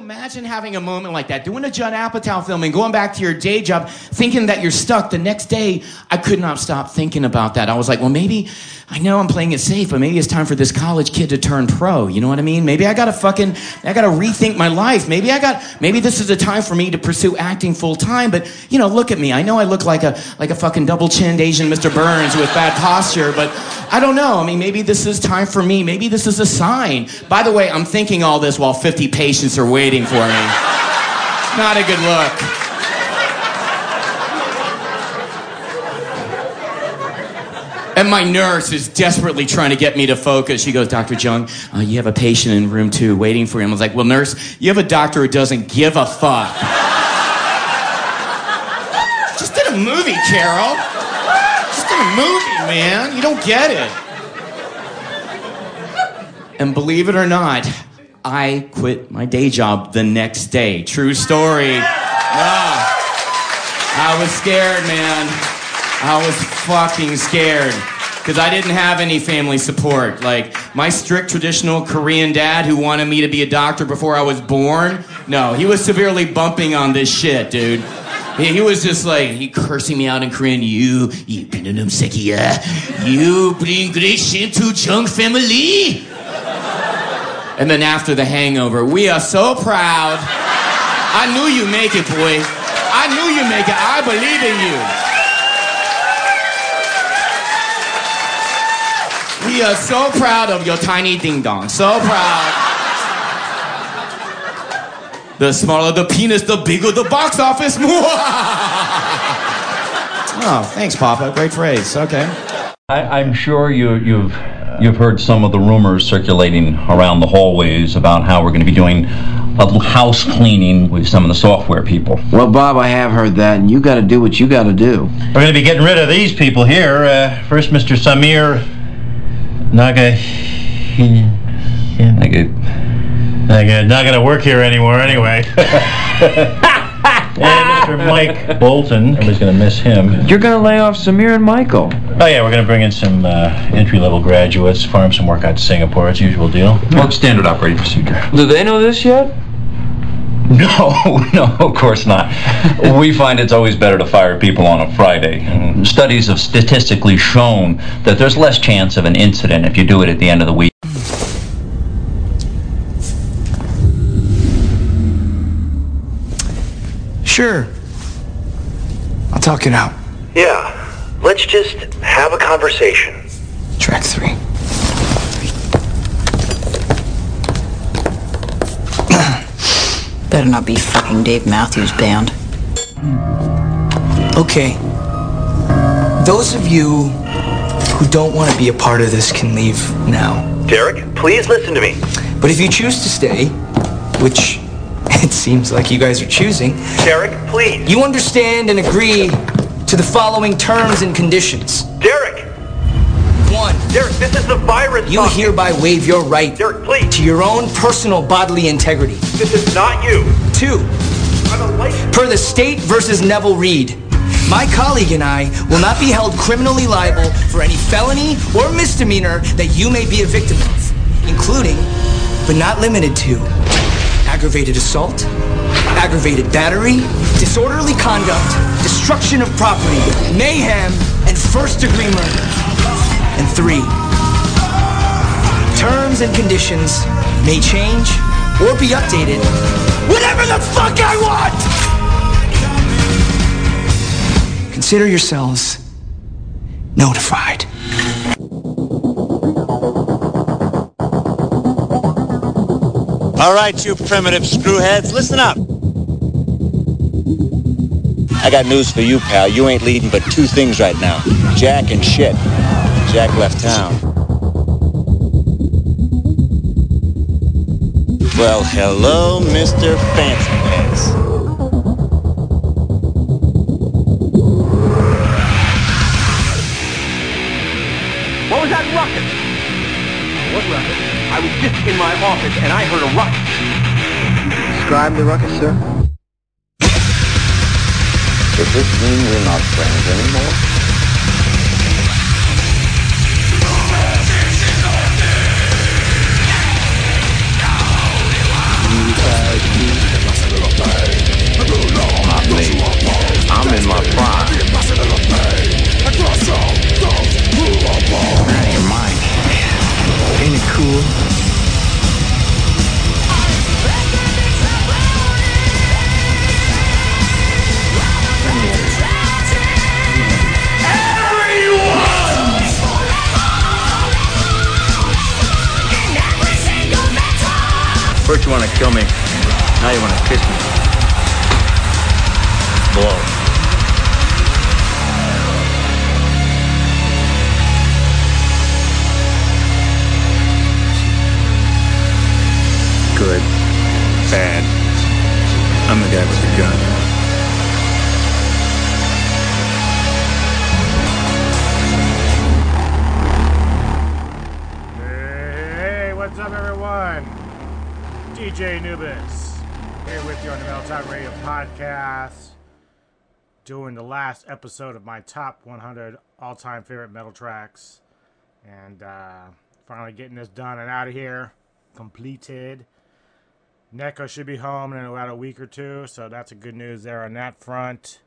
imagine having a moment like that, doing a Judd Apatow film and going back to your day job, thinking that you're stuck. The next day, I could not stop thinking about that. I was like, well, maybe I know I'm playing it safe, but maybe it's time for this college kid to turn pro. You know what I mean? Maybe I gotta fucking, I gotta rethink my life. Maybe I got, maybe this is a time for me to pursue acting full time. But you know, look at me. I know I look like a like a fucking double chinned Asian Mr. Burns with bad posture, but I don't know. I mean, maybe this is time for me. Maybe this is a sign. By the way, I'm thinking all this while 50 patients are waiting for me. Not a good look. And my nurse is desperately trying to get me to focus. She goes, Dr. Jeong, uh, you have a patient in room two waiting for you. I was like, well, nurse, you have a doctor who doesn't give a fuck. Just did a movie, Carol. Just did a movie, man. You don't get it. And believe it or not, I quit my day job the next day. True story. I was scared, man. I was fucking scared because I didn't have any family support. Like my strict traditional Korean dad who wanted me to be a doctor before I was born. No, he was severely bumping on this shit, dude. He, he was just like he cursing me out in Korean. You, you you bring great shame to Jeong family. And then after the hangover, we are so proud. I knew you make it, boy. I knew you make it. I believe in you. We are so proud of your tiny ding dong. So proud. The smaller the penis, the bigger the box office. oh, thanks, Papa. Great phrase. Okay. I, am sure you, you've you've heard some of the rumors circulating around the hallways about how we're going to be doing a house cleaning with some of the software people. Well, Bob, I have heard that, and you got to do what you got to do. We're going to be getting rid of these people here. Uh, first, Mr. Samir Naga. Naga. Naga. Not gonna work here anymore anyway. and Mr. Mike Bolton. Everybody's gonna miss him. You're gonna lay off Samir and Michael. Oh yeah, we're gonna bring in some uh, entry-level graduates, farm some work out to Singapore. It's usual deal. Well, standard operating procedure. Do they know this yet? No, no, of course not. we find it's always better to fire people on a Friday. And studies have statistically shown that there's less chance of an incident if you do it at the end of the week. Sure. I'll talk it out. Yeah. Let's just have a conversation. Track three. Better not be fucking Dave Matthews Band. Okay. Those of you who don't want to be a part of this can leave now. Derek, please listen to me. But if you choose to stay, which it seems like you guys are choosing. Derek, please. You understand and agree to the following terms and conditions. Derek! One. Derek, this is the virus. You talking. hereby waive your right Derek, please. to your own personal bodily integrity. This is not you. Two. Per the state versus Neville Reed. My colleague and I will not be held criminally liable for any felony or misdemeanor that you may be a victim of, including, but not limited to, aggravated assault, aggravated battery, disorderly conduct, destruction of property, mayhem, and first degree murder. And three, terms and conditions may change or be updated whenever the fuck I want! Consider yourselves notified. All right, you primitive screwheads, listen up. I got news for you, pal. You ain't leading but two things right now. Jack and shit. Jack left town. Well, hello, Mr. Fancy Pants. What was that ruckus? Oh, what ruckus? I was just in my office and I heard a ruckus. Describe the ruckus, sir. Does this mean we're not friends anymore? me. I'm in my prime. Out of your mind. Ain't it cool? Everyone! First you want to kill me, now you want to kiss me. Blow. Good. Bad. I'm the guy with the gun. Hey, what's up, everyone? DJ Anubis here with you on the Metal Time Radio podcast, doing the last episode of my top 100 all-time favorite metal tracks, and uh, finally getting this done and out of here, completed. Neko should be home in about a week or two, so that's a good news there on that front.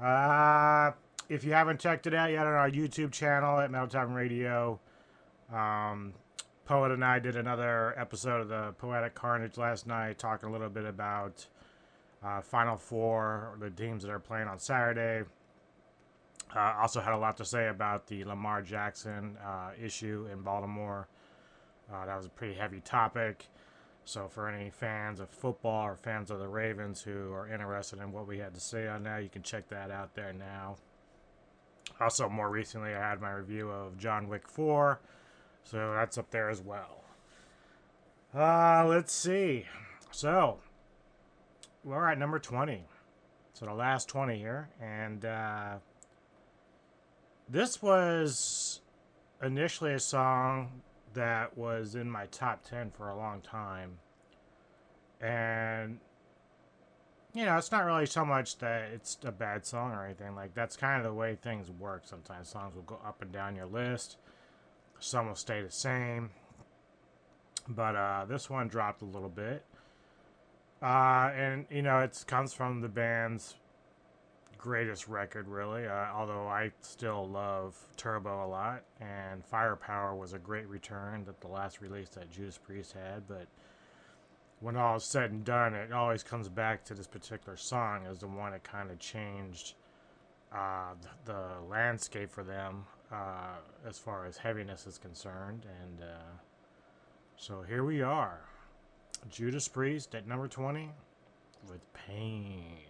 Uh, if you haven't checked it out yet on our YouTube channel at Metal Time Radio, um, Poet and I did another episode of the Poetic Carnage last night, talking a little bit about uh, Final Four, the teams that are playing on Saturday. Uh, also had a lot to say about the Lamar Jackson uh, issue in Baltimore. Uh, that was a pretty heavy topic. So, for any fans of football or fans of the Ravens who are interested in what we had to say on that, you can check that out there now. Also, more recently, I had my review of John Wick 4, so that's up there as well. Uh, let's see. So, we're at number 20. So, the last 20 here. And uh, this was initially a song that was in my top 10 for a long time. And, you know, it's not really so much that it's a bad song or anything. Like, that's kind of the way things work. Sometimes songs will go up and down your list, some will stay the same. But uh, this one dropped a little bit. Uh, and, you know, it comes from the band's greatest record, really. Uh, although I still love Turbo a lot, and Firepower was a great return that the last release that Judas Priest had. But when all is said and done, it always comes back to this particular song as the one that kind of changed uh, the, the landscape for them uh, as far as heaviness is concerned. And uh, so here we are, Judas Priest at number 20 with Pain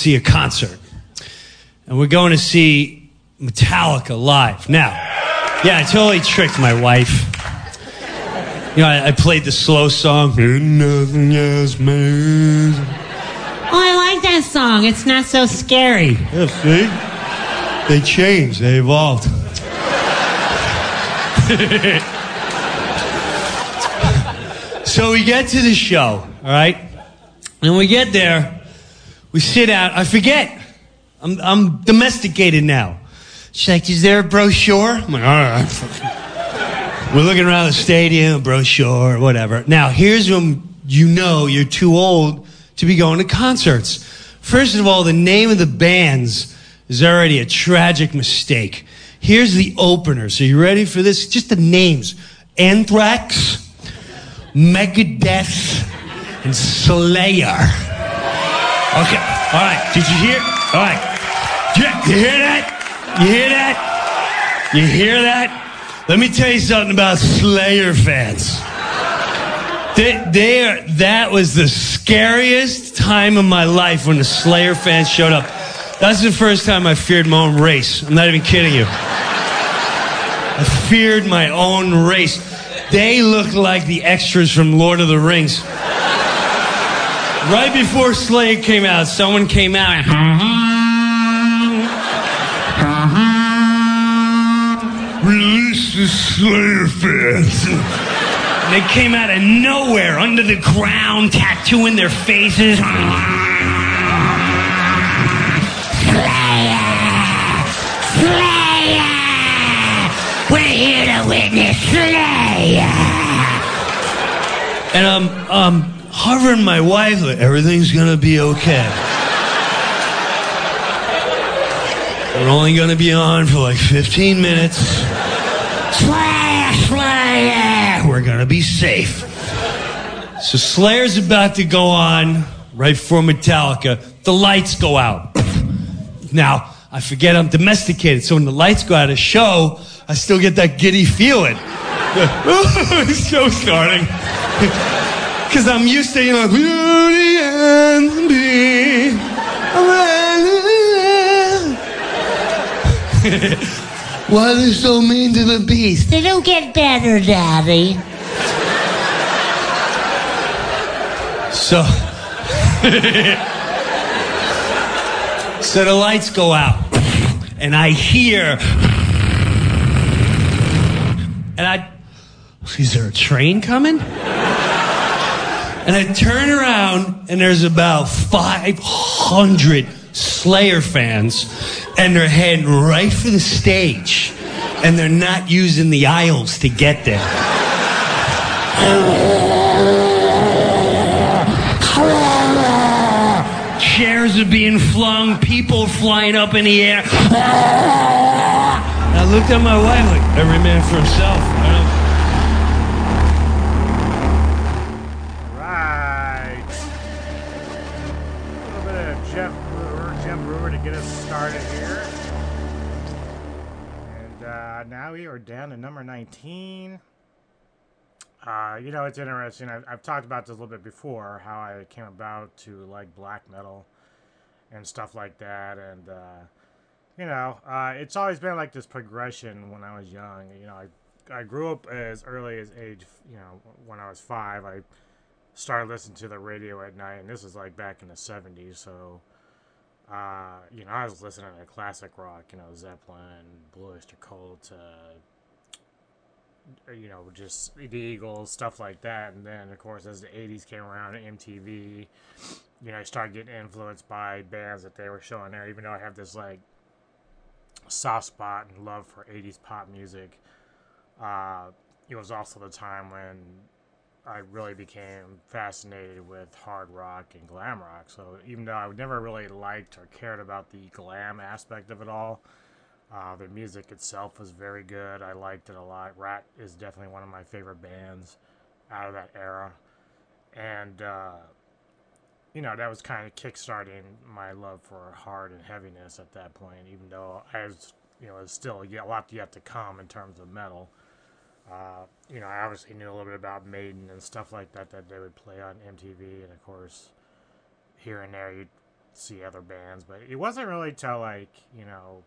see a concert. And we're going to see Metallica live. Now, yeah, I totally tricked my wife. You know, I, I played the slow song. Nothing else matters. Oh, I like that song. It's not so scary. Yeah, see? They changed, they evolved. so we get to the show, all right? And we get there, we sit out, I forget. I'm, I'm domesticated now. She's like, is there a brochure? I'm like, all right. We're looking around the stadium, brochure, whatever. Now, here's when you know you're too old to be going to concerts. First of all, the name of the bands is already a tragic mistake. Here's the opener. So you ready for this? Just the names. Anthrax, Megadeth, and Slayer. Okay. All right. Did you hear? All right. You hear that? You hear that? You hear that? Let me tell you something about Slayer fans. They, they are, that was the scariest time of my life when the Slayer fans showed up. That's the first time I feared my own race. I'm not even kidding you. I feared my own race. They look like the extras from Lord of the Rings. Right before Slayer came out, someone came out and release the Slayer fans. They came out of nowhere, under the ground, tattooing their faces. Slayer! Slayer! We're here to witness Slayer. And I'm, Hovering my wife, everything's gonna be okay. We're only gonna be on for like 15 minutes. We're gonna be safe. So Slayer's about to go on right before Metallica. The lights go out. Now, I forget I'm domesticated, so when the lights go out of show, I still get that giddy feeling. the show's starting. Because I'm used to, you know, beauty and the Why are they so mean to the beast? It'll get better, Daddy. So, so the lights go out, and I hear, and I, is there a train coming? And I turn around, and there's about 500 Slayer fans, and they're heading right for the stage, and they're not using the aisles to get there. Chairs are being flung, people flying up in the air. I looked at my wife like, every man for himself. Now we are down to number 19. Uh, you know, it's interesting. I've, I've talked about this a little bit before, how I came about to like black metal and stuff like that. And, uh, you know, uh, it's always been like this progression when I was young. You know, I, I grew up as early as age, you know, when I was five. I started listening to the radio at night, and this was like back in the 70s. So, uh, you know, I was listening to classic rock, you know, Zeppelin, Blue Cult, uh, you know, just the Eagles, stuff like that. And then, of course, as the 80s came around, MTV, you know, I started getting influenced by bands that they were showing there, even though I have this, like, soft spot and love for 80s pop music. Uh, it was also the time when I really became fascinated with hard rock and glam rock. So even though I never really liked or cared about the glam aspect of it all, uh, the music itself was very good. I liked it a lot. Ratt is definitely one of my favorite bands out of that era. And, uh, you know, that was kind of kickstarting my love for hard and heaviness at that point, even though I was, you know, there's still a lot yet to come in terms of metal. Uh, you know, I obviously knew a little bit about Maiden and stuff like that that they would play on MTV, and of course, here and there you'd see other bands, but it wasn't really till like you know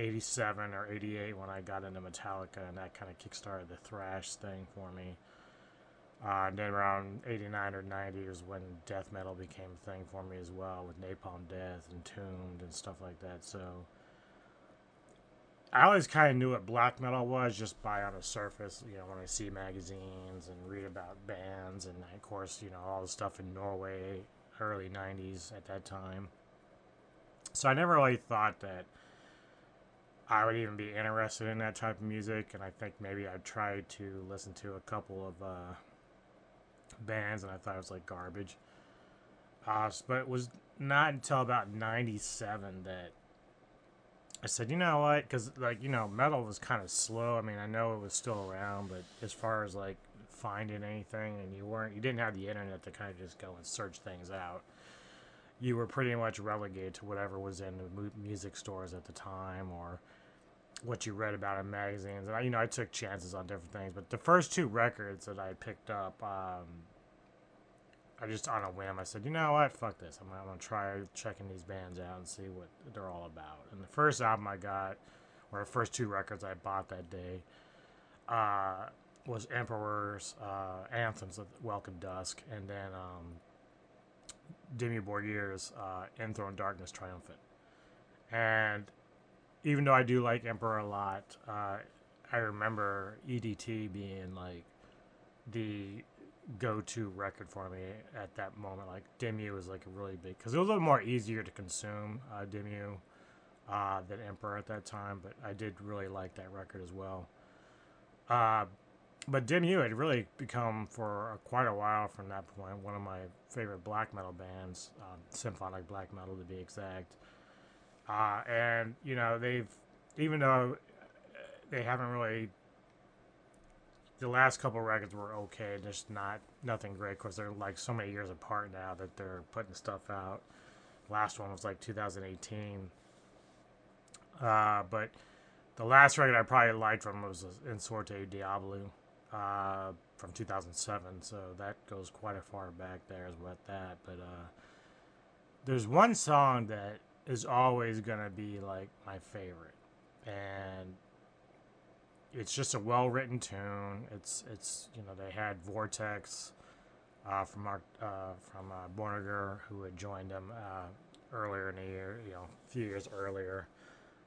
87 or 88 when I got into Metallica, and that kind of kickstarted the thrash thing for me. Uh, and then around 89 or 90 is when death metal became a thing for me as well, with Napalm Death and Tombed and stuff like that. So I always kind of knew what black metal was just by on the surface, you know, when I see magazines and read about bands, and of course, you know, all the stuff in Norway, early 90s at that time. So I never really thought that I would even be interested in that type of music, and I think maybe I tried to listen to a couple of uh, bands, and I thought it was like garbage. Uh, but it was not until about '97 that I said, you know what? Because like you know, metal was kind of slow. I mean, I know it was still around, but as far as like finding anything, and you weren't, you didn't have the internet to kind of just go and search things out. You were pretty much relegated to whatever was in the mu- music stores at the time, or what you read about in magazines. And I, you know, I took chances on different things. But the first two records that I picked up, um, I just on a whim, I said, you know what, fuck this. I'm, I'm gonna try checking these bands out and see what they're all about. And the first album I got, or the first two records I bought that day, uh, was Emperor's uh, Anthems of Welcome Dusk, and then um, Dimmu Borgir's uh, Enthroned Darkness Triumphant. And even though I do like Emperor a lot, uh, I remember EDT being like the go-to record for me at that moment. Like Dimmu was like a really big because it was a little more easier to consume uh, Dimmu uh, than Emperor at that time. But I did really like that record as well. Uh, but Dimmu had really become for quite a while from that point one of my favorite black metal bands, um, symphonic black metal to be exact. Uh, and you know they've even though they haven't really the last couple records were okay just not nothing great. Because they're like so many years apart now that they're putting stuff out. Last one was like 2018 uh, but the last record i probably liked from was In Sorte Diaboli uh, from 2007 so that goes quite a far back there as with that. But uh, there's one song that is always gonna be like my favorite, and it's just a well written tune. It's it's you know they had Vortex uh, from our uh, from uh, Borknagar who had joined them uh, earlier in the year, you know, a few years earlier.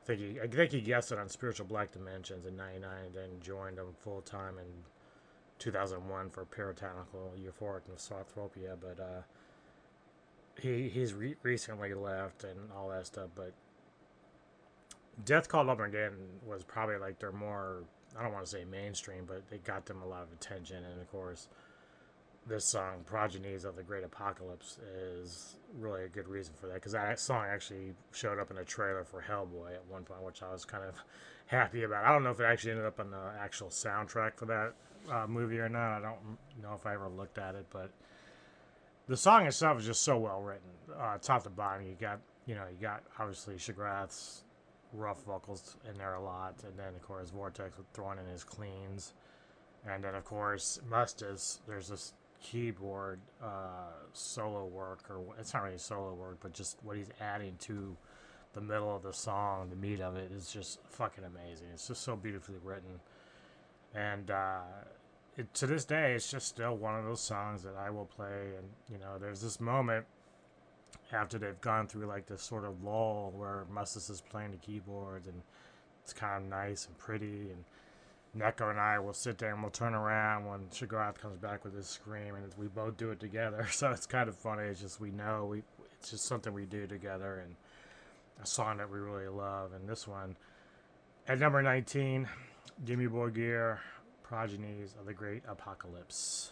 I think he I think he guessed it on Spiritual Black Dimensions in '99, and then joined them full time in 2001 for Puritanical Euphoric Nostrophobia, but. He he's re- recently left and all that stuff, but Death Cult Armageddon was probably like their more I don't want to say mainstream, but they got them a lot of attention, and of course, this song "Progenies of the Great Apocalypse" is really a good reason for that because that song actually showed up in a trailer for Hellboy at one point, which I was kind of happy about. I don't know if it actually ended up on the actual soundtrack for that uh, movie or not. I don't know if I ever looked at it, but the song itself is just so well written, uh, top to bottom. You got, you know, you got obviously Shagrath's rough vocals in there a lot, and then of course Vortex throwing in his cleans, and then of course Mustis. There's this keyboard uh, solo work, or it's not really solo work, but just what he's adding to the middle of the song, the meat of it is just fucking amazing. It's just so beautifully written, and uh, it, to this day, it's just still one of those songs that I will play. And you know, there's this moment after they've gone through like this sort of lull where Mustis is playing the keyboards and it's kind of nice and pretty. And Neko and I will sit there and we'll turn around when Shagrath comes back with his scream, and we both do it together. So it's kind of funny. It's just we know we it's just something we do together and a song that we really love. And this one at number 19, Dimmu Borgir, progenies of the great apocalypse.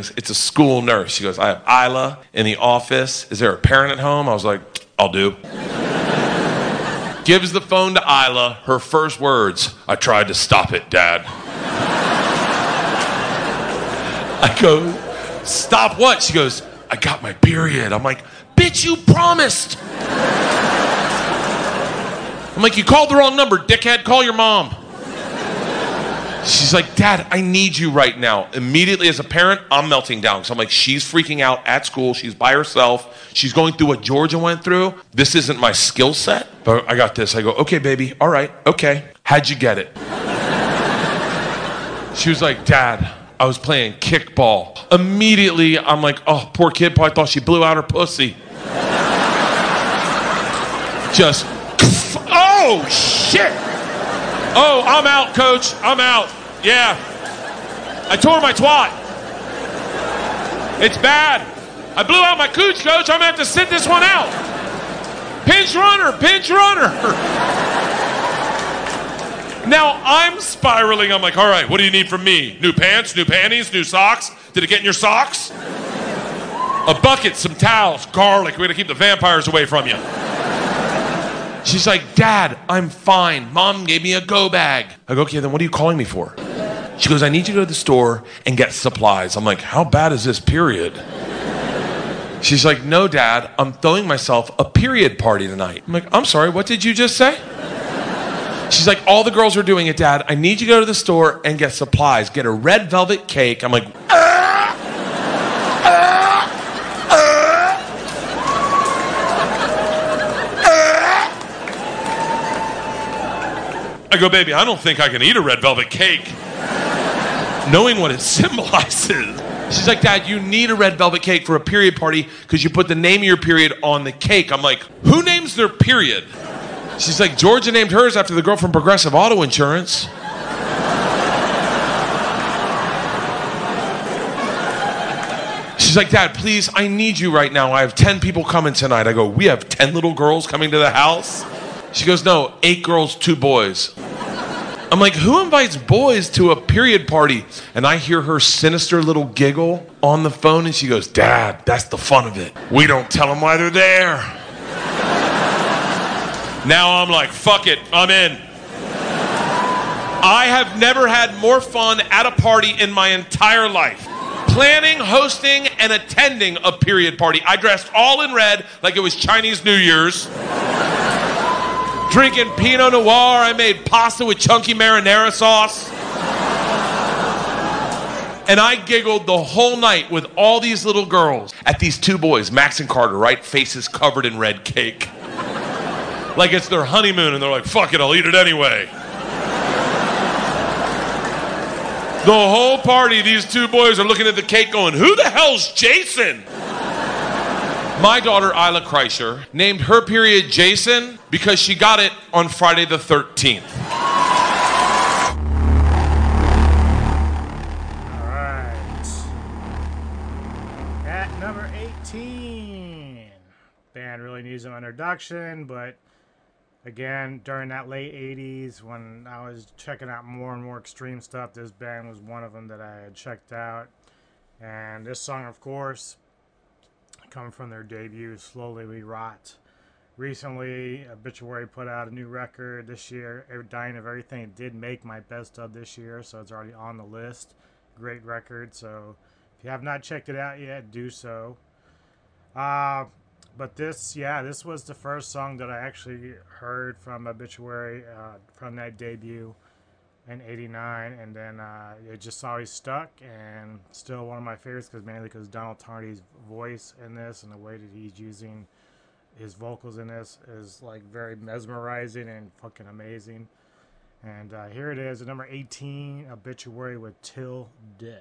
Phone rings. It's a school nurse. She goes, I have Isla in the office. Is there a parent at home? I was like, I'll do. Gives the phone to Isla. Her first words, I tried to stop it, Dad. I go, stop what? She goes, I got my period. I'm like, bitch, you promised. I'm like, you called the wrong number, dickhead. Call your mom. She's like, Dad, I need you right now. Immediately, as a parent, I'm melting down. So I'm like, she's freaking out at school. She's by herself. She's going through what Georgia went through. This isn't my skill set, but I got this. I go, okay, baby. All right. Okay. How'd you get it? She was like, Dad, I was playing kickball. Immediately, I'm like, oh, poor kid probably thought she blew out her pussy. Just, oh, shit. Oh, I'm out, coach. I'm out. Yeah. I tore my twat. It's bad. I blew out my cooch, coach. I'm going to have to sit this one out. Pinch runner, pinch runner. Now I'm spiraling. I'm like, all right, what do you need from me? New pants, new panties, new socks? Did it get in your socks? A bucket, some towels, garlic. We're going to keep the vampires away from you. She's like, Dad, I'm fine. Mom gave me a go bag. I go, okay, then what are you calling me for? She goes, I need you to go to the store and get supplies. I'm like, how bad is this period? She's like, no, Dad, I'm throwing myself a period party tonight. I'm like, I'm sorry, what did you just say? She's like, all the girls are doing it, Dad. I need you to go to the store and get supplies. Get a red velvet cake. I'm like, ah! I go, baby, I don't think I can eat a red velvet cake. Knowing what it symbolizes. She's like, Dad, you need a red velvet cake for a period party because you put the name of your period on the cake. I'm like, who names their period? She's like, Georgia named hers after the girl from Progressive Auto Insurance. She's like, Dad, please, I need you right now. I have 10 people coming tonight. I go, We have 10 little girls coming to the house? She goes, No, eight girls, two boys. I'm like, Who invites boys to a period party? And I hear her sinister little giggle on the phone, and she goes, Dad, that's the fun of it. We don't tell them why they're there. Now I'm like, fuck it, I'm in. I have never had more fun at a party in my entire life. Planning, hosting, and attending a period party. I dressed all in red like it was Chinese New Year's. Drinking Pinot Noir. I made pasta with chunky marinara sauce. And I giggled the whole night with all these little girls at these two boys, Max and Carter, right? Faces covered in red cake like it's their honeymoon and they're like, fuck it, I'll eat it anyway. The whole party, these two boys are looking at the cake going, who the hell's Jason? My daughter, Ila Kreischer, named her period Jason because she got it on Friday the 13th. All right. At number 18. Band really needs an introduction, but again, during that late 80s when I was checking out more and more extreme stuff, this band was one of them that I had checked out. And this song, of course, coming from their debut, Slowly We Rot. Recently, Obituary put out a new record this year, Dying of Everything. Did make my best of this year, so it's already on the list. Great record, so if you have not checked it out yet, do so. Uh, but this, yeah, this was the first song that I actually heard from Obituary uh, from that debut in '89, and then uh, it just always stuck, and still one of my favorites because mainly because Donald Tardy's voice in this and the way that he's using his vocals in this is like very mesmerizing and fucking amazing. And uh, here it is, at number 18, Obituary with Till Death.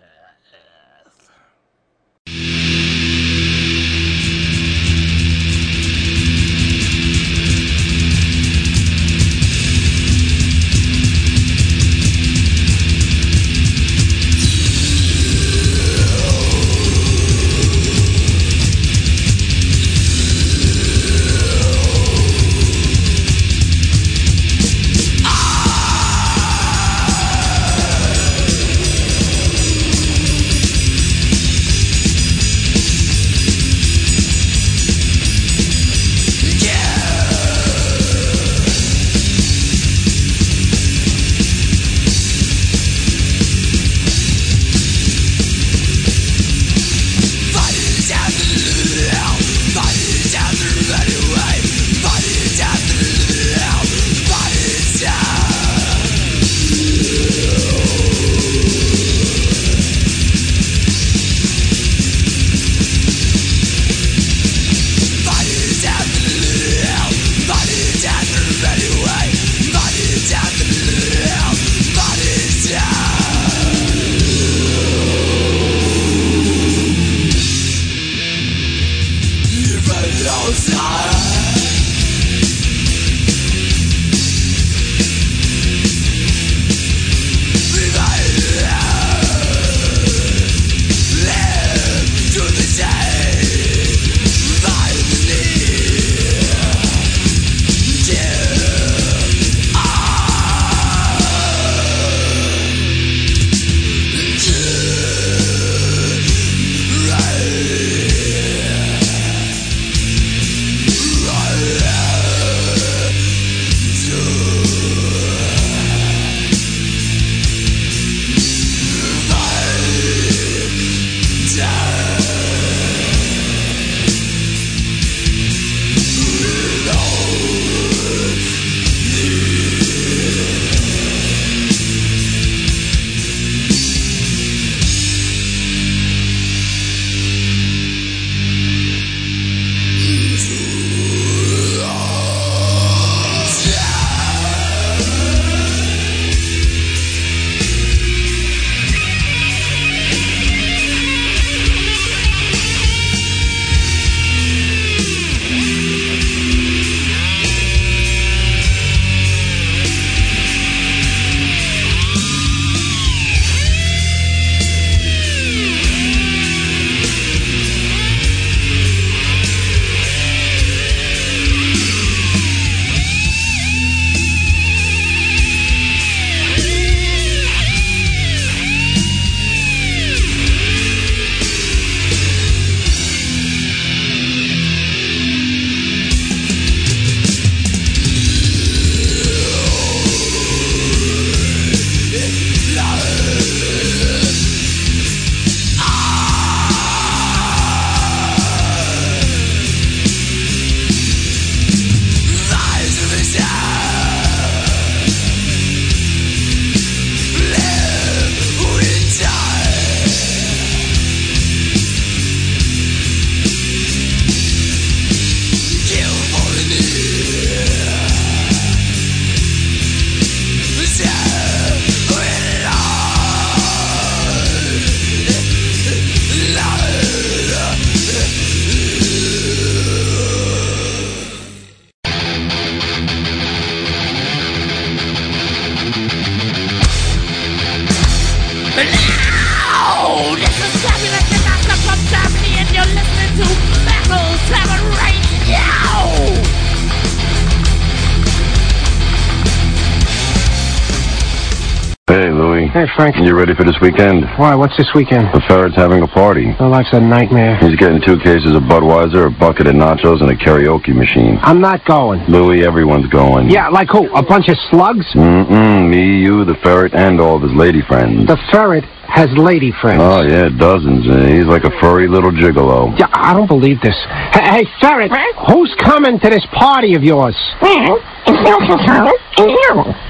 You ready for this weekend? Why? What's this weekend? The ferret's having a party. My life's a nightmare. He's getting two cases of Budweiser, a bucket of nachos, and a karaoke machine. I'm not going. Louie, everyone's going. Yeah, like who? A bunch of slugs? Mm-mm, me, you, the ferret, and all of his lady friends. The ferret has lady friends. Oh, yeah, dozens. Uh, he's like a furry little gigolo. Yeah, I don't believe this. Hey, hey ferret, who's coming to this party of yours?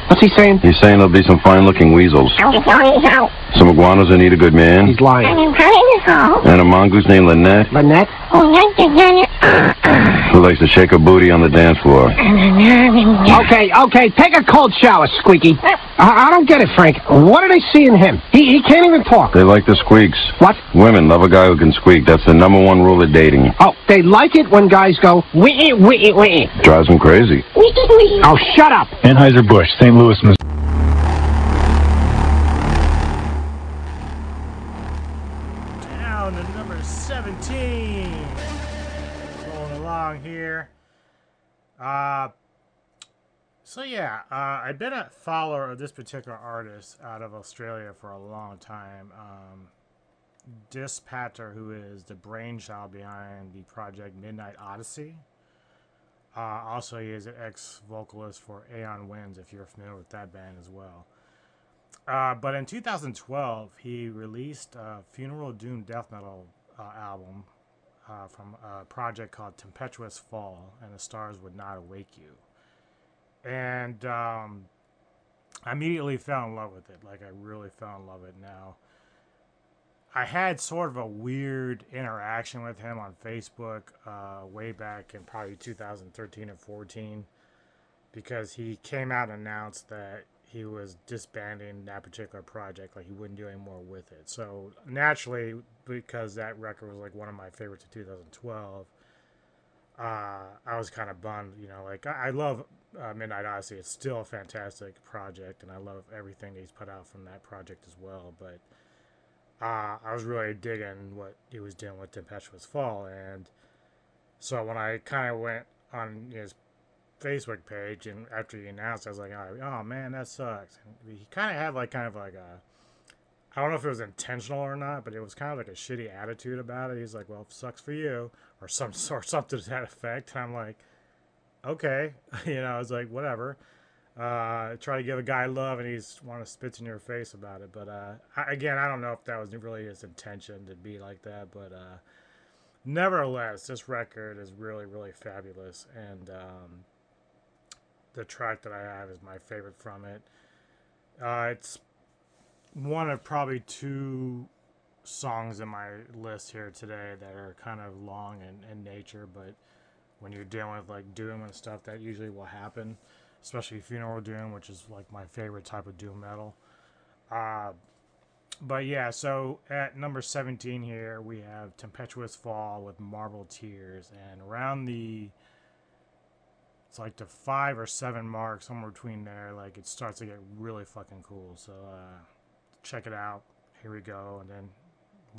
What's he saying? He's saying there'll be some fine-looking weasels. Some iguanas that need a good man. He's lying. And a mongoose named Lynette Lynette? who likes to shake her booty on the dance floor. Okay, okay, take a cold shower, Squeaky. I, I don't get it, Frank. What do they see in him? He, he can't even talk. They like the squeaks. What? Women love a guy who can squeak. That's the number one rule of dating. Oh, they like it when guys go, wee wee wee. Drives them crazy. Wee-ee, wee-ee. Oh, shut up. Anheuser-Busch, St. Louis, Missouri. Down to number 17. Rolling along here. Uh, so yeah, uh, I've been a follower of this particular artist out of Australia for a long time. Um, who is the brainchild behind the project Midnight Odyssey. Uh, also, he is an ex vocalist for Aeon Winds, if you're familiar with that band as well. Uh, but in 2012, he released a Funeral Doom death metal uh, album uh, from a project called Tempestuous Fall, and the stars would not awake you. And um, I immediately fell in love with it. Like I really fell in love with it now. I had sort of a weird interaction with him on Facebook uh, way back in probably 2013 or 14 because he came out and announced that he was disbanding that particular project, like he wouldn't do any more with it. So naturally, because that record was like one of my favorites of 2012, uh, I was kind of bummed. You know, like I, I love uh, Midnight Odyssey. It's still a fantastic project, and I love everything he's put out from that project as well. But uh, I was really digging what he was doing with Tempestuous Fall, and so when I kind of went on his Facebook page, and after he announced, I was like, oh, oh man, that sucks. And he kind of had like kind of like a I don't know if it was intentional or not, but it was kind of like a shitty attitude about it. He's like, "Well, it sucks for you," or some or something to that effect. And I'm like, "Okay," you know. I was like, "Whatever." Uh, try to give a guy love, and he's want to spit in your face about it. But uh, I, again, I don't know if that was really his intention to be like that. But uh, nevertheless, this record is really, really fabulous, and um, the track that I have is my favorite from it. Uh, it's one of probably two songs in my list here today that are kind of long in, in nature, but when you're dealing with like doom and stuff, that usually will happen, especially funeral doom, which is like my favorite type of doom metal. Uh, but yeah, so at number 17 here, we have Tempestuous Fall with Marble Tears, and around the it's like the five or seven mark, somewhere between there, like it starts to get really fucking cool. So, uh, check it out. Here we go. And then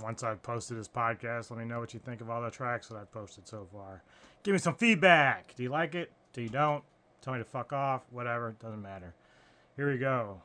once I've posted this podcast, let me know what you think of all the tracks that I've posted so far. Give me some feedback. Do you like it? Do you don't? Tell me to fuck off. Whatever. Doesn't matter. Here we go.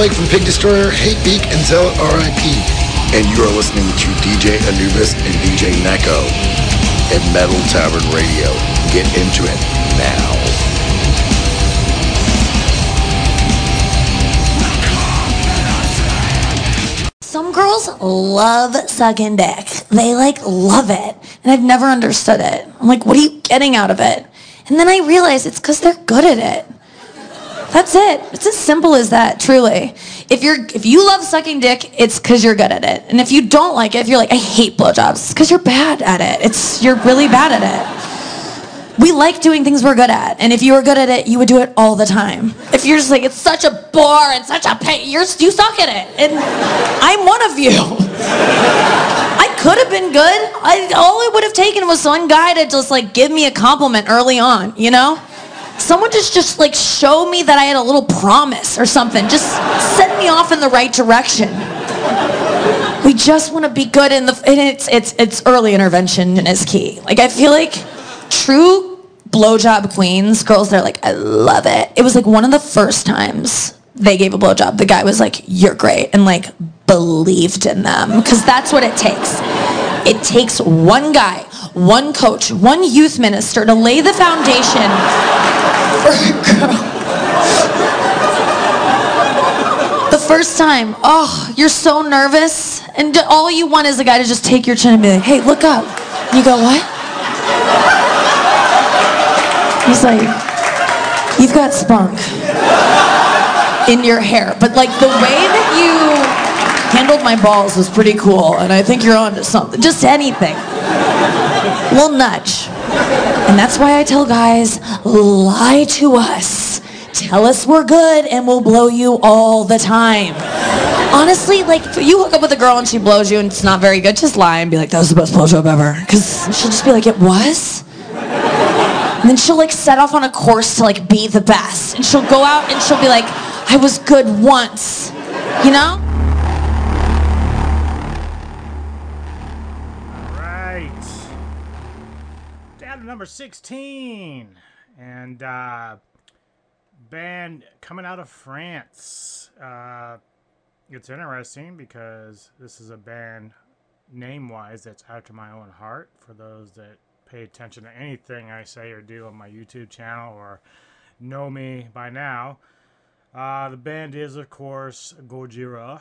Blake from Pig Destroyer, Hatebeak, and Zealot RIP. And you are listening to DJ Anubis and DJ Neko at Metal Tavern Radio. Get into it now. Some girls love sucking dick. They like love it. And I've never understood it. I'm like, what are you getting out of it? And then I realize it's because they're good at it. That's it. It's as simple as that, truly. If you're if you love sucking dick, it's because you're good at it. And if you don't like it, if you're like, I hate blowjobs, it's because you're bad at it. It's you're really bad at it. We like doing things we're good at, and if you were good at it, you would do it all the time. If you're just like, it's such a bore and such a pain, you're you suck at it, and I'm one of you. I could have been good. I, all it would have taken was one guy to just like give me a compliment early on, you know? Someone just just like show me that I had a little promise or something. Just send me off in the right direction. We just want to be good in the and it's it's it's early intervention is key. Like I feel like true blowjob queens, girls they're like, I love it. It was like one of the first times they gave a blowjob. The guy was like, You're great and like believed in them. Because that's what it takes. It takes one guy, one coach, one youth minister to lay the foundation for girl. The first time, oh, you're so nervous, and all you want is a guy to just take your chin and be like, "Hey, look up." You go, "What?" He's like, "You've got spunk in your hair," but like the way that you handled my balls was pretty cool, and I think you're onto something. Just anything, little nudge, and that's why I tell guys, lie to us. Tell us we're good and we'll blow you all the time. Honestly, like you hook up with a girl and she blows you and it's not very good, just lie and be like, that was the best blowjob ever. Because she'll just be like, it was? And then she'll like set off on a course to like be the best. And she'll go out and she'll be like, I was good once. You know? Number 16. And uh, band coming out of France. Uh, it's interesting because this is a band name wise that's after my own heart for those that pay attention to anything I say or do on my YouTube channel or know me by now. Uh, the band is, of course, Gojira.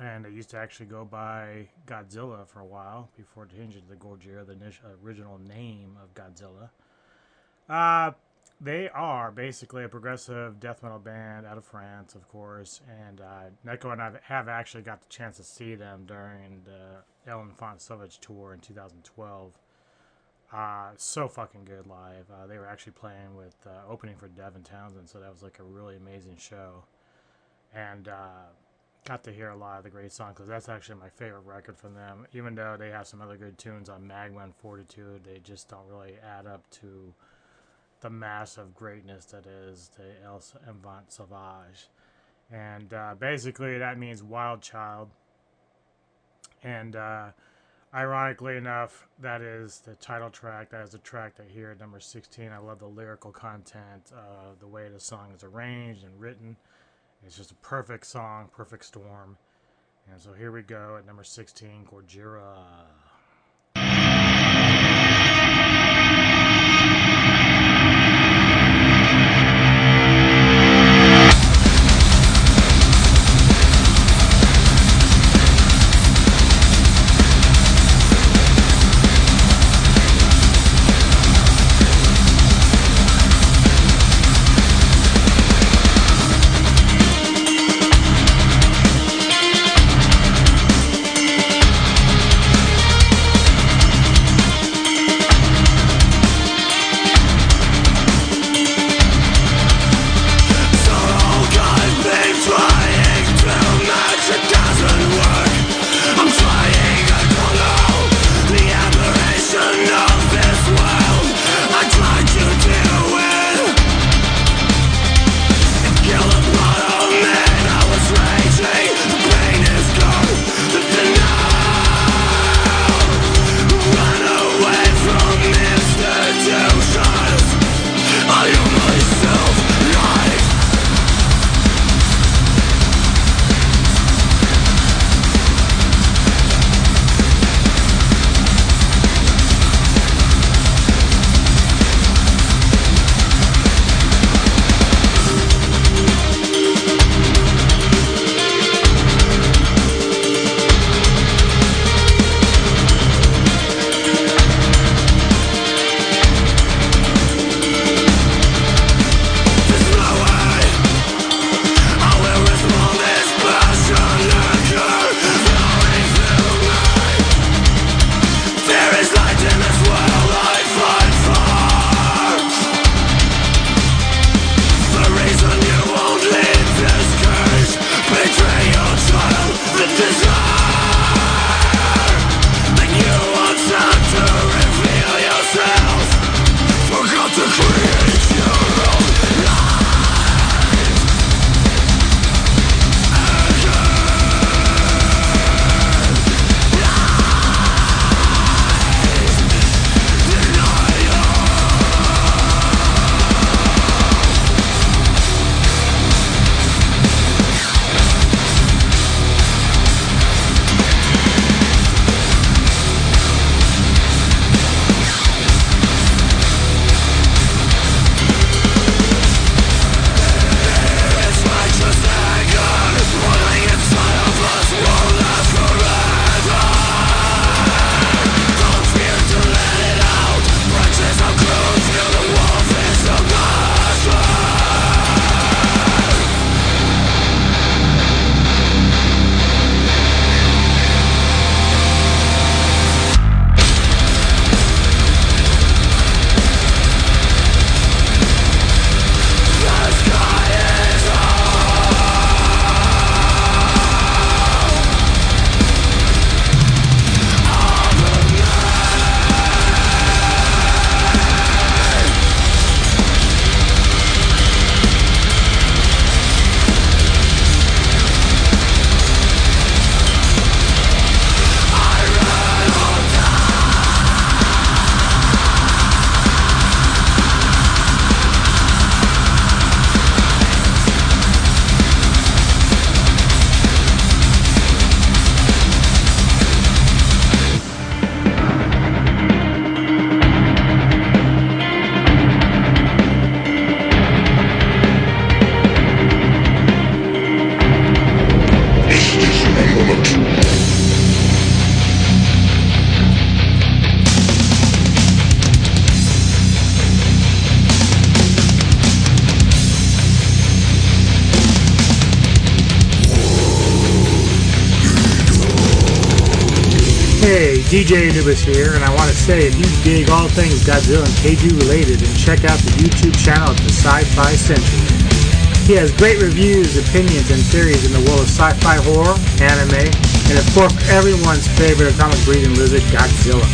And it used to actually go by Godzilla for a while before changing to Gojira, the original name of Godzilla. Uh, they are basically a progressive death metal band out of France, of course. And uh, Neko and I have actually got the chance to see them during the L'Enfant Sauvage tour in 2012. Uh, so fucking good live. Uh, they were actually playing with uh, opening for Devin Townsend, so that was like a really amazing show. And uh, got to hear a lot of the great songs because that's actually my favorite record from them. Even though they have some other good tunes on Magma and Fortitude, they just don't really add up to the massive greatness that is the El Enfant Sauvage. And uh, basically, that means wild child. And uh, ironically enough, that is the title track. That is the track that here at number 16. I love the lyrical content, uh, the way the song is arranged and written. It's just a perfect song, perfect storm. And so here we go at number 16, Gojira. DJ Anubis here, and I want to say if you dig all things Godzilla and Kaiju related, then check out the YouTube channel of the Sci-Fi Sentry. He has great reviews, opinions, and theories in the world of sci-fi horror, anime, and of course everyone's favorite atomic breathing lizard, Godzilla.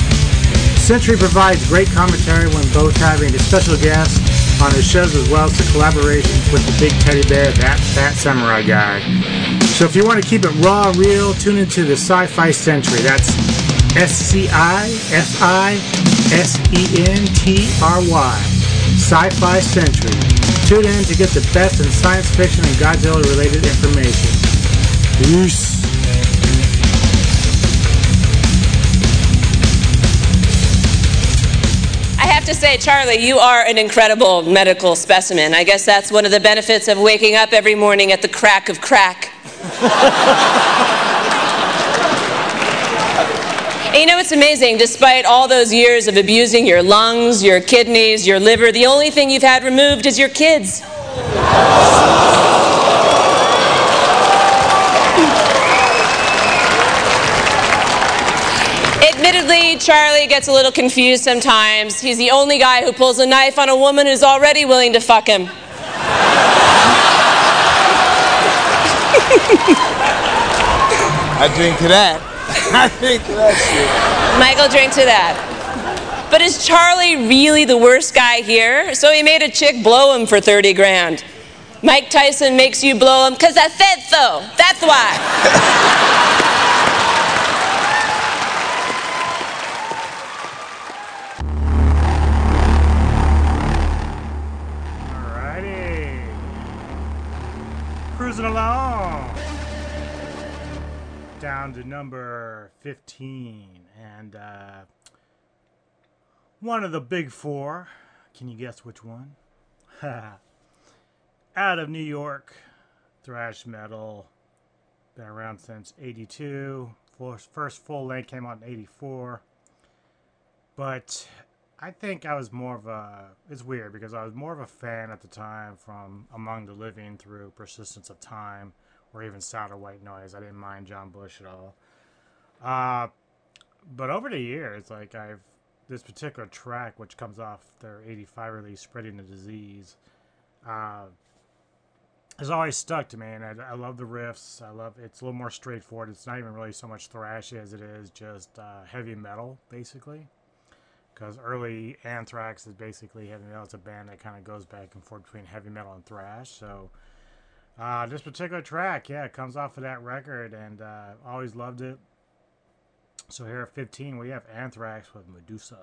Sentry provides great commentary when both having a special guest on his shows as well as the collaborations with the big teddy bear, that fat samurai guy. So if you want to keep it raw and real, tune into the Sci-Fi Sentry. That's S-C-I-F-I-S-E-N-T-R-Y. Sci-Fi Sentry. Tune in to get the best in science fiction and Godzilla related information. Peace. I have to say, Charlie, you are an incredible medical specimen. I guess that's one of the benefits of waking up every morning at the crack of crack. You know, it's amazing. Despite all those years of abusing your lungs, your kidneys, your liver, the only thing you've had removed is your kids. Admittedly, Charlie gets a little confused sometimes. He's the only guy who pulls a knife on a woman who's already willing to fuck him. I drink to that. I drink to that shit. Michael drink to that. But is Charlie really the worst guy here? So he made a chick blow him for 30 grand. Mike Tyson makes you blow him because I said so. That's why. Alrighty. Cruising along. Down to number 15. And uh, one of the big four. Can you guess which one? Out of New York. Thrash metal. Been around since 82. First full length came out in 84. But I think I was more of a. It's weird because I was more of a fan at the time from Among the Living through Persistence of Time or even Sound of White Noise. I didn't mind John Bush at all. Uh, but over the years, like I've. This particular track, which comes off their 85 release, Spreading the Disease, uh, has always stuck to me. And I, I love the riffs. I love It's a little more straightforward. It's not even really so much thrashy as it is just uh, heavy metal, basically because early Anthrax is basically heavy metal. It's a band that kind of goes back and forth between heavy metal and thrash. So uh, this particular track, yeah, it comes off of that record, and uh, always loved it. So here at 15, we have Anthrax with Medusa.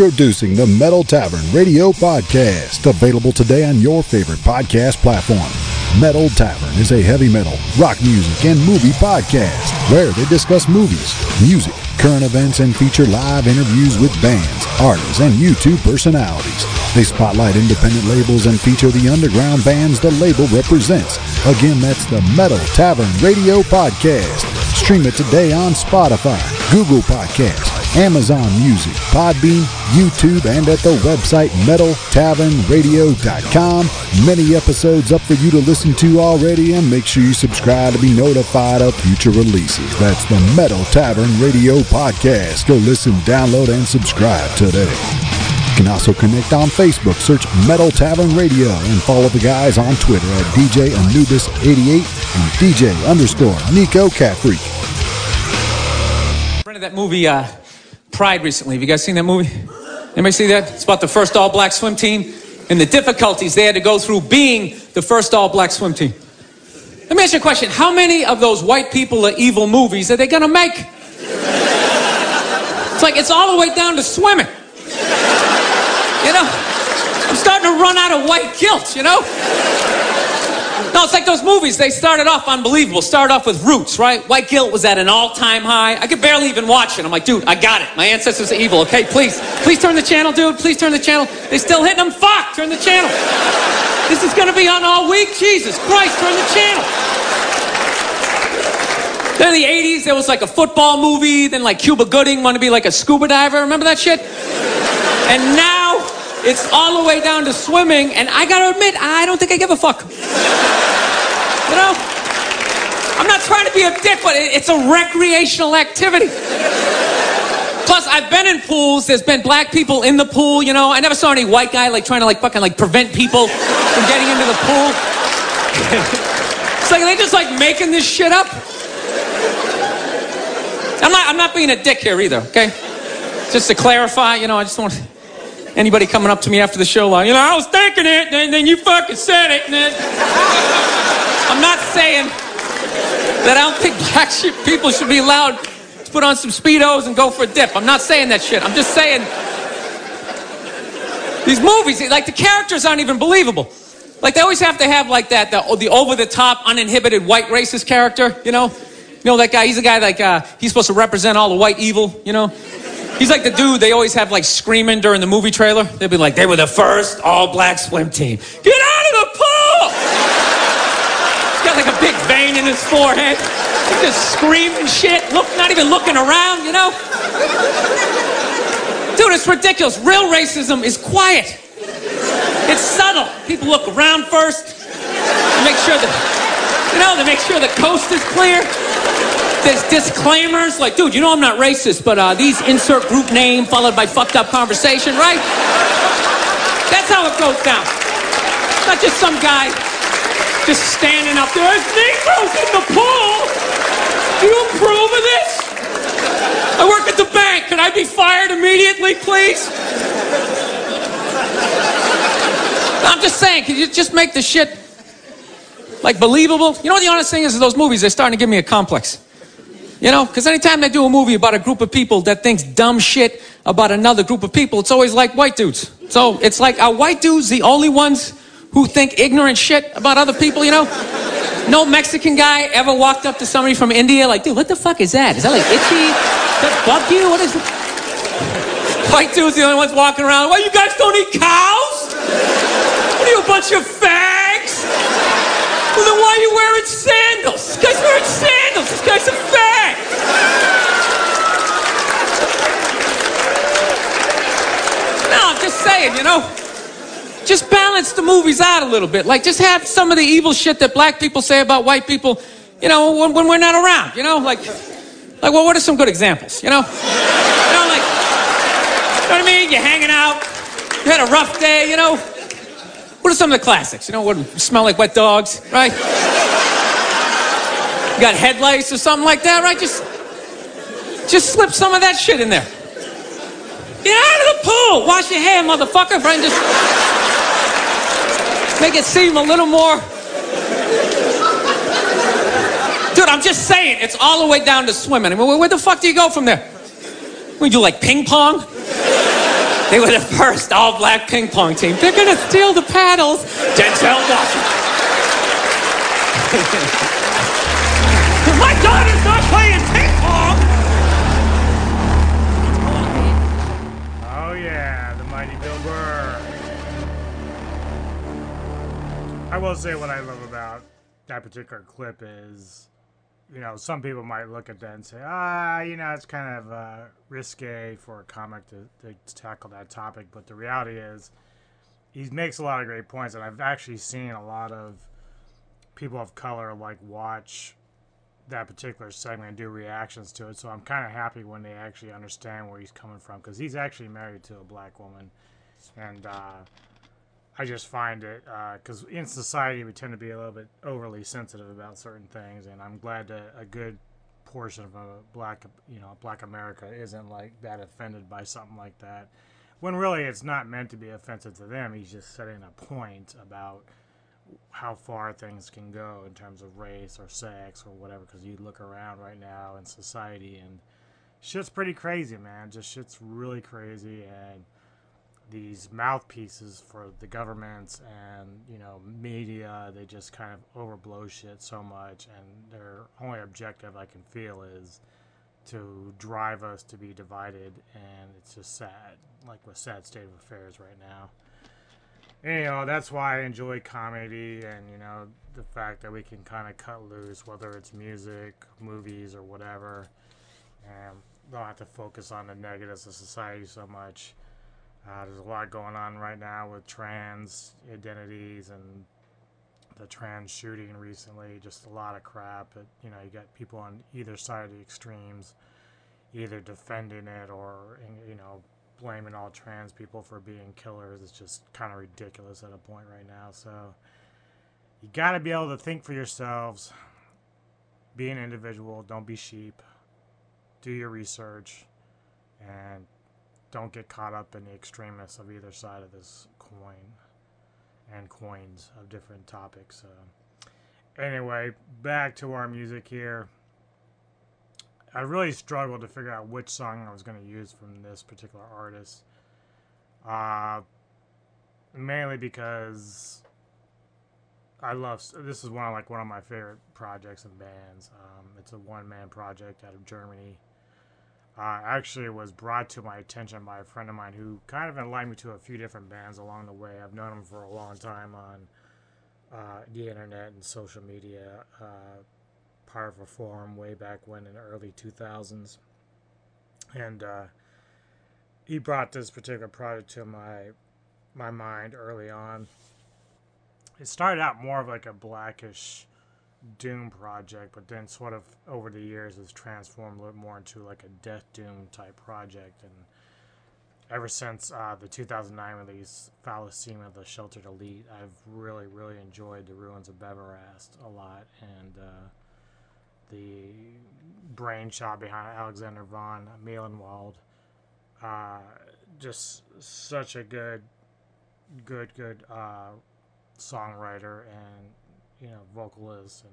Introducing the Metal Tavern Radio Podcast, available today on your favorite podcast platform. Metal Tavern is a heavy metal, rock music, and movie podcast where they discuss movies, music, current events, and feature live interviews with bands, artists, and YouTube personalities. They spotlight independent labels and feature the underground bands the label represents. Again, that's the Metal Tavern Radio Podcast. Stream it today on Spotify, Google Podcasts, Amazon Music, Podbean, YouTube, and at the website metaltavernradio.com. Many episodes up for you to listen to already, and make sure you subscribe to be notified of future releases. That's the Metal Tavern Radio Podcast. Go listen, download, and subscribe today. You can also connect on Facebook, search Metal Tavern Radio, and follow the guys on Twitter at DJ Anubis88 and DJ underscore Nico Catfreak. rented that movie uh, Pride recently. Have you guys seen that movie? Anybody see that? It's about the first all black swim team and the difficulties they had to go through being the first all black swim team. Let me ask you a question. How many of those white people are evil movies are they gonna make? It's like it's all the way down to swimming. You know? I'm starting to run out of white guilt, you know? No, it's like those movies. They started off unbelievable. Started off with Roots, right? White guilt was at an all-time high. I could barely even watch it. I'm like, dude, I got it. My ancestors are evil. Okay, please, please turn the channel, dude. Please turn the channel. They still hitting them. Fuck, turn the channel. This is gonna be on all week. Jesus Christ, turn the channel. Then in the 80s, there was like a football movie. Then like Cuba Gooding wanted to be like a scuba diver. Remember that shit? And now it's all the way down to swimming. And I gotta admit, I don't think I give a fuck. You know? I'm not trying to be a dick, but it's a recreational activity. Plus, I've been in pools. There's been black people in the pool. You know, I never saw any white guy like trying to like fucking like prevent people from getting into the pool. it's like they just like making this shit up. I'm not. I'm not being a dick here either. Okay. Just to clarify, you know, I just want anybody coming up to me after the show like, you know, I was thinking it, and then you fucking said it. Then... I'm not saying that I don't think black people should be allowed to put on some speedos and go for a dip. I'm not saying that shit. I'm just saying these movies, like the characters aren't even believable. Like they always have to have like that, the, the over-the-top, uninhibited white racist character. You know, you know that guy. He's a guy like uh, he's supposed to represent all the white evil. You know, he's like the dude they always have like screaming during the movie trailer. They'll be like, they were the first all-black swim team. Get out of the pool! He's got like a big vein in his forehead. He's just screaming shit. Look, not even looking around. You know. Dude, it's ridiculous. Real racism is quiet. It's subtle. People look around first, make sure that, you know, to make sure the coast is clear. There's disclaimers like, dude, you know I'm not racist, but uh, these insert group name followed by fucked up conversation, right? That's how it goes down. Not just some guy just standing up there. There's Negroes in the pool. Do you approve of this? I work at the bank. Can I be fired immediately, please? I'm just saying, can you just make the shit like believable? You know what the honest thing is? Those movies, they're starting to give me a complex. You know, because anytime they do a movie about a group of people that thinks dumb shit about another group of people, it's always like white dudes. So it's like, are white dudes the only ones who think ignorant shit about other people, you know? No Mexican guy ever walked up to somebody from India like, dude, what the fuck is that? Is that like itchy? That bug you? What is it? White dudes the only ones walking around. Why you guys don't eat cows? What are you, a bunch of fags? Well, then why are you wearing sandals? This guy's wearing sandals. Guy's a fag. No, I'm just saying, you know. Just balance the movies out a little bit. Like, just have some of the evil shit that black people say about white people, you know, when, when we're not around, you know? Like, like, well, what are some good examples, you know? You know, like, you know what I mean? You're hanging out, you had a rough day, you know? What are some of the classics? You know, what smell like wet dogs, right? Got headlights or something like that, right? Just, just slip some of that shit in there. Get out of the pool, wash your hair, motherfucker, right? Just make it seem a little more. Dude, I'm just saying, it's all the way down to swimming. I mean, where, where the fuck do you go from there? We do like ping pong? They were the first all black ping pong team. They're gonna steal the paddles. Denzel Washington. I will say what I love about that particular clip is, you know, some people might look at that and say, ah, you know, it's kind of uh, risque for a comic to, to tackle that topic. But the reality is, he makes a lot of great points, and I've actually seen a lot of people of color like watch that particular segment and do reactions to it. So I'm kind of happy when they actually understand where he's coming from because he's actually married to a black woman, and uh, I just find it uh, because in society we tend to be a little bit overly sensitive about certain things, and I'm glad that a good portion of a black, you know, black America isn't like that offended by something like that. When really it's not meant to be offensive to them. He's just setting a point about how far things can go in terms of race or sex or whatever. Because you look around right now in society and shit's pretty crazy, man. Just shit's really crazy, and these mouthpieces for the governments and you know media, they just kind of overblow shit so much, and their only objective I can feel is to drive us to be divided, and it's just sad, like a sad state of affairs right now. You know that's why I enjoy comedy and you know the fact that we can kind of cut loose whether it's music movies or whatever and don't have to focus on the negatives of society so much uh, there's a lot going on right now with trans identities and the trans shooting recently just a lot of crap you know you got people on either side of the extremes either defending it or you know blaming all trans people for being killers It's just kind of ridiculous at a point right now. So you got to be able to think for yourselves. Be an individual. Don't be sheep. Do your research, and don't get caught up in the extremists of either side of this coin and coins of different topics. Uh, anyway, back to our music here. I really struggled to figure out which song I was going to use from this particular artist. Uh, mainly because I love this is one of like one of my favorite projects and bands. Um, it's a one man project out of Germany. Uh, actually, was brought to my attention by a friend of mine who kind of enlightened me to a few different bands along the way. I've known him for a long time on uh, the internet and social media. Uh, part of a forum way back when in the early 2000s. And uh, he brought this particular project to my my mind early on. It started out more of like a blackish doom project, but then sort of over the years has transformed a little more into like a death doom type project. And ever since uh, the 2009 release, Foulest Semen, The Sheltered Elite, I've really, really enjoyed The Ruins of Beverast a lot. And uh, the brainchild behind Alexander von Meilenwald. Uh, just such a good, good, good uh, songwriter and you know vocalist, and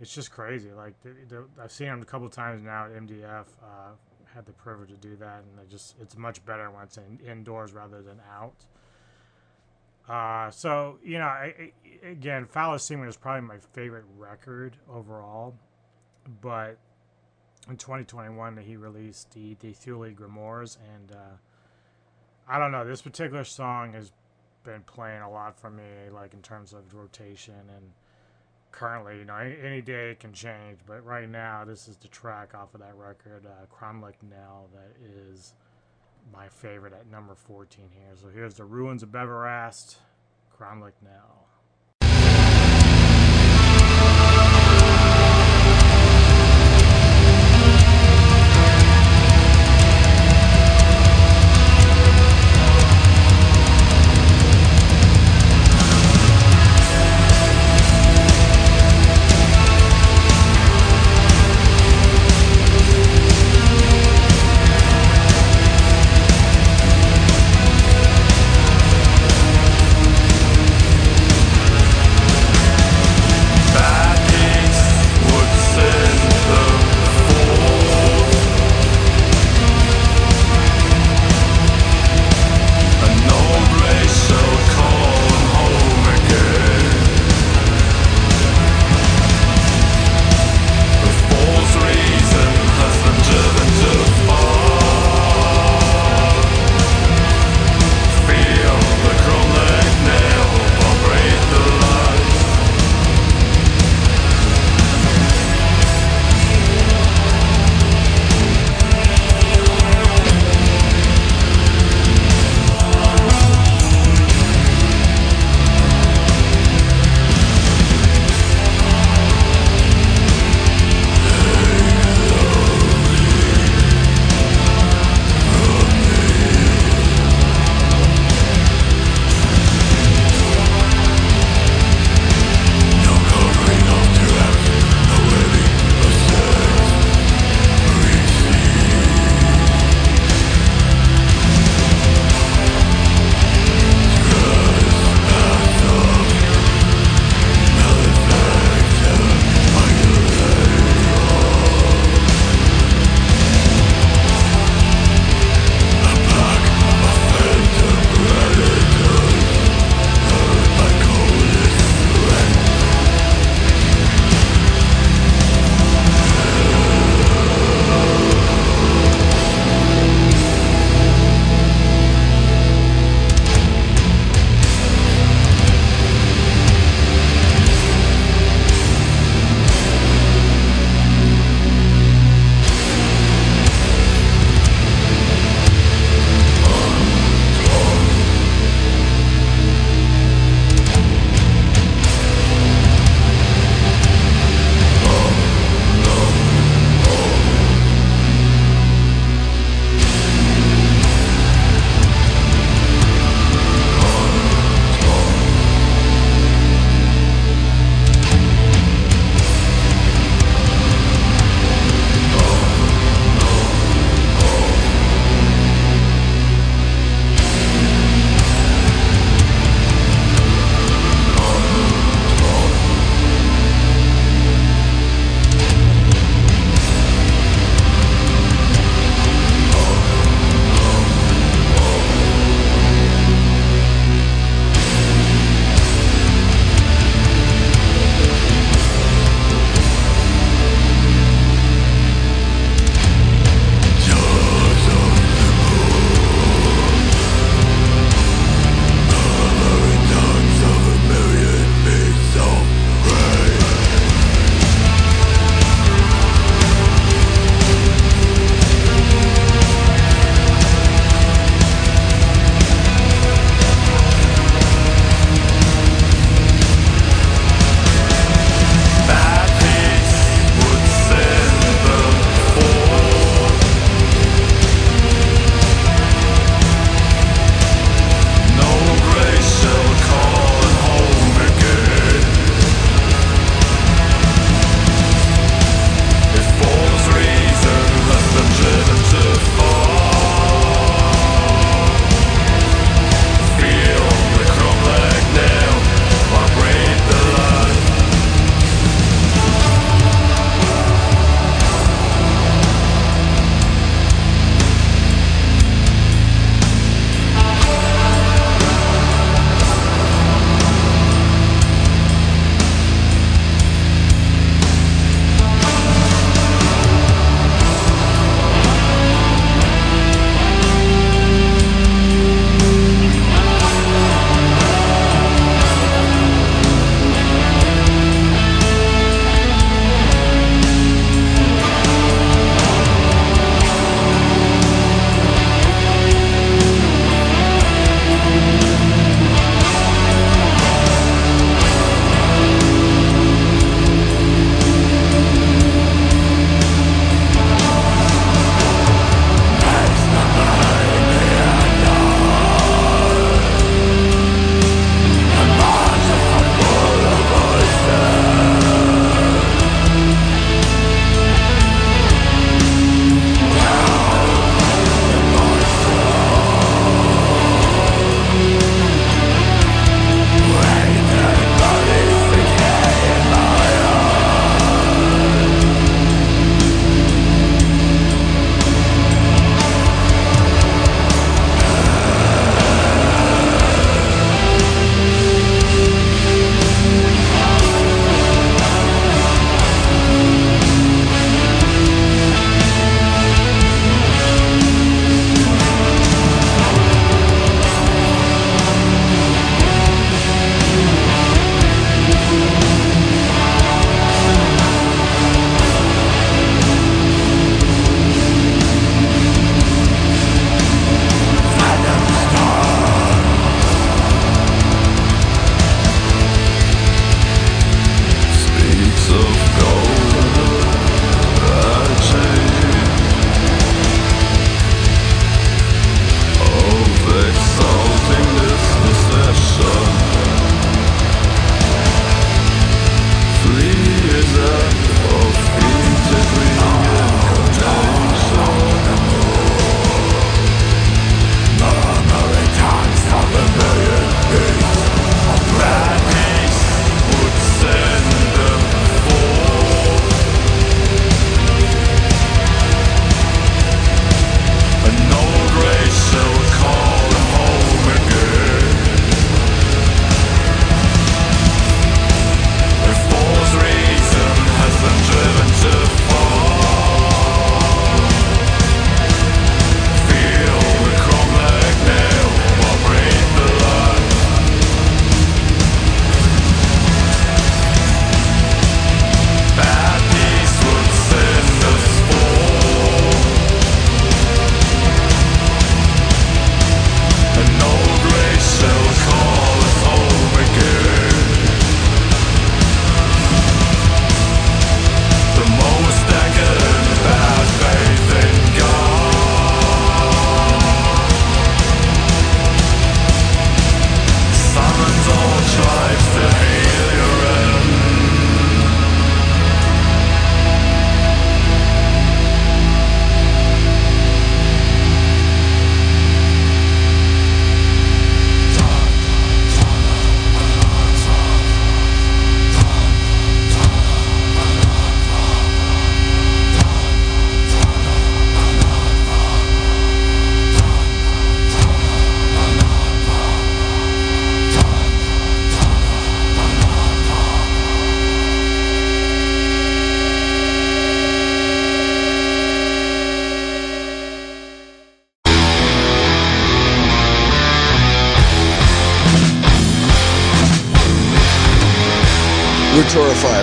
it's just crazy. Like the, the, I've seen him a couple times now at MDF. Uh, had the privilege to do that, and it just it's much better when it's in, indoors rather than out. Uh, so you know, I, I, again, Foulest Semen is probably my favorite record overall but in 2021 he released the the Thule Grimoires, and uh, I don't know. This particular song has been playing a lot for me, like in terms of rotation and currently, you know, any, any day it can change, but right now this is the track off of that record, uh, Cromlech Knell, that is my favorite at number 14 here. So here's the Ruins of Beverast, Cromlech Knell.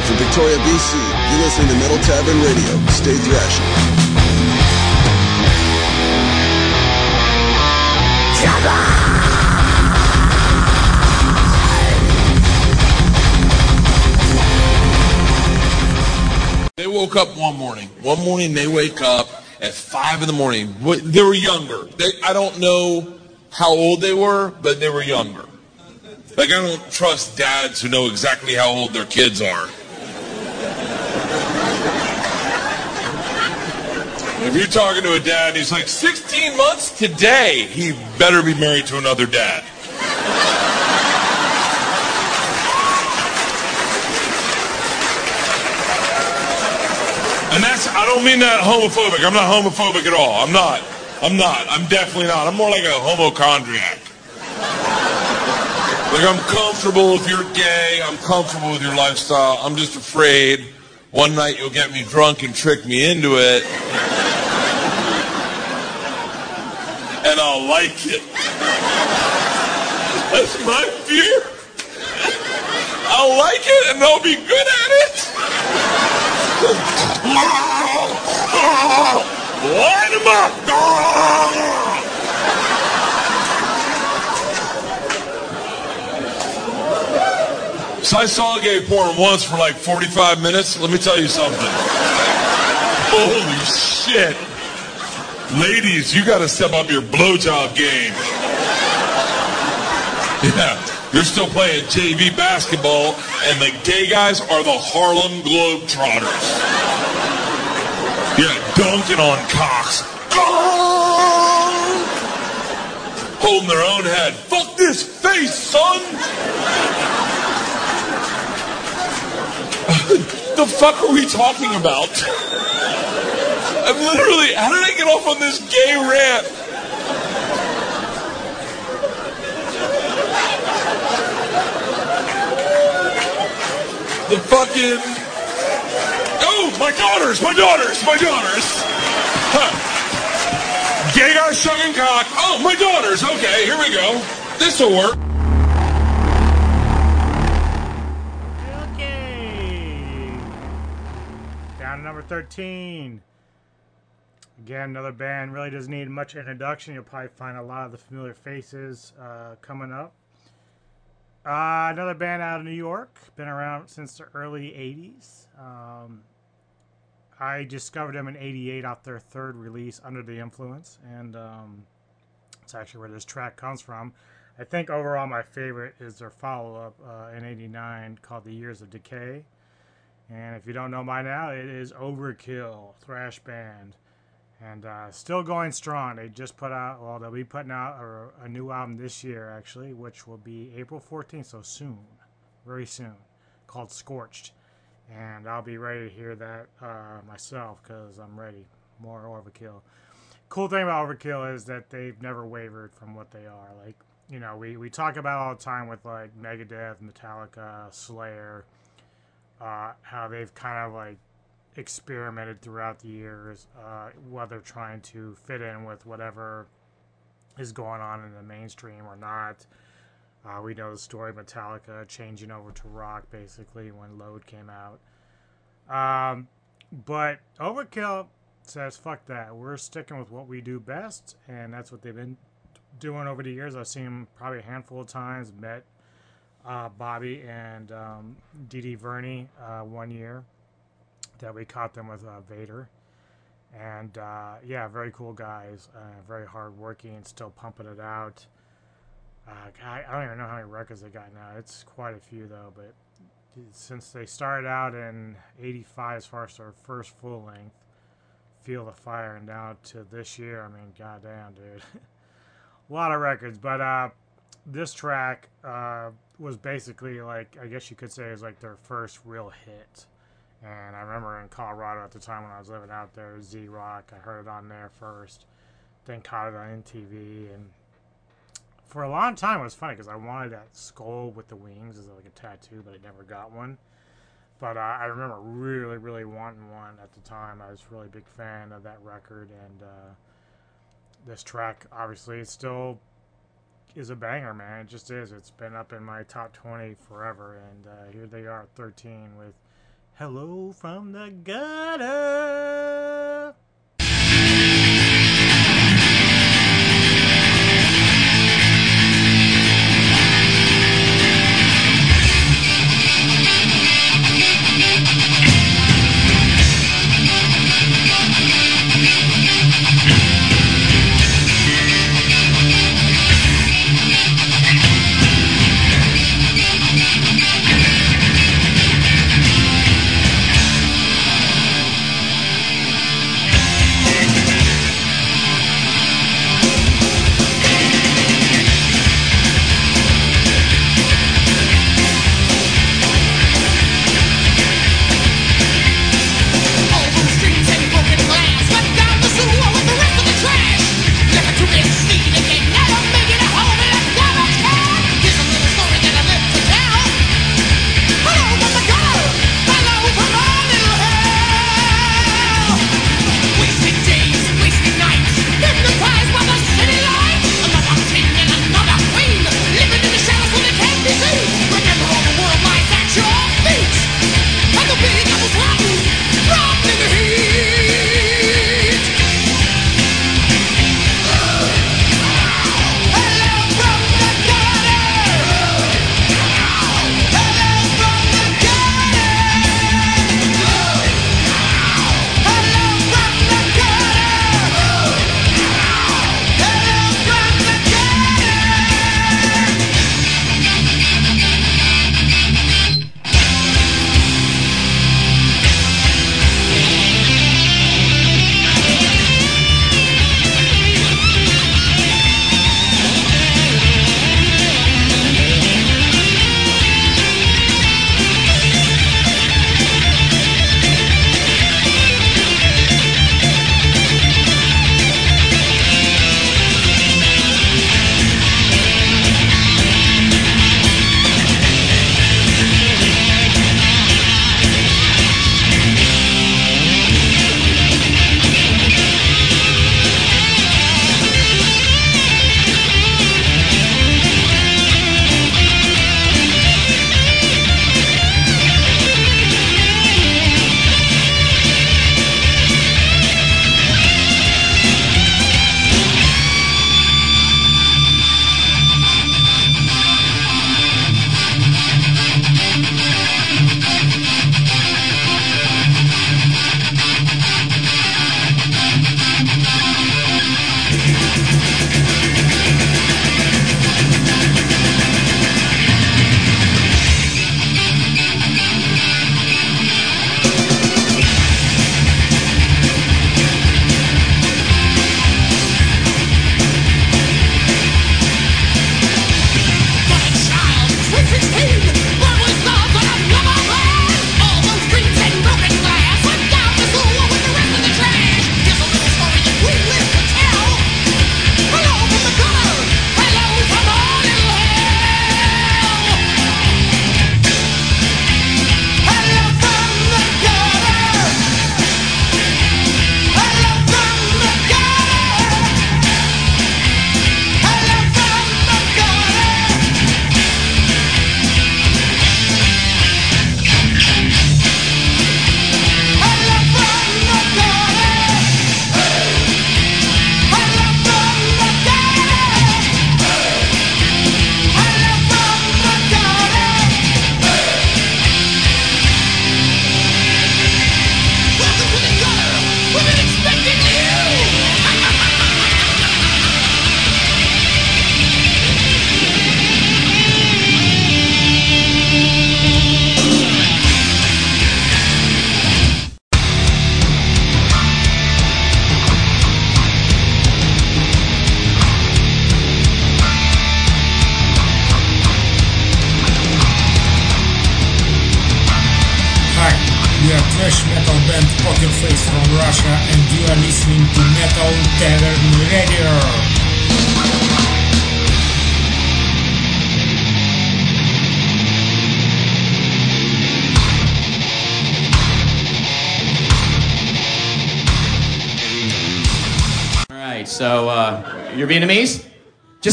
From Victoria, BC. You're listening to Metal Tavern Radio. Stay thrashing. They woke up one morning. One morning they wake up at five in the morning. They were younger. They, I don't know how old they were, but they were younger. Like I don't trust dads who know exactly how old their kids are. If you're talking to a dad he's like 16 months today, he better be married to another dad. And that's, I don't mean that homophobic. I'm not homophobic at all. I'm not. I'm not. I'm definitely not. I'm more like a homochondriac. Like, I'm comfortable if you're gay. I'm comfortable with your lifestyle. I'm just afraid one night you'll get me drunk and trick me into it. And I'll like it. That's my fear. I'll like it and they'll be good at it. Line 'em up! So I saw gay porn once for like 45 minutes. Let me tell you something. Holy shit. Ladies, you gotta step up your blowjob game. Yeah, you're still playing JV basketball, and the gay guys are the Harlem Globetrotters. Yeah, dunking on cocks. Holding their own head. Fuck this face, son! the fuck are we talking about? I'm literally, how did I get off on this gay rant? The fucking. Oh, my daughters, my daughters, my daughters. Huh. Gay guy sucking cock. Oh, my daughters. Okay, here we go. This will work. Okay. Down to number 13. Again, another band really doesn't need much introduction. You'll probably find a lot of the familiar faces uh, coming up. Uh, another band out of New York, been around since the early 80s. Um, I discovered them in 88 off their third release, Under the Influence, and um, it's actually where this track comes from. I think overall my favorite is their follow up uh, in 89 called The Years of Decay. And if you don't know by now, it is Overkill, thrash band. And uh, still going strong. They just put out, well, they'll be putting out a, a new album this year, actually, which will be April 14th, so soon, very soon, called Scorched. And I'll be ready to hear that uh, myself because I'm ready. More Overkill. Cool thing about Overkill is that they've never wavered from what they are. Like, you know, we, we talk about all the time with like Megadeth, Metallica, Slayer, uh, how they've kind of like experimented throughout the years, uh, whether trying to fit in with whatever is going on in the mainstream or not. Uh, we know the story of Metallica changing over to rock basically when Load came out. Um, but Overkill says, fuck that. We're sticking with what we do best, and that's what they've been doing over the years. I've seen them probably a handful of times, met uh, Bobby and um, Dee Dee Verni uh, one year that we caught them with uh, Vader. And uh, yeah, very cool guys, uh, very hardworking, still pumping it out. Uh, I, I don't even know how many records they got now. It's quite a few though, but since they started out in '85 as far as their first full length, Feel the Fire, and now to this year, I mean, goddamn, dude, a lot of records. But uh, this track uh, was basically like, I guess you could say, is like their first real hit. And I remember in Colorado at the time when I was living out there, Z Rock, I heard it on there first, then caught it on MTV. And for a long time, it was funny because I wanted that skull with the wings as like a tattoo, but I never got one. But uh, I remember really, really wanting one at the time. I was really big fan of that record. And uh, this track, obviously, it's still is a banger, man. It just is. It's been up in my top 20 forever, and uh, here they are, 13 with "Hello from the Gutter."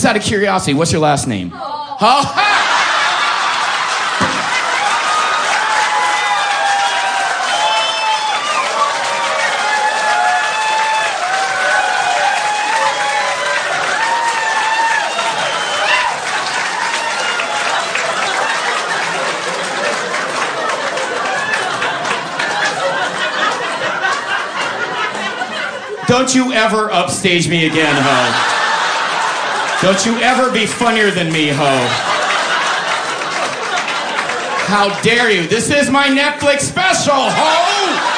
Just out of curiosity, what's your last name? Ho. Don't you ever upstage me again, ho. Don't you ever be funnier than me, ho. How dare you? This is my Netflix special, ho!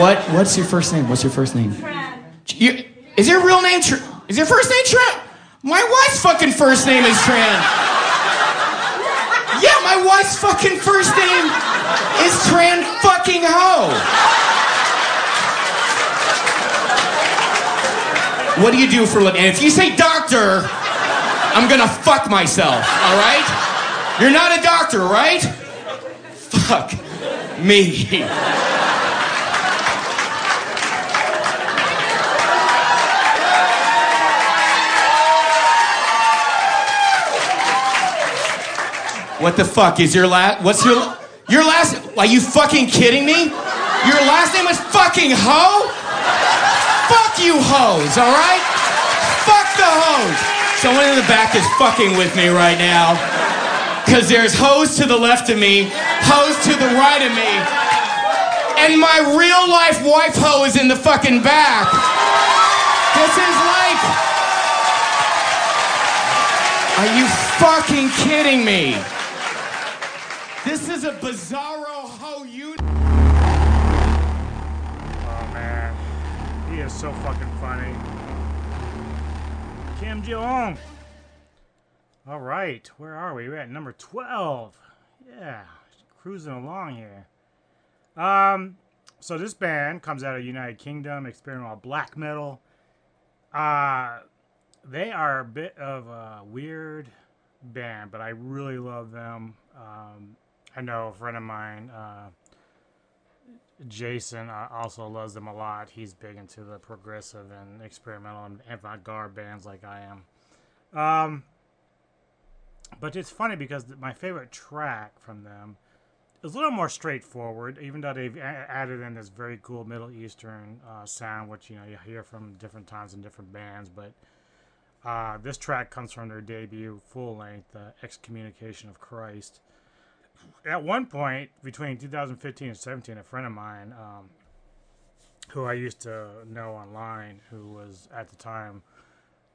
What? What's your first name? What's your first name? You, is your real name? Tr- is your first name Tran? My wife's fucking first name is Tran. Yeah, my wife's fucking first name is Tran fucking Ho. What do you do for a living? And if you say doctor, I'm gonna fuck myself, all right? You're not a doctor, right? Fuck me. What the fuck is your last? What's your your last? Are you fucking kidding me? Your last name is fucking Ho? Fuck you hoes, all right? Fuck the hoes. Someone in the back is fucking with me right now. Cause there's hoes to the left of me, hoes to the right of me, and my real life wife hoe is in the fucking back. This is like. Are you fucking kidding me? This is a bizarro so fucking funny. Kim Jong. All right, where are we? We're at number twelve. Yeah, cruising along here. Um, so this band comes out of United Kingdom, experimental black metal. Uh, they are a bit of a weird band, but I really love them. Um, I know a friend of mine, uh, Jason, also loves them a lot. He's big into the progressive and experimental and avant-garde bands like I am. Um, but it's funny because my favorite track from them is a little more straightforward, even though they've a- added in this very cool Middle Eastern uh, sound, which you know you hear from different times and different bands. But uh, this track comes from their debut full length, uh, "Excommunication of Christ." At one point between 2015 and 17, a friend of mine, um, who I used to know online, who was at the time,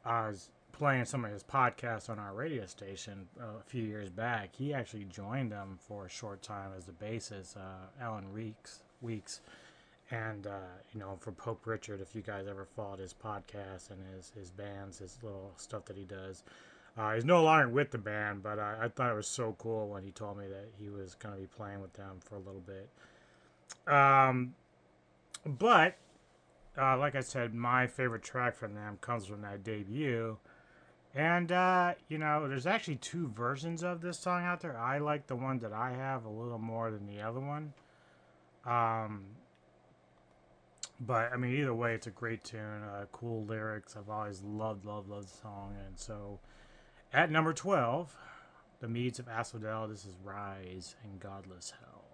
I was playing some of his podcasts on our radio station uh, a few years back. He actually joined them for a short time as the bassist, uh, Alan Weeks. Weeks, and uh, you know, for Pope Richard, if you guys ever followed his podcast and his his bands, his little stuff that he does. Uh, he's no longer with the band, but I, I thought it was so cool when he told me that he was going to be playing with them for a little bit. Um, but uh, like I said, my favorite track from them comes from that debut. And, uh, you know, there's actually two versions of this song out there. I like the one that I have a little more than the other one. Um, but, I mean, either way, it's a great tune. Uh, cool lyrics. I've always loved, loved, loved the song. And so, at number 12, The Meads of Asphodel, this is Rise in Godless Hell.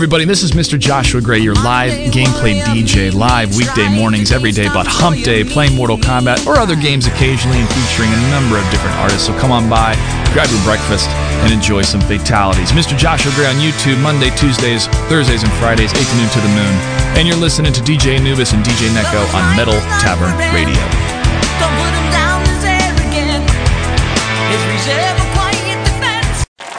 Everybody, this is Mr. Joshua Gray, your live gameplay DJ, live weekday mornings, every day, but hump day, playing Mortal Kombat or other games occasionally and featuring a number of different artists. So come on by, grab your breakfast, and enjoy some fatalities. Mr. Joshua Gray on YouTube, Monday, Tuesdays, Thursdays, and Fridays, 8 to noon to the moon. And you're listening to DJ Anubis and DJ Neko on Metal Tavern Radio.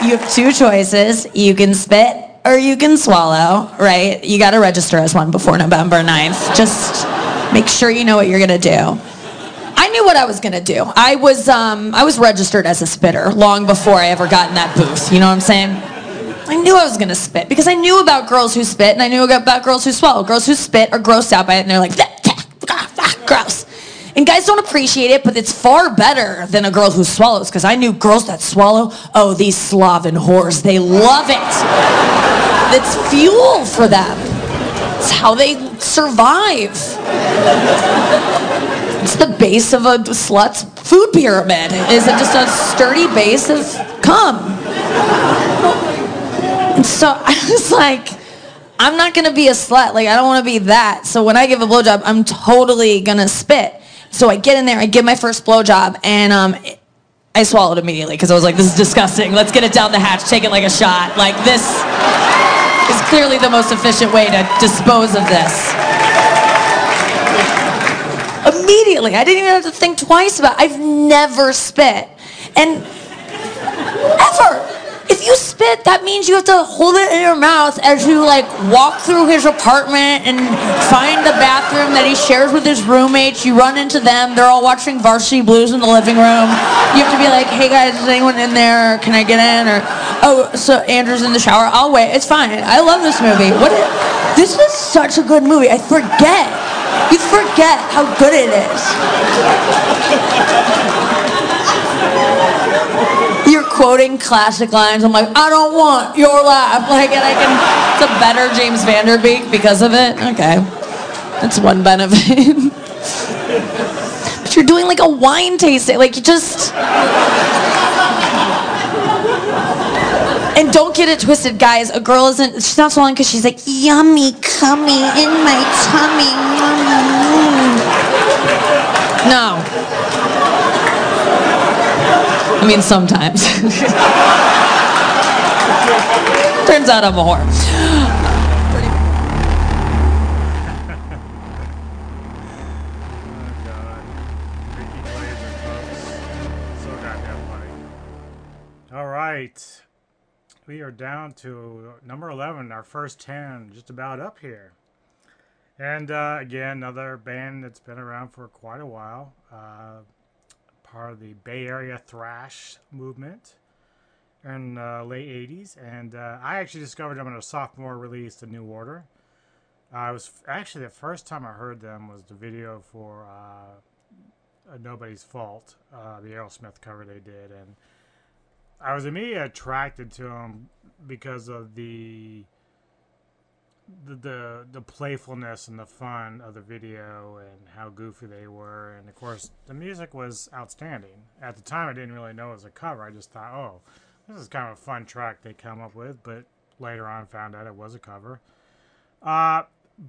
You have two choices. You can spit or you can swallow, right? You got to register as one before November 9th. Just make sure you know what you're going to do. I knew what I was going to do. I was um, I was registered as a spitter long before I ever got in that booth. You know what I'm saying? I knew I was going to spit because I knew about girls who spit and I knew about girls who swallow. Girls who spit are grossed out by it and they're like, gross. And guys don't appreciate it, but it's far better than a girl who swallows because I knew girls that swallow, oh, these Slaven whores, they love it. It's fuel for them. It's how they survive. It's the base of a slut's food pyramid. Is it just a sturdy base of cum? And so I was like, I'm not gonna be a slut. Like I don't want to be that. So when I give a blowjob, I'm totally gonna spit. So I get in there, I give my first blowjob, and um, I swallowed immediately because I was like, this is disgusting. Let's get it down the hatch, take it like a shot. Like this is clearly the most efficient way to dispose of this. Immediately, I didn't even have to think twice about. It. I've never spit, and ever. If you spit, that means you have to hold it in your mouth as you like walk through his apartment and find the bathroom that he shares with his roommates. You run into them. They're all watching Varsity Blues in the living room. You have to be like, "Hey guys, is anyone in there? Can I get in?" Or, "Oh, so Andrew's in the shower. I'll wait. It's fine. I love this movie. What? this is such a good movie. I forget. You forget how good it is. Quoting classic lines. I'm like, I don't want your laugh. Like, and I can. It's a better James Van Der Beek because of it. Okay, that's one benefit. but you're doing like a wine tasting. Like, you just. And don't get it twisted, guys. A girl isn't. She's not swallowing because she's like, yummy, cummy in my tummy. No. I mean, sometimes. Turns out I'm a whore. All right. We are down to number 11, our first 10, just about up here. And uh, again, another band that's been around for quite a while. Uh, part of the Bay Area thrash movement in uh, late 80s. And uh, I actually discovered them in a sophomore release, The New Order. Uh, it was actually the first time I heard them was the video for uh, Nobody's Fault, uh, the Aerosmith cover they did. And I was immediately attracted to them because of the the, the the playfulness and the fun of the video and how goofy they were. And of course the music was outstanding. At the time i didn't really know it was a cover. I just thought oh this is kind of a fun track they come up with. But later on found out it was a cover. Uh,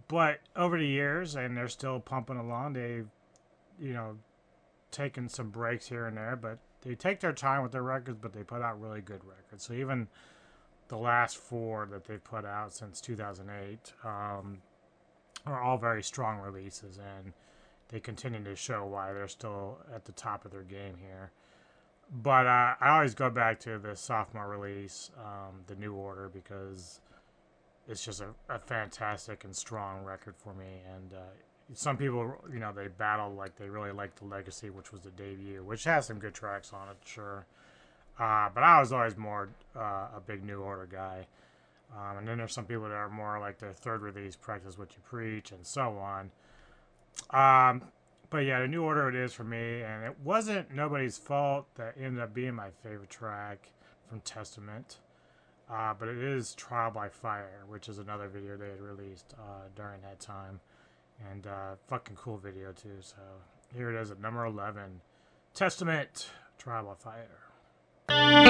but over the years and they're still pumping along they've you know taken some breaks here and there. But they take their time with their records but they put out really good records. So even the last four that they've put out since 2008 um, are all very strong releases, and they continue to show why they're still at the top of their game here. But uh, I always go back to the sophomore release, um, the New Order, because it's just a, a fantastic and strong record for me. And uh, some people, you know, they battle like they really like the Legacy, which was the debut, which has some good tracks on it, sure. Uh, but I was always more uh, a big New Order guy. Um, and then there's some people that are more like the third release, Practice What You Preach, and so on. Um, but yeah, the New Order it is for me, and it wasn't nobody's fault that ended up being my favorite track from Testament. Uh, but it is Trial by Fire, which is another video they had released uh, during that time. And uh, fucking cool video too. So here it is at number 11 Testament, Trial by Fire. Thank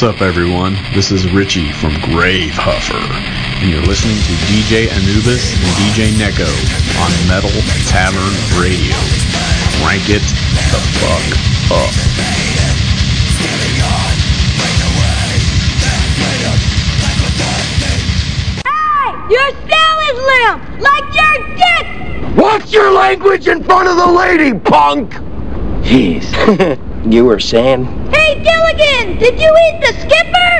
What's up, everyone? This is Richie from Grave Huffer, and you're listening to DJ Anubis and DJ Neko on Metal Tavern Radio. Rank it the fuck up. Hey! Your cell is limp! Like your dick! Watch your language in front of the lady, punk! Jeez. you were saying? Hey, Gilligan! Did you eat the skipper?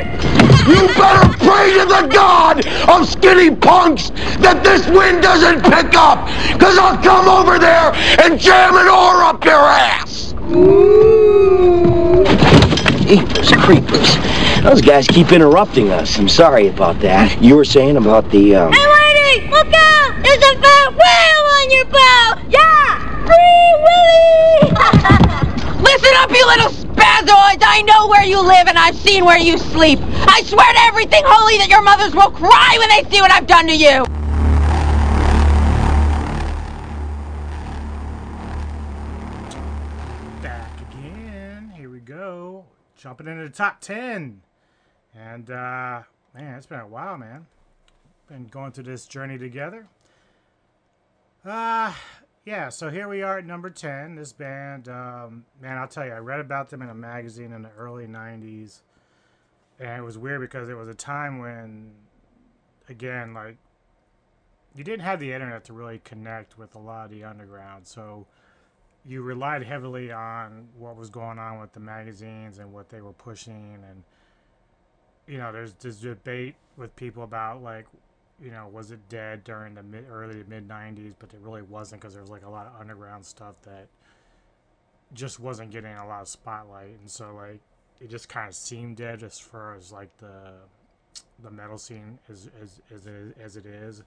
You better pray to the god of skinny punks that this wind doesn't pick up, cause I'll come over there and jam an oar up your ass! Jeepers creepers. Those guys keep interrupting us. I'm sorry about that. You were saying about the, uh... Hey, lady! Look out! There's a fat whale on your bow! Yeah! Free Willy! Listen up, you little spazoids! I know where you live and I've seen where you sleep. I swear to everything holy that your mothers will cry when they see what I've done to you. Back again. Here we go. Jumping into the top 10. And, uh, man, it's been a while, man. Been going through this journey together. Uh, yeah, so here we are at number 10. This band, um, man, I'll tell you, I read about them in a magazine in the early 90s. And it was weird because it was a time when, again, like, you didn't have the internet to really connect with a lot of the underground. So you relied heavily on what was going on with the magazines and what they were pushing. And, you know, there's this debate with people about, like, you know, was it dead during the mid, early to mid 90s? But it really wasn't because there was, like, a lot of underground stuff that just wasn't getting a lot of spotlight. And so, like, it just kind of seemed dead as far as, like, the the metal scene as, as, as, it, as it is.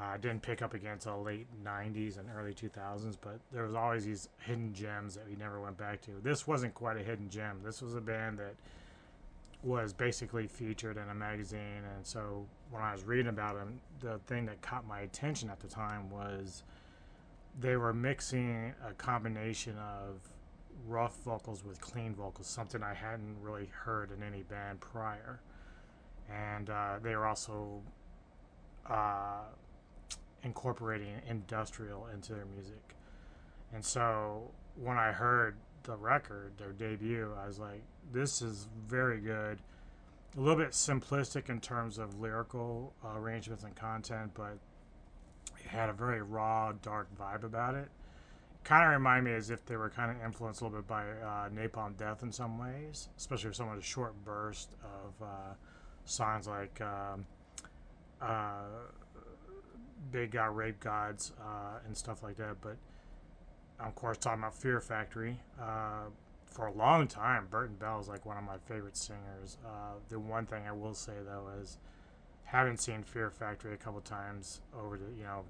Uh, didn't pick up again until late 90s and early 2000s, but there was always these hidden gems that we never went back to. This wasn't quite a hidden gem. This was a band that was basically featured in a magazine, and so when I was reading about them, the thing that caught my attention at the time was they were mixing a combination of rough vocals with clean vocals, something I hadn't really heard in any band prior. And uh, they were also uh, incorporating industrial into their music. And so when I heard the record, their debut, I was like, this is very good. A little bit simplistic in terms of lyrical uh, arrangements and content, but it had a very raw, dark vibe about it. Kind of reminded me as if they were kind of influenced a little bit by uh, Napalm Death in some ways, especially with some of the short burst of uh, songs like um, uh, Big God, Rape Gods, uh, and stuff like that. But I'm, of course, talking about Fear Factory. For a long time, Burton Bell is like one of my favorite singers. Uh, the one thing I will say though is, having seen Fear Factory a couple times over the you know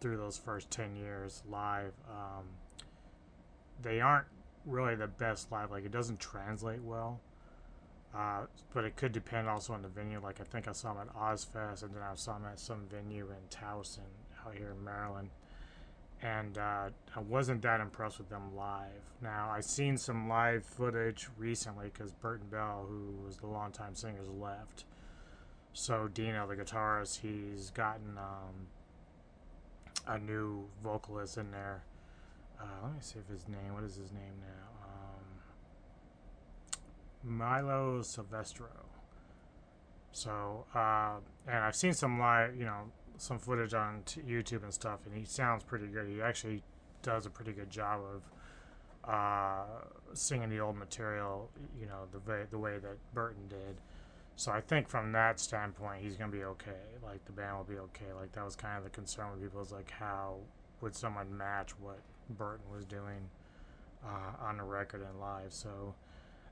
through those first ten years live, um, they aren't really the best live. Like it doesn't translate well. Uh, but it could depend also on the venue. Like I think I saw them at Ozzfest, and then I saw them at some venue in Towson out here in Maryland and uh, I wasn't that impressed with them live. Now I've seen some live footage recently because Burton Bell, who was the longtime singer, has left. So Dino, the guitarist, he's gotten um, a new vocalist in there. Uh, let me see if his name. What is his name now? Um, Milo Silvestro. So, uh, and I've seen some live, you know, some footage on YouTube and stuff, and he sounds pretty good. He actually does a pretty good job of uh, singing the old material, you know, the way the way that Burton did. So I think from that standpoint, he's gonna be okay. Like the band will be okay. Like that was kind of the concern with people is like how would someone match what Burton was doing uh, on the record and live. So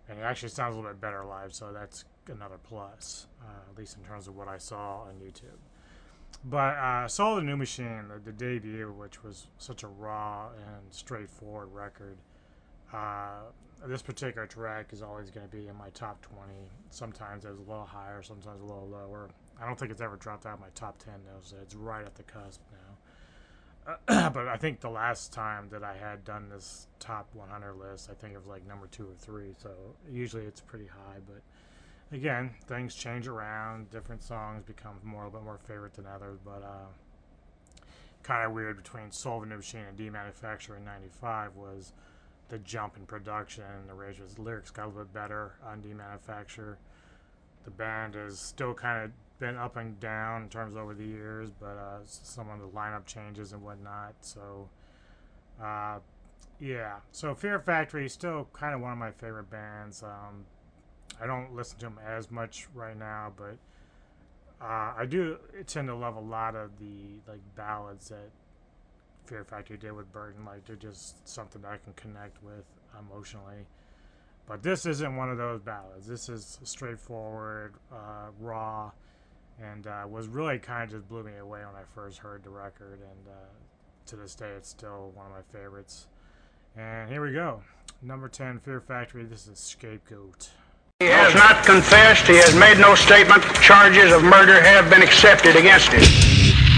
and it actually sounds a little bit better live. So that's another plus, uh, at least in terms of what I saw on YouTube. But uh, Soul of a New Machine, the, the, debut, which was such a raw and straightforward record. Uh, this particular track is always going to be in my top 20. Sometimes it's a little higher, sometimes a little lower. I don't think it's ever dropped out of my top 10 though, so it's right at the cusp now. but I think the last time that I had done this top 100 list, I think it was like number two or three. So usually it's pretty high. But again, things change around. Different songs become more a little bit more favorite than others. But uh, kind of weird between of a New Machine and Demanufacture in '95 was the jump in production. The lyrics got a little bit better on Demanufacture. The band has still kind of been up and down in terms over the years, but uh, some of the lineup changes and whatnot. So, uh, yeah. So Fear Factory is still kind of one of my favorite bands. Um, I don't listen to them as much right now, but uh, I do tend to love a lot of the like ballads that Fear Factory did with Burton. Like they're just something that I can connect with emotionally. But this isn't one of those ballads. This is straightforward, uh, raw, and uh, was really kind of just blew me away when I first heard the record. And uh, to this day, it's still one of my favorites. And here we go. Number 10, Fear Factory. This is Scapegoat. He has not confessed. He has made no statement. Charges of murder have been accepted against him.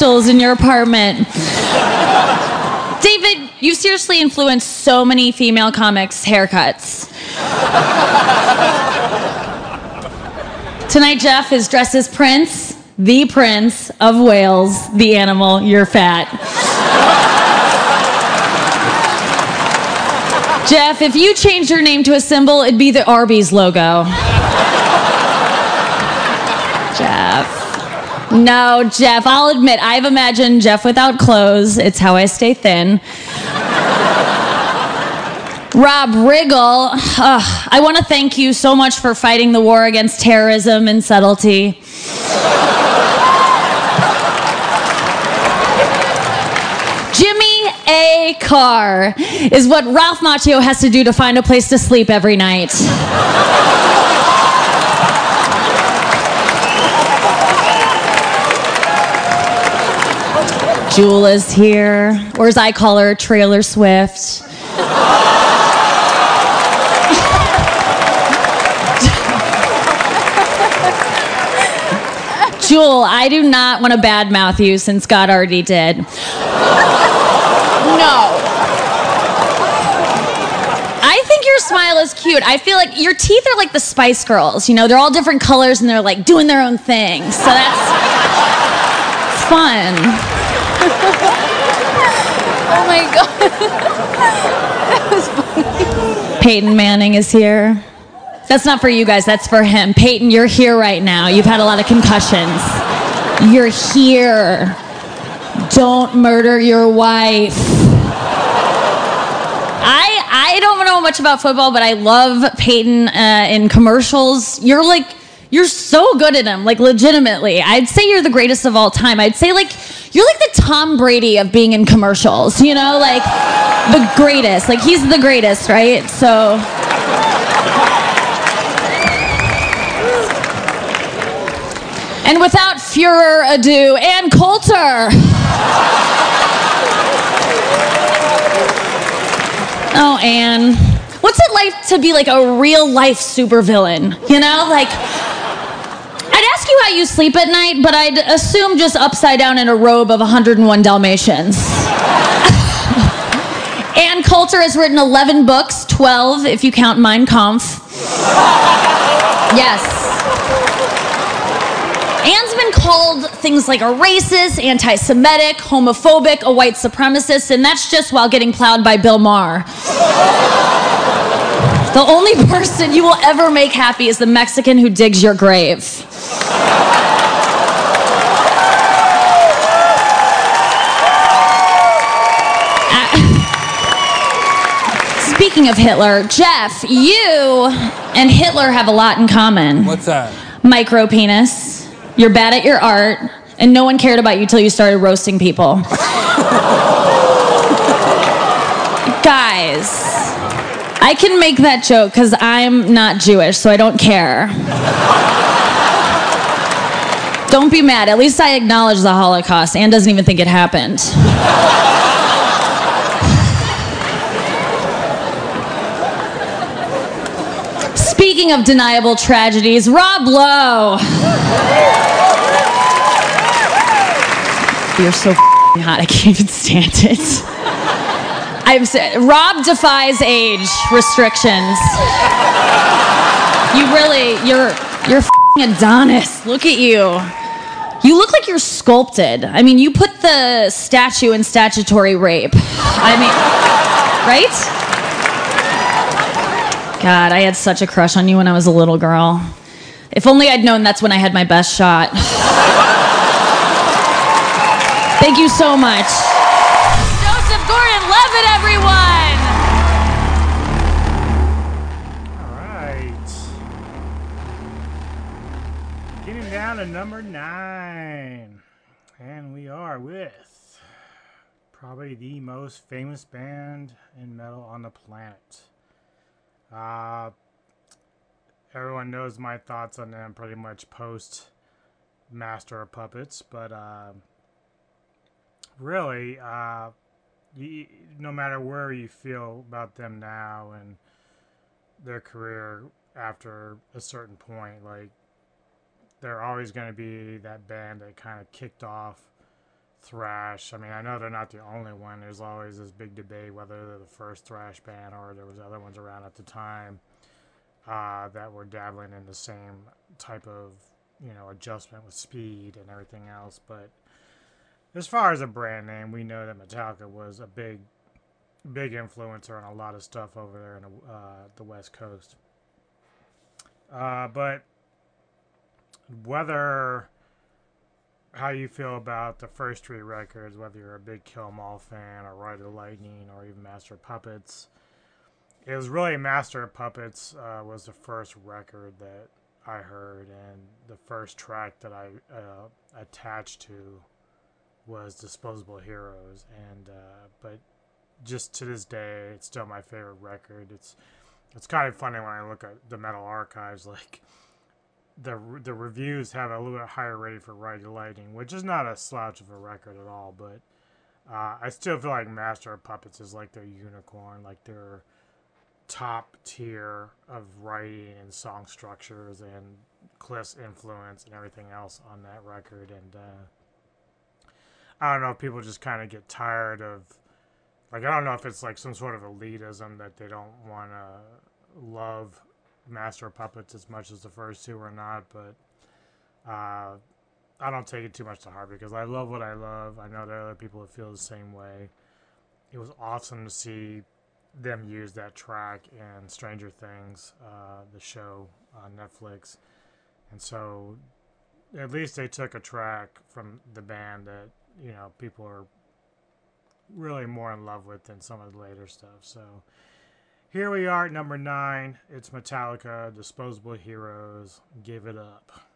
Stools in your apartment. David, you've seriously influenced so many female comics' haircuts. Tonight, Jeff is dressed as Prince, the Prince of Wales, the animal. You're fat. Jeff, if you changed your name to a symbol, it'd be the Arby's logo. No, Jeff, I'll admit, I've imagined Jeff without clothes. It's how I stay thin. Rob Riggle, ugh, I want to thank you so much for fighting the war against terrorism and subtlety. Jimmy A. Carr is what Ralph Macchio has to do to find a place to sleep every night. Jewel is here, or as I call her, Trailer Swift. Jewel, I do not want to badmouth you since God already did. No. I think your smile is cute. I feel like your teeth are like the Spice Girls. You know, they're all different colors and they're like doing their own thing. So that's fun. oh my god. that was funny. Peyton Manning is here. That's not for you guys, that's for him. Peyton, you're here right now. You've had a lot of concussions. You're here. Don't murder your wife. I I don't know much about football, but I love Peyton uh, in commercials. You're like you're so good at him, like legitimately. I'd say you're the greatest of all time. I'd say like you're like the Tom Brady of being in commercials. You know, like the greatest. Like he's the greatest, right? So. And without further ado, Ann Coulter. Oh, Ann. What's it like to be like a real life supervillain? You know, like I'd ask you how you sleep at night, but I'd assume just upside down in a robe of 101 Dalmatians. Ann Coulter has written 11 books, 12 if you count Mein Kampf. Yes. Ann's been called things like a racist, anti Semitic, homophobic, a white supremacist, and that's just while getting plowed by Bill Maher. The only person you will ever make happy is the Mexican who digs your grave. Uh, Speaking of Hitler, Jeff, you and Hitler have a lot in common. What's that? Micro penis. You're bad at your art, and no one cared about you till you started roasting people. Guys, I can make that joke because I'm not Jewish, so I don't care. Don't be mad. At least I acknowledge the Holocaust. Ann doesn't even think it happened. Speaking of deniable tragedies, Rob Lowe. You're so hot. I can't even stand it. I've Rob defies age restrictions. You really, you're you're Adonis. Look at you. You look like you're sculpted. I mean, you put the statue in statutory rape. I mean, right? God, I had such a crush on you when I was a little girl. If only I'd known that's when I had my best shot. Thank you so much. Number nine. And we are with probably the most famous band in metal on the planet. Uh, everyone knows my thoughts on them pretty much post Master of Puppets, but uh, really, uh, you, no matter where you feel about them now and their career after a certain point, like they're always going to be that band that kind of kicked off thrash. I mean, I know they're not the only one. There's always this big debate whether they're the first thrash band or there was other ones around at the time uh, that were dabbling in the same type of you know adjustment with speed and everything else. But as far as a brand name, we know that Metallica was a big, big influencer on a lot of stuff over there in the, uh, the West Coast. Uh, but whether how you feel about the first three records, whether you're a big Kill 'Em All fan or Ride the Lightning or even Master Puppets, it was really Master Puppets uh, was the first record that I heard, and the first track that I uh, attached to was Disposable Heroes, and uh, but just to this day, it's still my favorite record. It's it's kind of funny when I look at the Metal Archives, like the the reviews have a little bit higher rating for Ride the Lightning, which is not a slouch of a record at all, but uh, I still feel like Master of Puppets is like their unicorn, like their top tier of writing and song structures and Cliff's influence and everything else on that record. And uh, I don't know if people just kind of get tired of, like, I don't know if it's like some sort of elitism that they don't want to love Master of Puppets as much as the first two or not, but uh, I don't take it too much to heart because I love what I love. I know there are other people that feel the same way. It was awesome to see them use that track in Stranger Things, uh, the show on Netflix. And so at least they took a track from the band that, you know, people are really more in love with than some of the later stuff. So here we are at number nine. It's Metallica, Disposable Heroes. Give it up.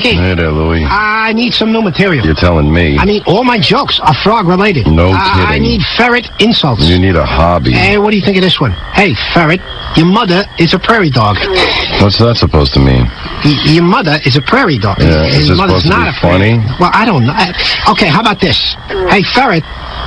Frankie. Hey there, Louie. I need some new material. You're telling me. I mean, all my jokes are frog related. No I- I need ferret insults. You need a hobby. Hey, what do you think of this one? Hey, ferret, your mother is a prairie dog. What's that supposed to mean? Y- your mother is a prairie dog. Yeah, is His this mother's supposed to not be funny? Well, I don't know. Uh, Okay, how about this? Hey, ferret,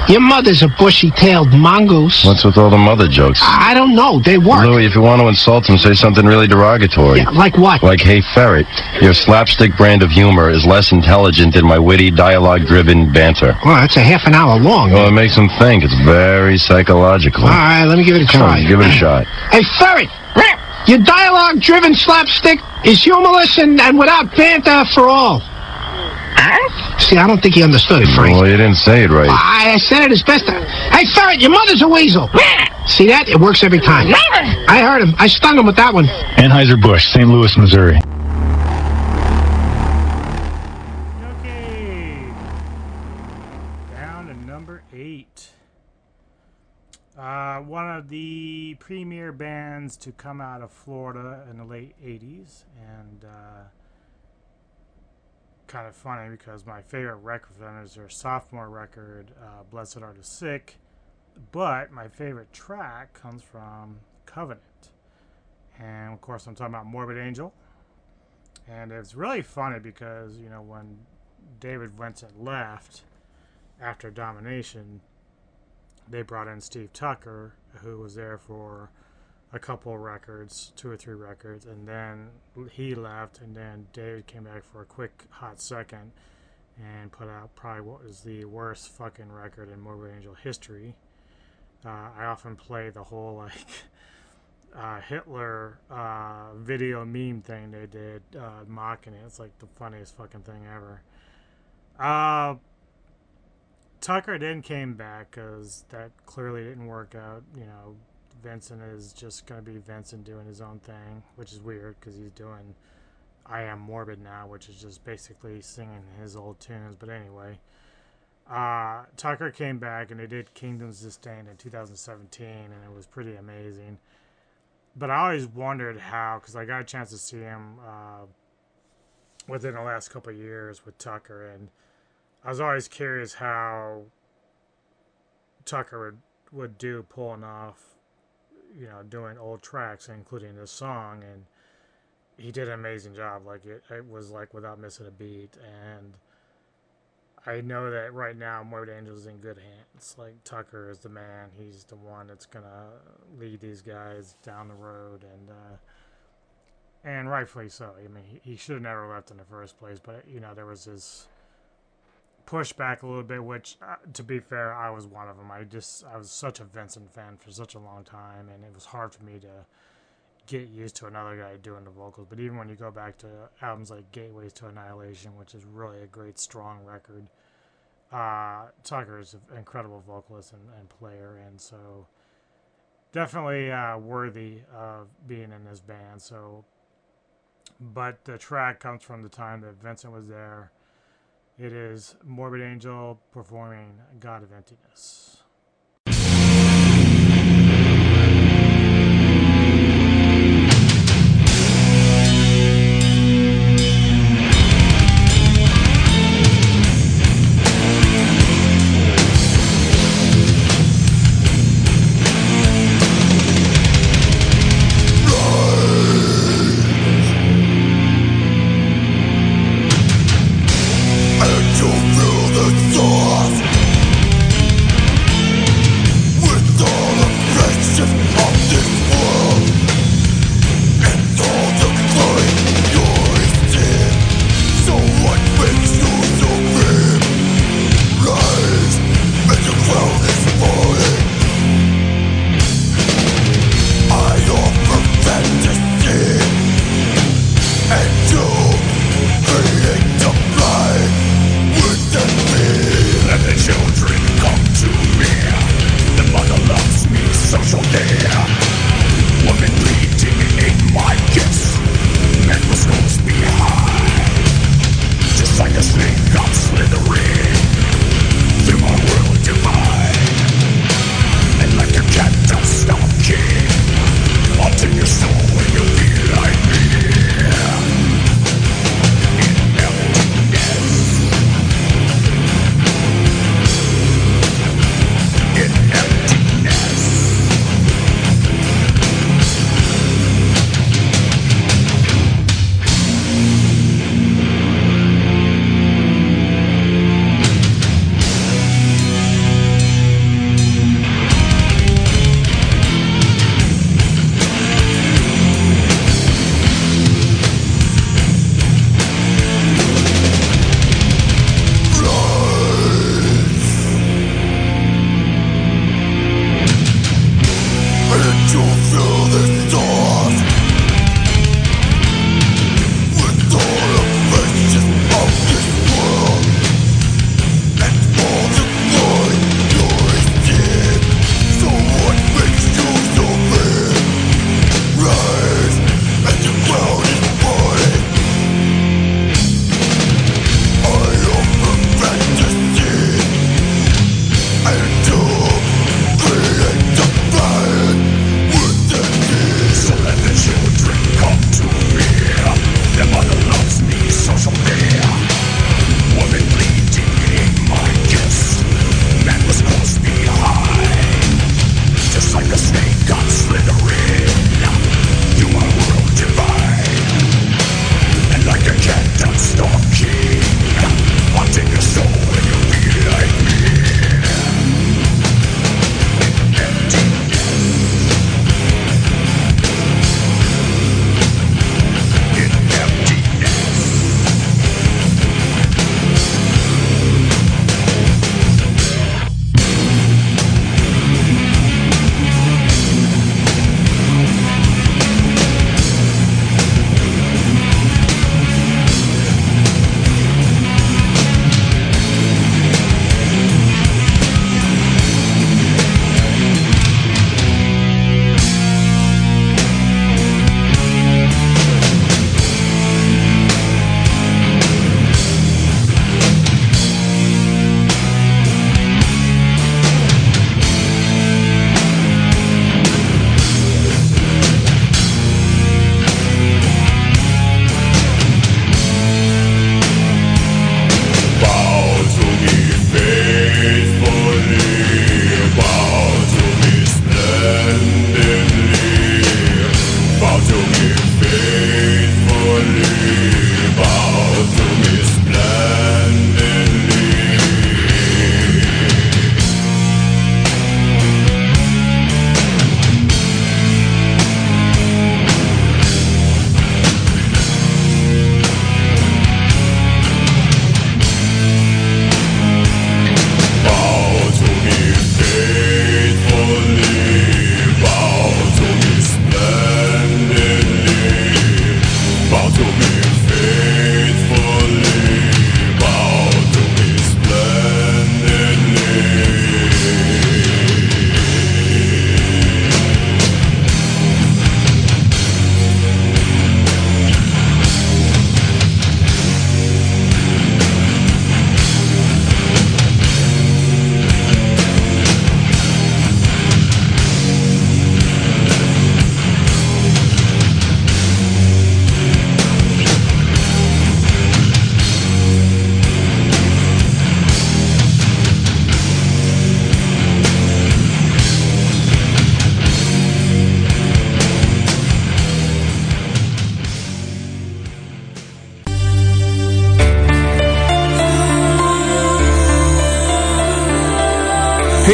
your mother's a bushy-tailed mongoose. What's with all the mother jokes? I don't know. They work. Louie, if you want to insult him, say something really derogatory. Yeah, like what? Like, hey, ferret, your slapstick brand of humor is less intelligent than my witty, dialogue-driven banter. Well, that's a half an hour long. Well, it makes him think. It's very psychological. All right, let me give it a try. on, give it a shot. Hey, ferret, your dialogue-driven slapstick is humorless and, and without banter for all. See, I don't think he understood it, Frank. Well, you didn't say it right. I, I said it as best. I, hey, ferret, your mother's a weasel. See that? It works every time. I heard him. I stung him with that one. Anheuser-Busch, St. Louis, Missouri. Okay. Down to number eight. Uh, one of the premier bands to come out of Florida in the late 80s. And uh, kind of funny because my favorite record from them is their sophomore record, uh, Blessed Are the Sick. But my favorite track comes from Covenant. And of course, I'm talking about Morbid Angel. And it's really funny because, you know, when David Vincent left after Domination, they brought in Steve Tucker, who was there for a couple records, two or three records, and then he left, and then David came back for a quick hot second and put out probably what was the worst fucking record in Morbid Angel history. Uh, I often play the whole like uh, Hitler uh, video meme thing they did, uh, mocking it. It's like the funniest fucking thing ever. Uh, Tucker then came back because that clearly didn't work out. You know, Vincent is just going to be Vincent doing his own thing, which is weird because he's doing I Am Morbid now, which is just basically singing his old tunes. But anyway, uh, Tucker came back and they did Kingdoms Disdain in 2017, and it was pretty amazing. But I always wondered how, because I got a chance to see him uh, within the last couple years with Tucker, and I was always curious how Tucker would, would do pulling off, you know, doing old tracks, including this song, and he did an amazing job. Like it, it was like without missing a beat, and I know that right now Morbid Angel's in good hands. Like Tucker is the man; he's the one that's gonna lead these guys down the road, and uh, and rightfully so. I mean, he, he should have never left in the first place, but you know there was this pushback a little bit, which, uh, to be fair, I was one of them. I just I was such a Vincent fan for such a long time, and it was hard for me to get used to another guy doing the vocals. But even when you go back to albums like Gateways to Annihilation, which is really a great, strong record, uh, Tucker is an incredible vocalist and, and player, and so definitely uh, worthy of being in this band. So, but the track comes from the time that Vincent was there. It is Morbid Angel performing God of Emptiness.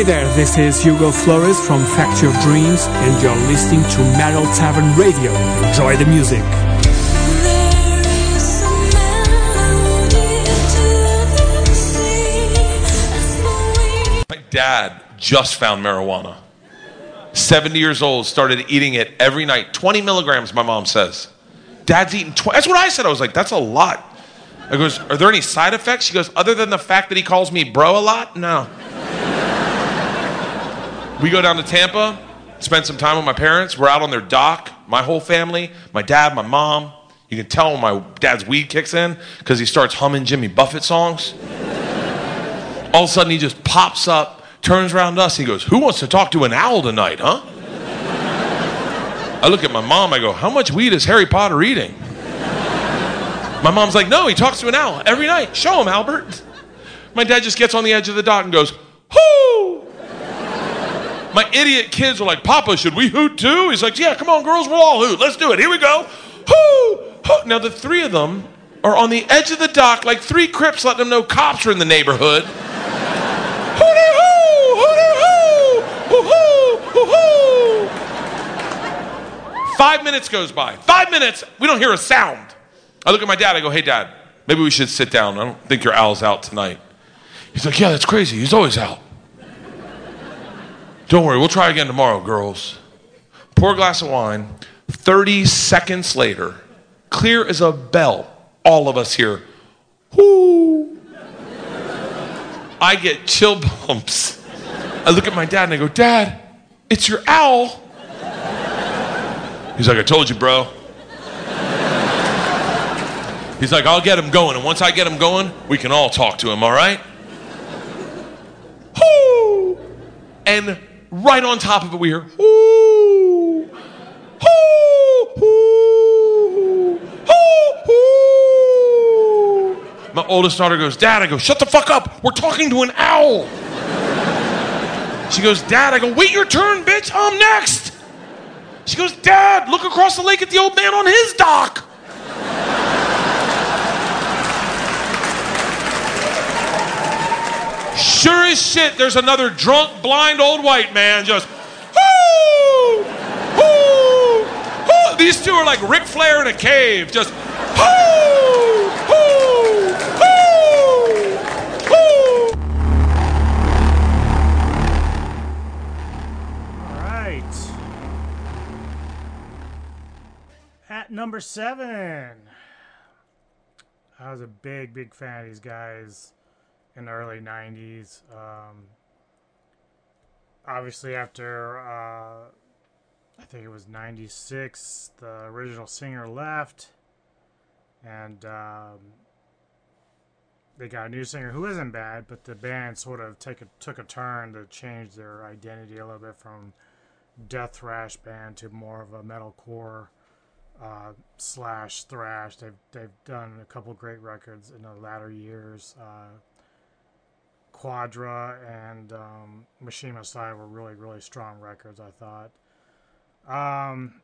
Hey there, this is Hugo Flores from Factory of Dreams, and you're listening to Metal Tavern Radio. Enjoy the music. My dad just found marijuana. 70 years old, started eating it every night. 20 milligrams, my mom says. Dad's eating 20. That's what I said. I was like, that's a lot. I goes, are there any side effects? She goes, other than the fact that he calls me bro a lot? No. We go down to Tampa, spend some time with my parents. We're out on their dock, my whole family, my dad, my mom. You can tell when my dad's weed kicks in because he starts humming Jimmy Buffett songs. All of a sudden, he just pops up, turns around us, he goes, Who wants to talk to an owl tonight, huh? I look at my mom, I go, How much weed is Harry Potter eating? My mom's like, No, he talks to an owl every night. Show him, Albert. My dad just gets on the edge of the dock and goes, Hoo! My idiot kids are like, Papa, should we hoot too? He's like, Yeah, come on, girls, we'll all hoot. Let's do it. Here we go. Hoo! Hoo! Now, the three of them are on the edge of the dock, like three crips letting them know cops are in the neighborhood. Hooty-hoo! Hooty-hoo! Hoo-hoo! Hoo-hoo! Five minutes goes by. Five minutes, we don't hear a sound. I look at my dad, I go, hey, dad, maybe we should sit down. I don't think your owl's out tonight. He's like, yeah, that's crazy. He's always out. Don't worry, we'll try again tomorrow, girls. Pour a glass of wine. 30 seconds later, clear as a bell, all of us here, whoo. I get chill bumps. I look at my dad and I go, Dad, it's your owl. He's like, I told you, bro. He's like, I'll get him going. And once I get him going, we can all talk to him, all right? Whoo! And right on top of it, we hear! My oldest daughter goes, Dad, I go, shut the fuck up. We're talking to an owl. She goes, Dad, I go, wait your turn, bitch. I'm next. She goes, Dad, look across the lake at the old man on his dock. Sure as shit, there's another drunk, blind old white man just, whoo, whoo, whoo. These two are like Ric Flair in a cave, just, whoo, whoo, whoo, whoo. All right. At number seven. I was a big, big fan of these guys in the early 90s. Um, obviously, after uh, I think it was 96, the original singer left, and um, they got a new singer who isn't bad, but the band sort of take a, took a turn to change their identity a little bit from death thrash band to more of a metalcore uh, slash thrash. They've they've done a couple great records in the latter years. Uh, Quadra and um, Machine Messiah were really really strong records. I thought. Um,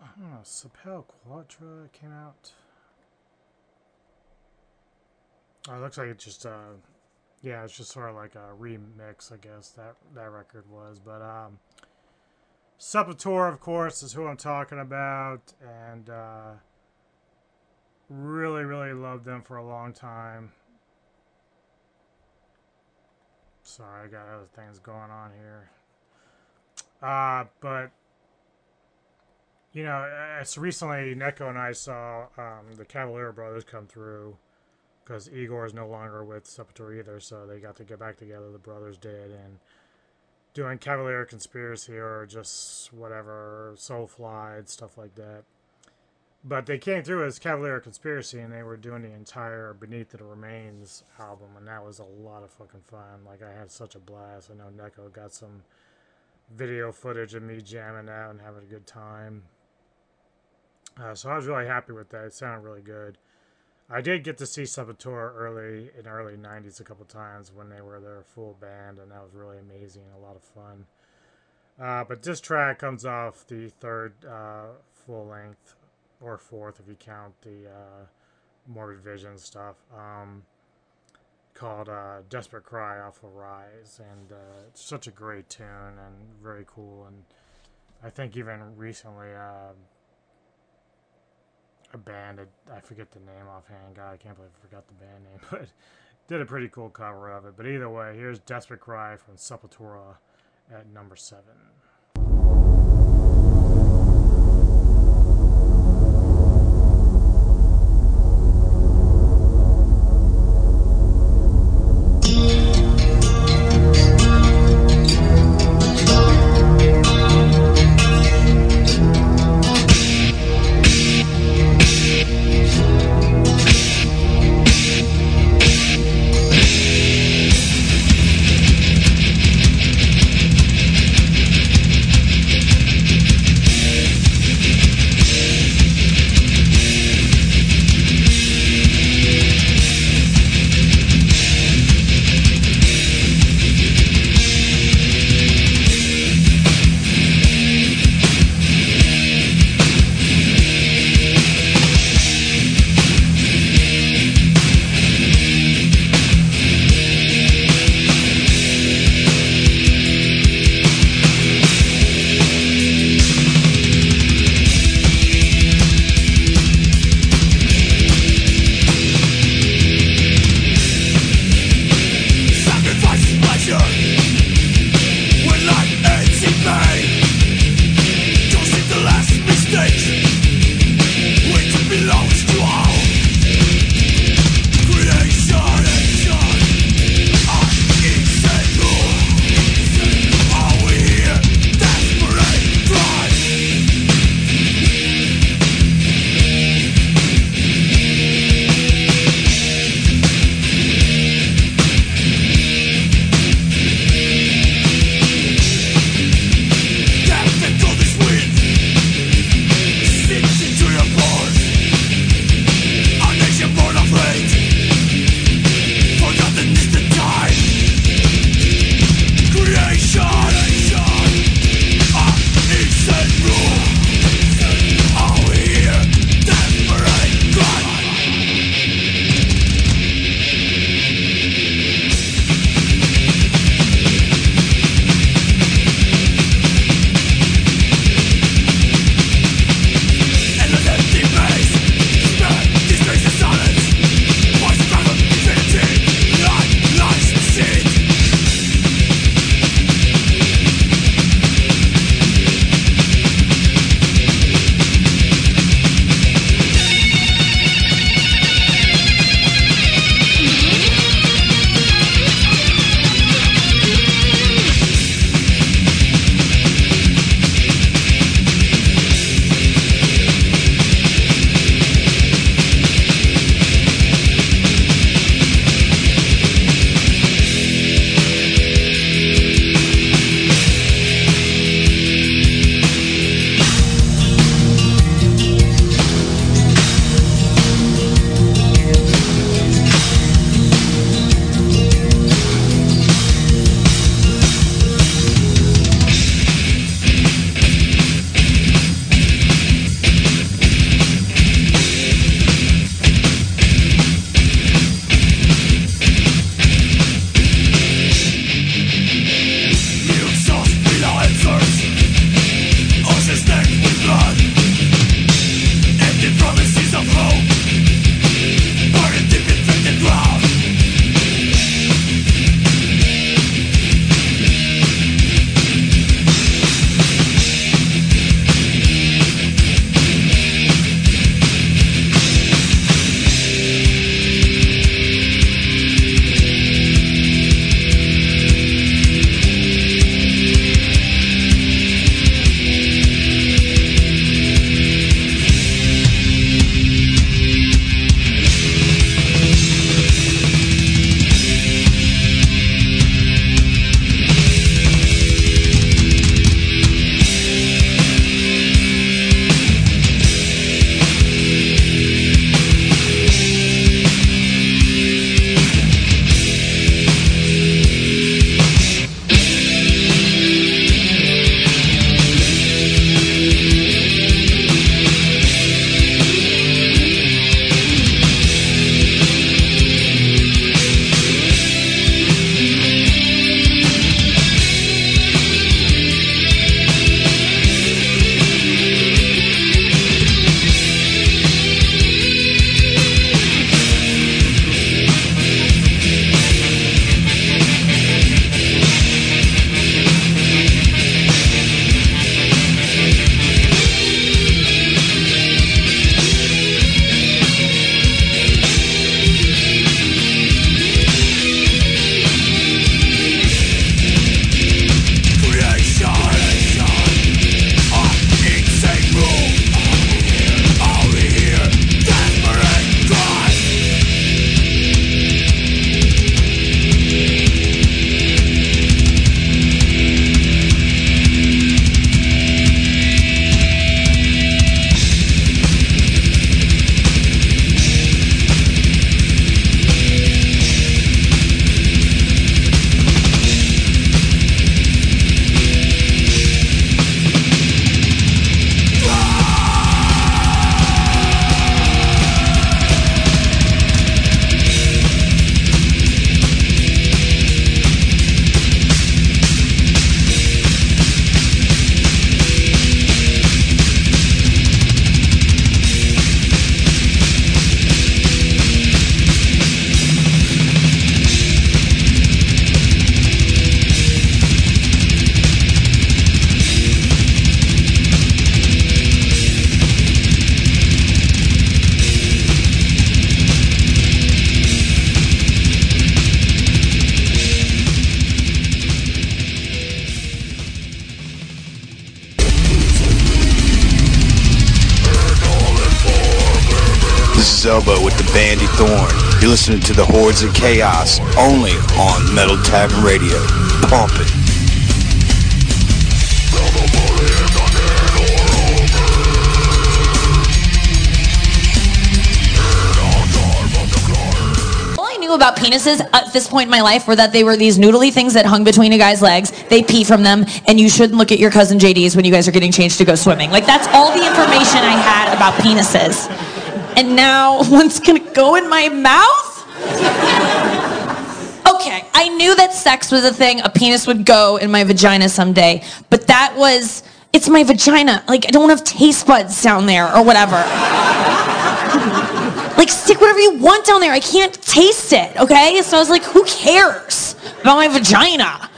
I don't know. Sapel Quadra came out. Oh, it looks like it just uh, yeah, it's just sort of like a remix, I guess that that record was. But um, Sepultura, of course, is who I'm talking about, and uh, really, really loved them for a long time. Sorry, I got other things going on here. Uh, but you know, it's recently Neko and I saw um, the Cavalera brothers come through because Igor is no longer with Sepultura either, so they got to get back together. The brothers did, and doing Cavalera Conspiracy or just whatever, Soulfly, and stuff like that. But they came through as Cavalera Conspiracy, and they were doing the entire Beneath the Remains album, and that was a lot of fucking fun. Like I had such a blast. I know Neko got some video footage of me jamming out and having a good time. Uh, so I was really happy with that. It sounded really good. I did get to see Sepultura early in early '90s a couple times when they were their full band, and that was really amazing and a lot of fun. Uh, but this track comes off the third uh, full length, or fourth if you count the uh, Morbid Vision stuff. Um, called uh, "Desperate Cry" off of Rise, and uh, it's such a great tune and very cool. And I think even recently, uh, a band I forget the name offhand. God, I can't believe I forgot the band name, but did a pretty cool cover of it. But either way, here's "Desperate Cry" from Sepultura at number seven. The Hordes of Chaos only on Metal Tavern Radio. Pump it. All I knew about penises at this point in my life were that they were these noodly things that hung between a guy's legs. They pee from them, and you shouldn't look at your cousin JD's when you guys are getting changed to go swimming. Like that's all the information I had about penises. And now one's gonna go in my mouth? I knew that sex was a thing. A penis would go in my vagina someday, but that was. It's my vagina. Like, I don't have taste buds down there or whatever. like, stick whatever you want down there. I can't taste it, okay? So I was like, who cares about my vagina?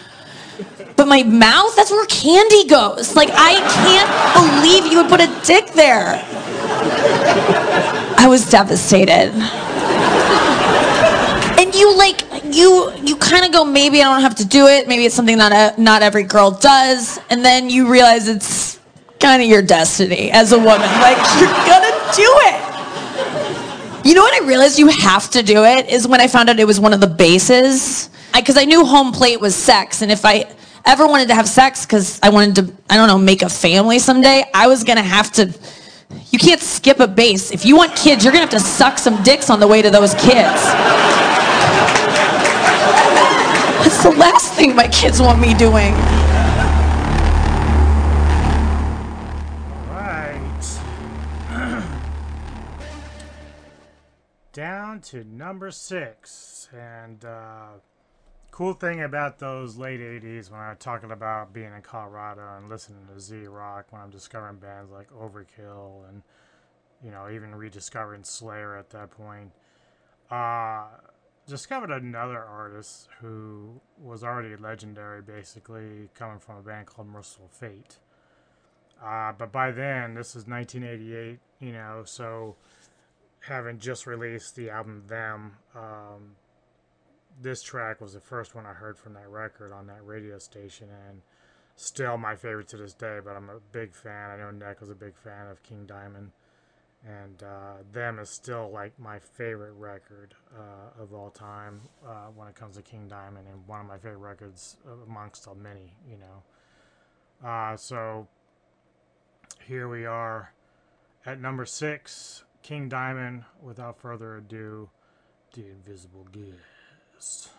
But my mouth, that's where candy goes. Like, I can't believe you would put a dick there. I was devastated. You you kind of go maybe I don't have to do it. Maybe it's something that uh, not every girl does. And then you realize it's kind of your destiny as a woman. Like you're gonna do it. You know what I realized you have to do it is when I found out it was one of the bases. Because I, knew home plate was sex, and if I ever wanted to have sex because I wanted to, I don't know, make a family someday, I was gonna have to. You can't skip a base. If you want kids, you're gonna have to suck some dicks on the way to those kids. That's the last thing my kids want me doing. Right. Down to number six. And uh, cool thing about those late 80s when I'm talking about being in Colorado and listening to Z Rock, when I'm discovering bands like Overkill and, you know, even rediscovering Slayer at that point. Uh, discovered another artist who was already legendary, basically coming from a band called Mercyful Fate. Uh, but by then, this is 1988, you know, so having just released the album Them, um, this track was the first one I heard from that record on that radio station, and still my favorite to this day. But I'm a big fan. I know Nick was a big fan of King Diamond, and uh, Them is still like my favorite record uh, of all time uh, when it comes to King Diamond, and one of my favorite records amongst the many, you know. Uh, so here we are at number six, King Diamond. Without further ado, the Invisible Guest.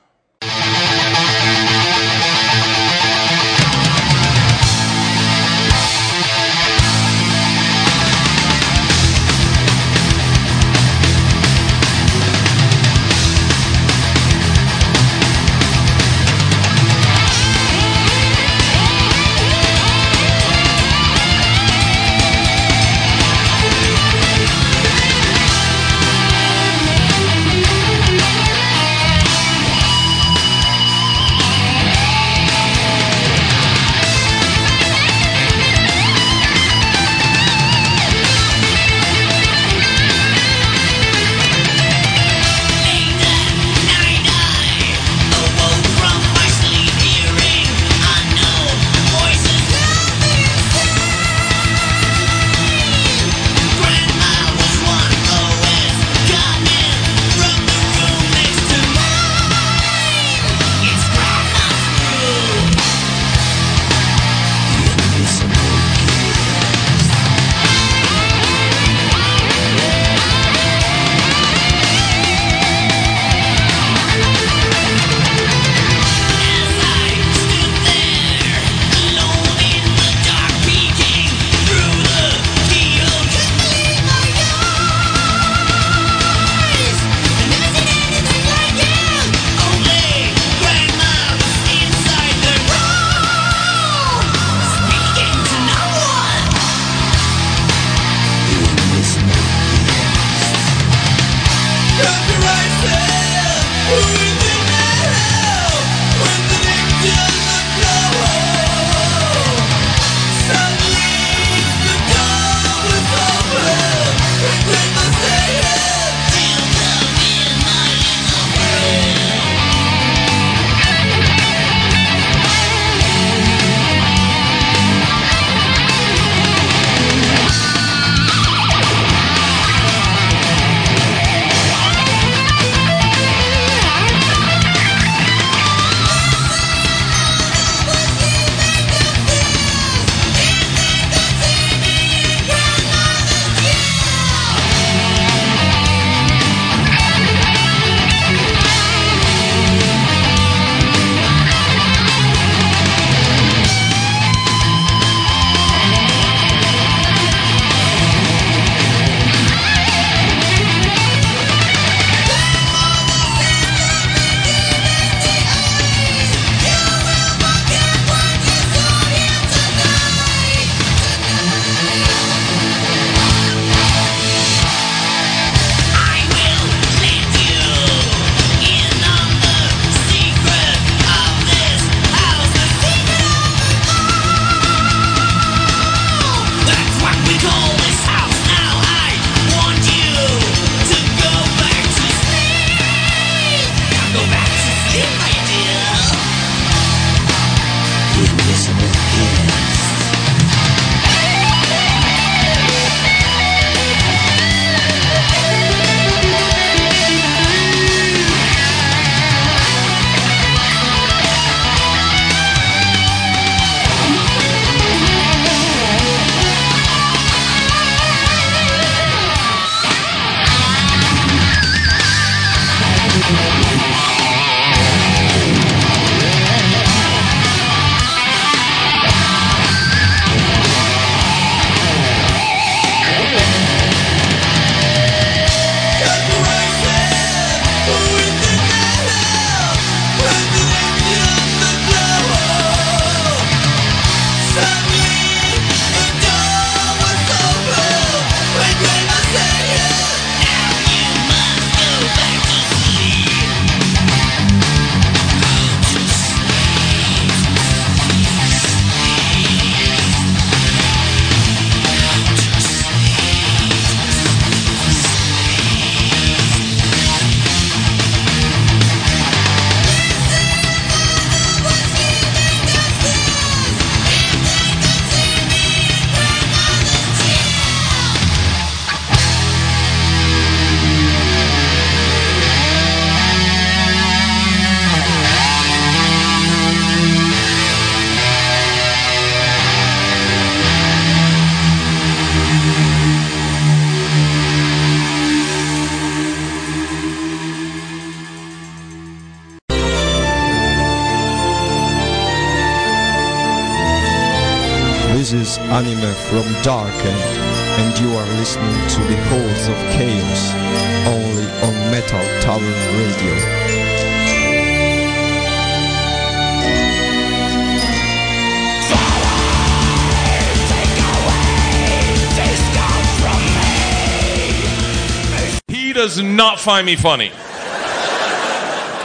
Find me funny.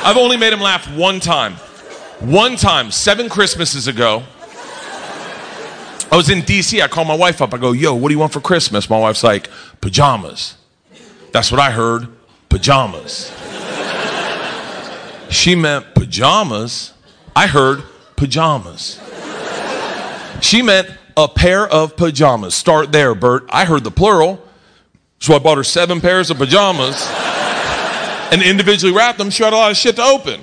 I've only made him laugh one time. One time, seven Christmases ago. I was in DC. I called my wife up. I go, Yo, what do you want for Christmas? My wife's like, Pajamas. That's what I heard. Pajamas. She meant pajamas. I heard pajamas. She meant a pair of pajamas. Start there, Bert. I heard the plural. So I bought her seven pairs of pajamas and individually wrapped them. She had a lot of shit to open.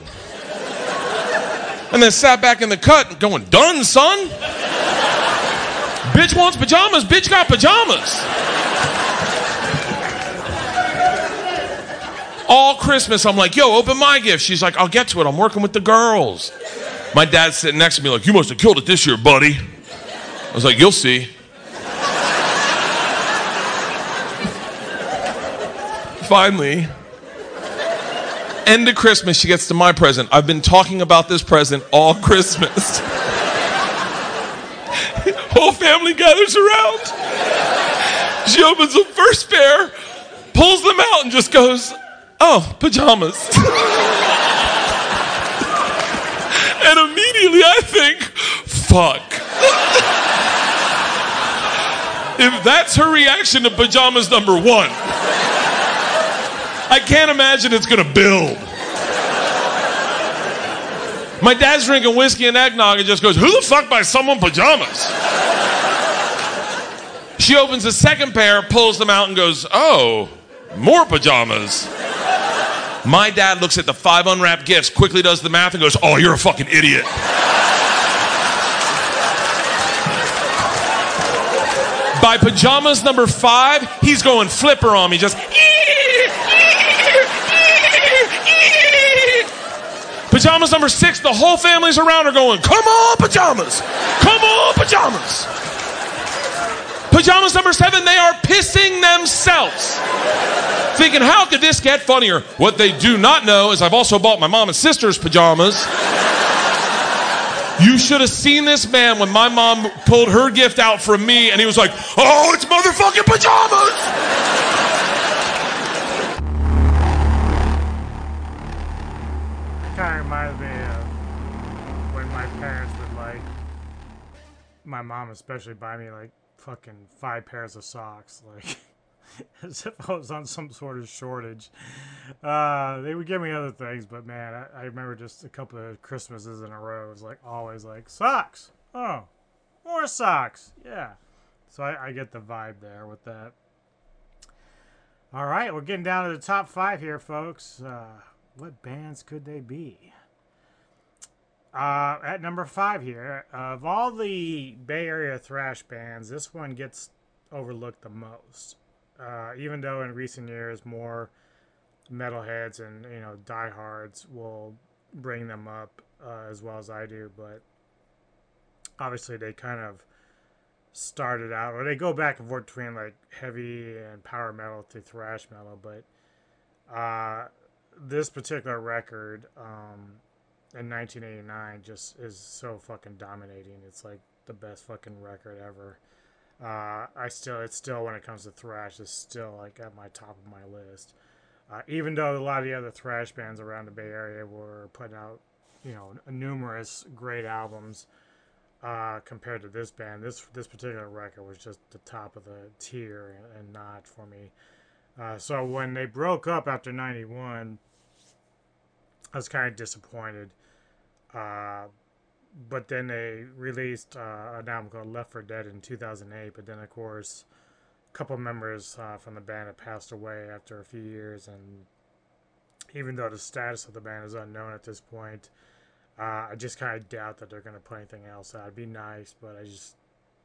And then sat back in the cut going, Done, son. Bitch wants pajamas. Bitch got pajamas. All Christmas, I'm like, yo, open my gift. She's like, I'll get to it. I'm working with the girls. My dad's sitting next to me, like, you must have killed it this year, buddy. I was like, you'll see. Finally, end of Christmas, she gets to my present. I've been talking about this present all Christmas. Whole family gathers around. She opens the first pair, pulls them out, and just goes, Oh, pajamas. and immediately I think, Fuck. if that's her reaction to pajamas number one, I can't imagine it's gonna build. My dad's drinking whiskey and eggnog and just goes, Who the fuck buys someone pajamas? She opens the second pair, pulls them out, and goes, Oh, more pajamas. My dad looks at the five unwrapped gifts, quickly does the math, and goes, Oh, you're a fucking idiot. By pajamas number five, he's going flipper on me, just. Pajamas number six, the whole family's around her going, Come on, pajamas! Come on, pajamas! Pajamas number seven, they are pissing themselves. Thinking, how could this get funnier? What they do not know is I've also bought my mom and sister's pajamas. You should have seen this man when my mom pulled her gift out from me and he was like, Oh, it's motherfucking pajamas! kind of reminds me of when my parents would like, my mom especially buy me like fucking five pairs of socks, like as if I was on some sort of shortage. Uh, they would give me other things, but man, I, I remember just a couple of Christmases in a row. It was like always like socks. Oh, more socks. Yeah. So I, I get the vibe there with that. All right, we're getting down to the top five here, folks. Uh, what bands could they be? Uh, at number five here, of all the Bay Area thrash bands, this one gets overlooked the most. Uh, even though in recent years more metalheads and you know diehards will bring them up uh, as well as I do, but obviously they kind of started out, or they go back and forth between like heavy and power metal to thrash metal, but uh, this particular record um, in 1989 just is so fucking dominating. It's like the best fucking record ever. Uh, I still, it's still when it comes to thrash, it's still like at my top of my list. Uh, even though a lot of the other thrash bands around the Bay Area were putting out, you know, numerous great albums uh, compared to this band, this this particular record was just the top of the tier and, and not for me. Uh, so when they broke up after '91, I was kind of disappointed. Uh, but then they released uh, an album called Left for Dead in 2008. But then, of course, a couple members uh, from the band had passed away after a few years, and even though the status of the band is unknown at this point, uh, I just kind of doubt that they're going to put anything else out. It'd be nice, but I just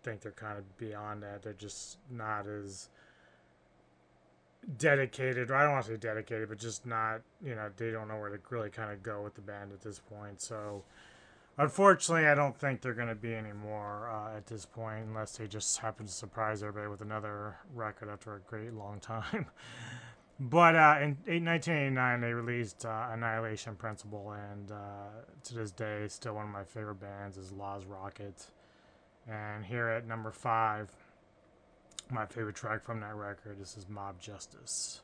think they're kind of beyond that. They're just not as dedicated. Or I don't want to say dedicated, but just not. You know, they don't know where to really kind of go with the band at this point. So Unfortunately, I don't think they're going to be anymore uh, at this point, unless they just happen to surprise everybody with another record after a great long time. but uh, in eight- 1989, they released uh, Annihilation Principle, and uh, to this day, still one of my favorite bands is Laaz Rockit. And here at number five, my favorite track from that record, this is Mob Justice.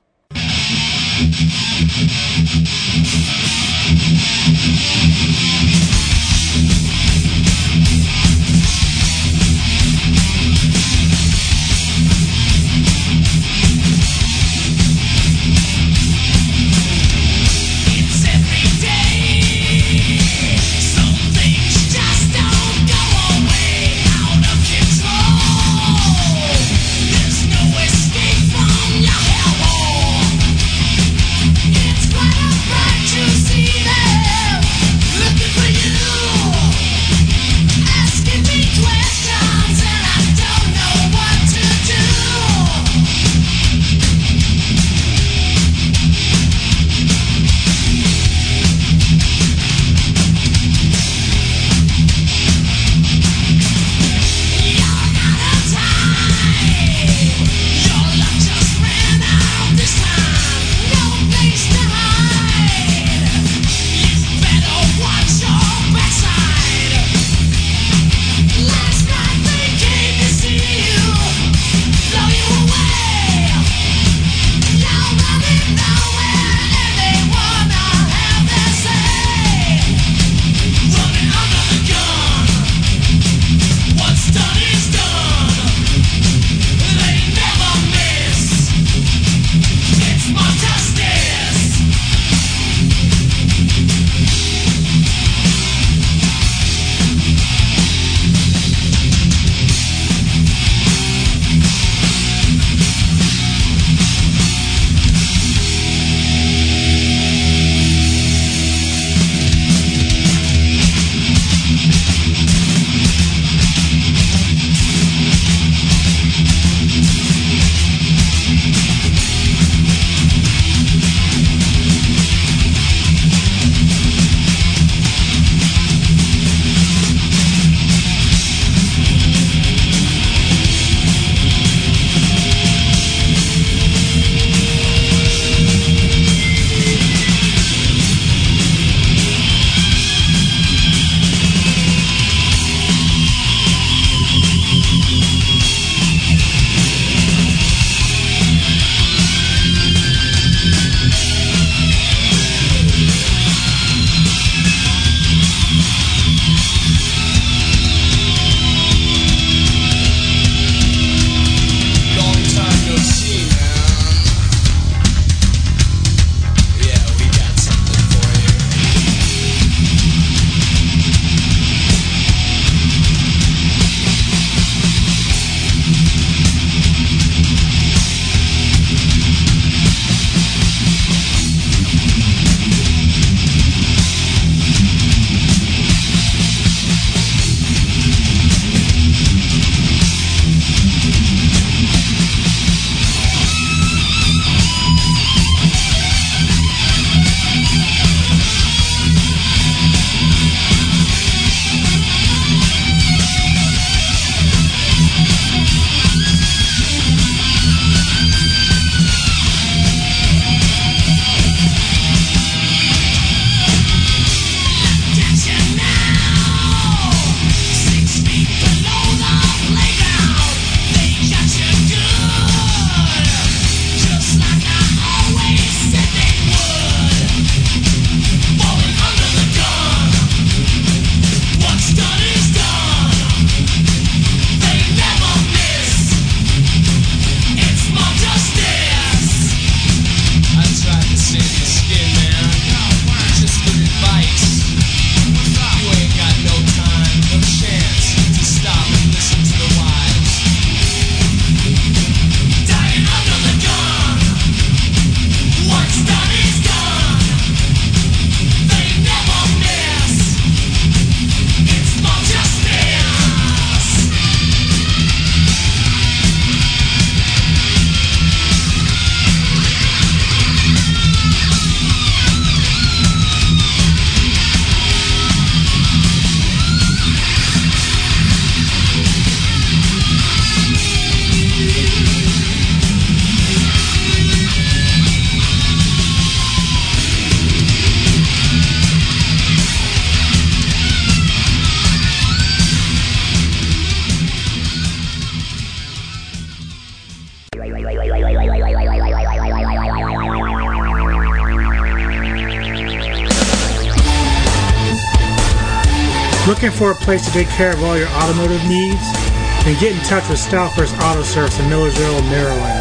Place to take care of all your automotive needs? Then get in touch with Stalfers Auto Service in Millersville, Maryland.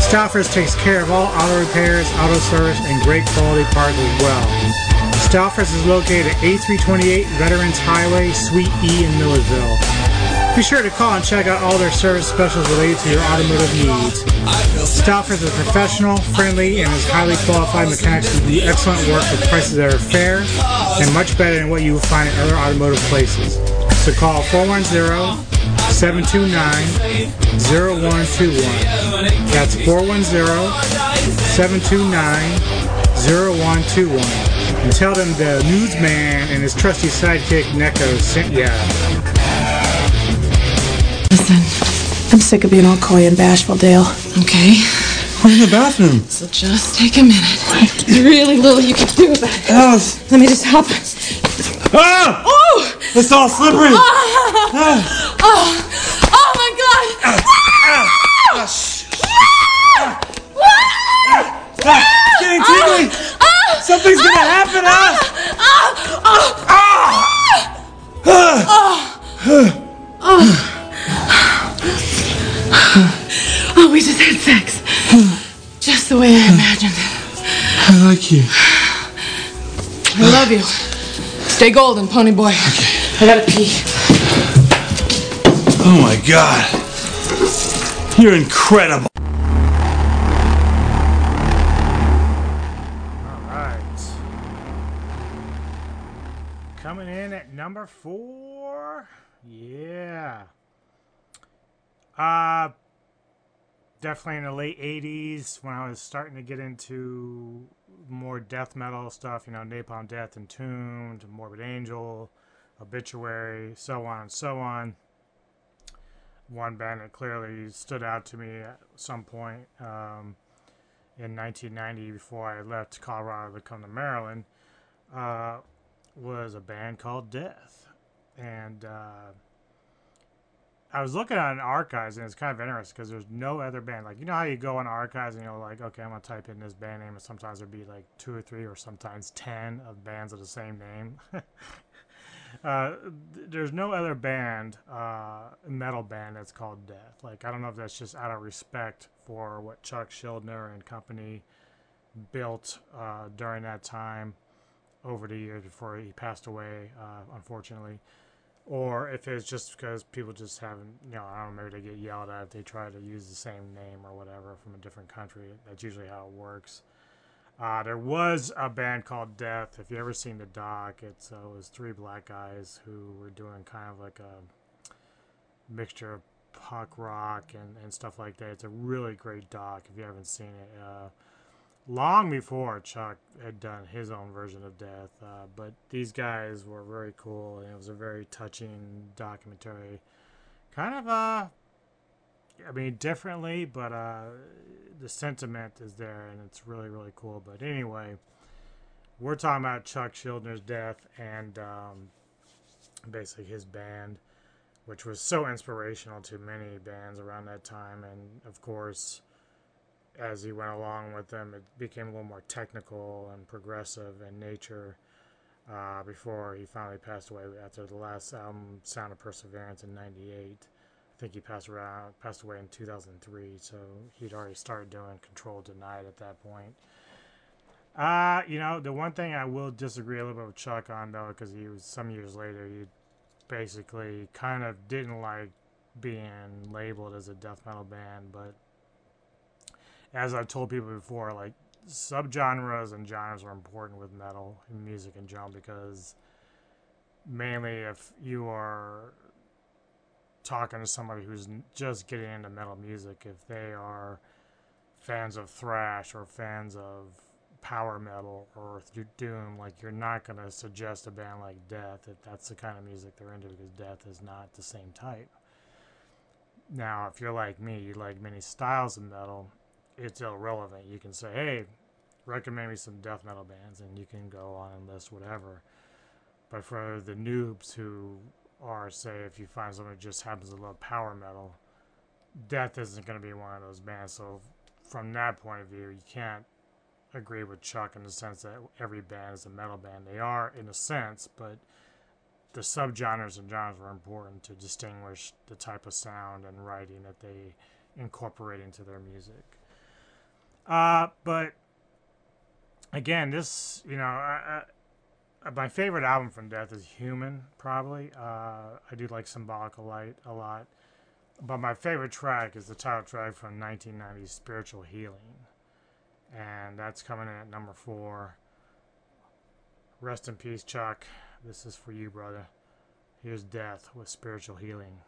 Stalfers takes care of all auto repairs, auto service, and great quality parts as well. Stalfers is located at A328 Veterans Highway, Suite E in Millersville. Be sure to call and check out all their service specials related to your automotive needs. Stalfers is professional, friendly, and is highly qualified mechanics who do excellent work with prices that are fair and much better than what you will find at other automotive places. So call 410 729 0121. That's 410 729 0121. And tell them the newsman and his trusty sidekick Neko sent ya. Listen, I'm sick of being all coy and bashful, Dale. Okay. We're in the bathroom. So just take a minute. There's really little you can do about it. Alice. Let me just help. Ah! Oh! It's all slippery. Ah! Oh! Oh my God! Ah! Ah! Getting tingly. Something's gonna happen, Alice. Oh, we just had sex. Just the way I imagined like you. I love you. Stay golden, pony boy. I gotta pee. Oh my god. You're incredible. Alright. Coming in at number four. Yeah. Uh definitely in the late 80s when I was starting to get into more death metal stuff, you know, Napalm Death, Entombed, Morbid Angel, Obituary, so on and so on. One band that clearly stood out to me at some point um, in 1990 before I left Colorado to come to Maryland uh, was a band called Death. And uh, I was looking on archives, and it's kind of interesting because there's no other band. Like, you know how you go on archives and you're like, okay, I'm going to type in this band name, and sometimes there'd be like two or three or sometimes 10 of bands of the same name. uh, th- there's no other band, uh, metal band that's called Death. Like, I don't know if that's just out of respect for what Chuck Schuldiner and company built uh, during that time over the years before he passed away, uh, unfortunately or if it's just because people just haven't, you know, I don't know, maybe they get yelled at if they try to use the same name or whatever from a different country. That's usually how it works. Uh, there was a band called Death. If you ever seen the doc, it's uh, it was three black guys who were doing kind of like a mixture of punk rock and, and stuff like that. It's a really great doc if you haven't seen it. Uh, long before Chuck had done his own version of Death. Uh, but these guys were very cool, and it was a very touching documentary. Kind of, uh, I mean, differently, but uh, the sentiment is there, and it's really, really cool. But anyway, we're talking about Chuck Schuldiner's death and um, basically his band, which was so inspirational to many bands around that time, and of course as he went along with them, it became a little more technical and progressive in nature uh, before he finally passed away after the last album, Sound of Perseverance, in '98. I think he passed around passed away in 2003, so he'd already started doing Control Denied at that point. Uh, you know, the one thing I will disagree a little bit with Chuck on though, because he was some years later, he basically kind of didn't like being labeled as a death metal band, but as I've told people before, like subgenres and genres are important with metal and music in general because mainly if you are talking to somebody who's just getting into metal music, if they are fans of thrash or fans of power metal or th- doom, like you're not going to suggest a band like Death if that's the kind of music they're into because Death is not the same type. Now, if you're like me, you like many styles of metal, it's irrelevant. You can say, hey, recommend me some death metal bands, and you can go on and list whatever. But for the noobs who are, say, if you find someone who just happens to love power metal, Death isn't going to be one of those bands. So, from that point of view, you can't agree with Chuck in the sense that every band is a metal band. They are in a sense, but the subgenres and genres are important to distinguish the type of sound and writing that they incorporate into their music. Uh, but again, this you know, I, I, my favorite album from Death is Human. Probably, uh, I do like Symbolical Light a lot, but my favorite track is the title track from 1990's Spiritual Healing, and that's coming in at number four. Rest in peace, Chuck. This is for you, brother. Here's Death with Spiritual Healing.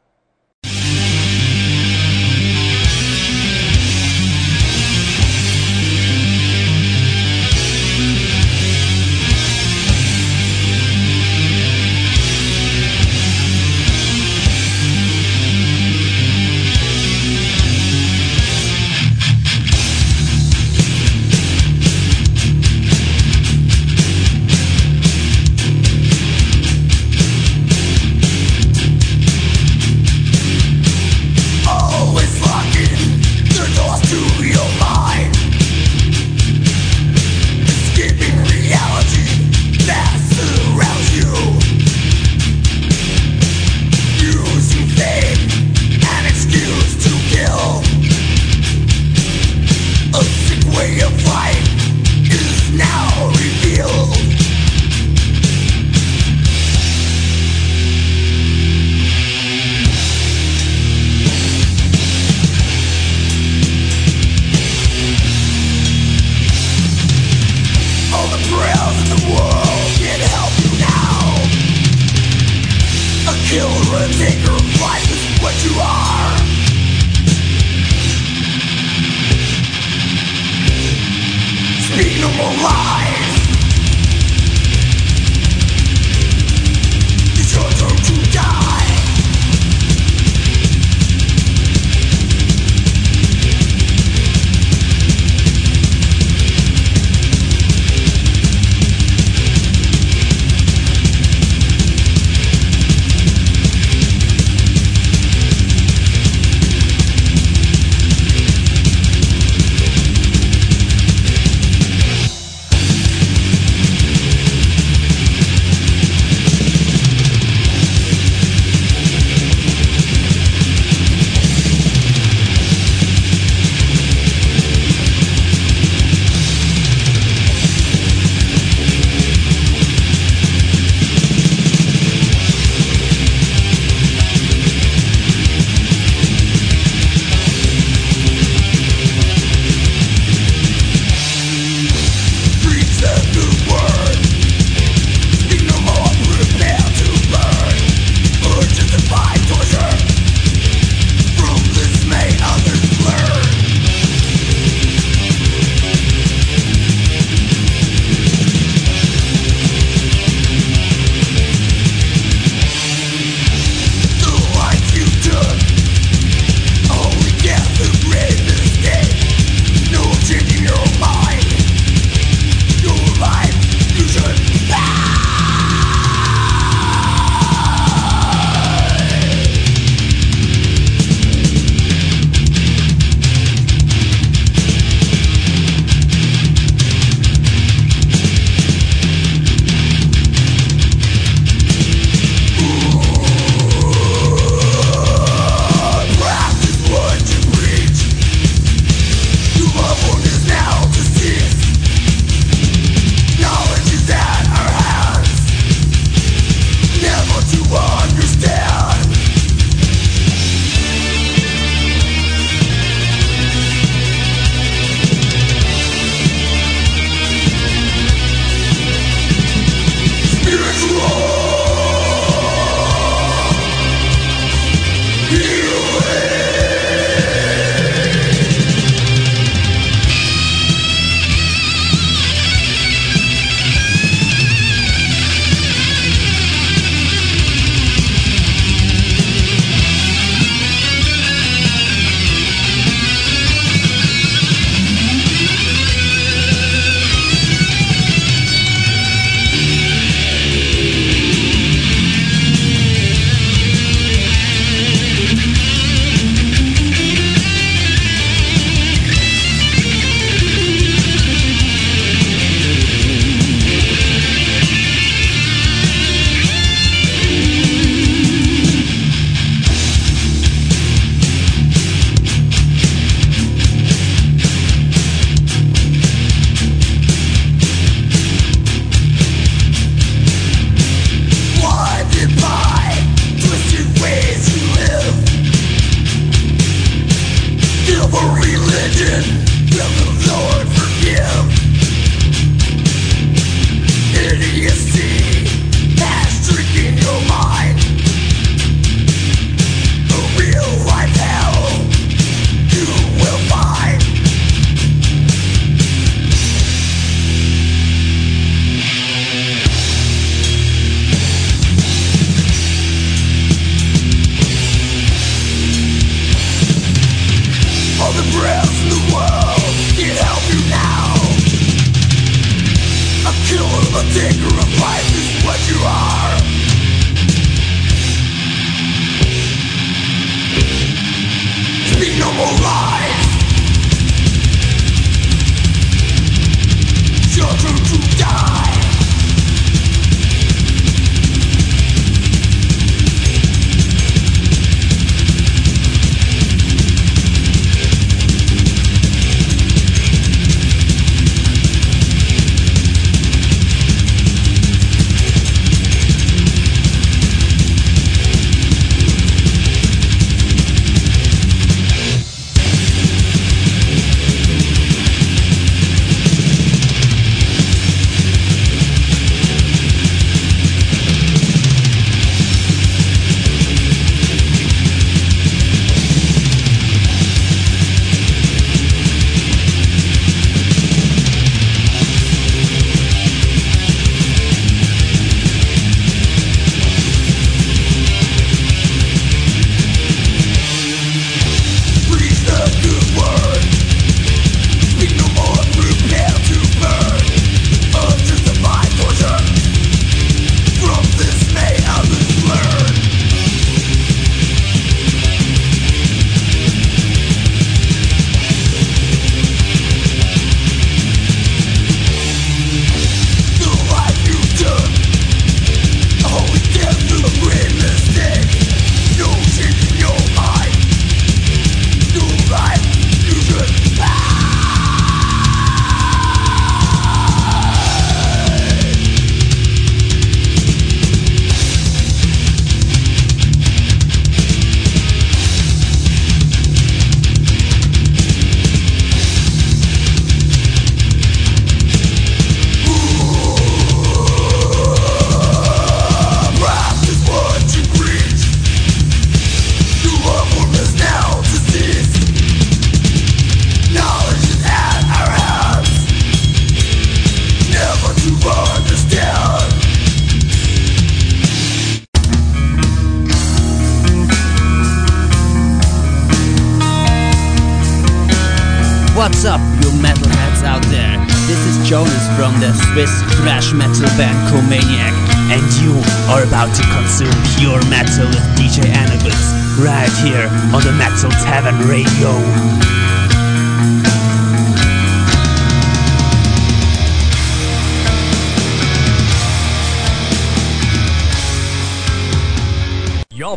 Right here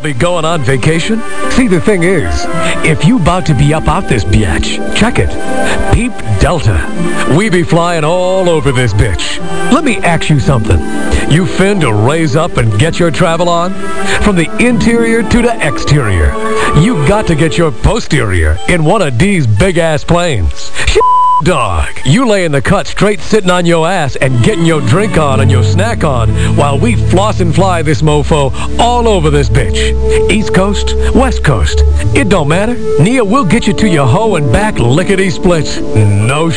Be going on vacation? See, the thing is, if you about to be up out this bitch, check it. Peep Delta. We be flying all over this bitch. Let me ask you something. You fin to raise up and get your travel on? From the interior to the exterior. You got to get your posterior in one of these big-ass planes. Dog, you lay in the cut straight sitting on your ass and getting your drink on and your snack on while we floss and fly this mofo all over this bitch. East Coast, West Coast, it don't matter. Nia we'll get you to your hoe and back lickety splits. No.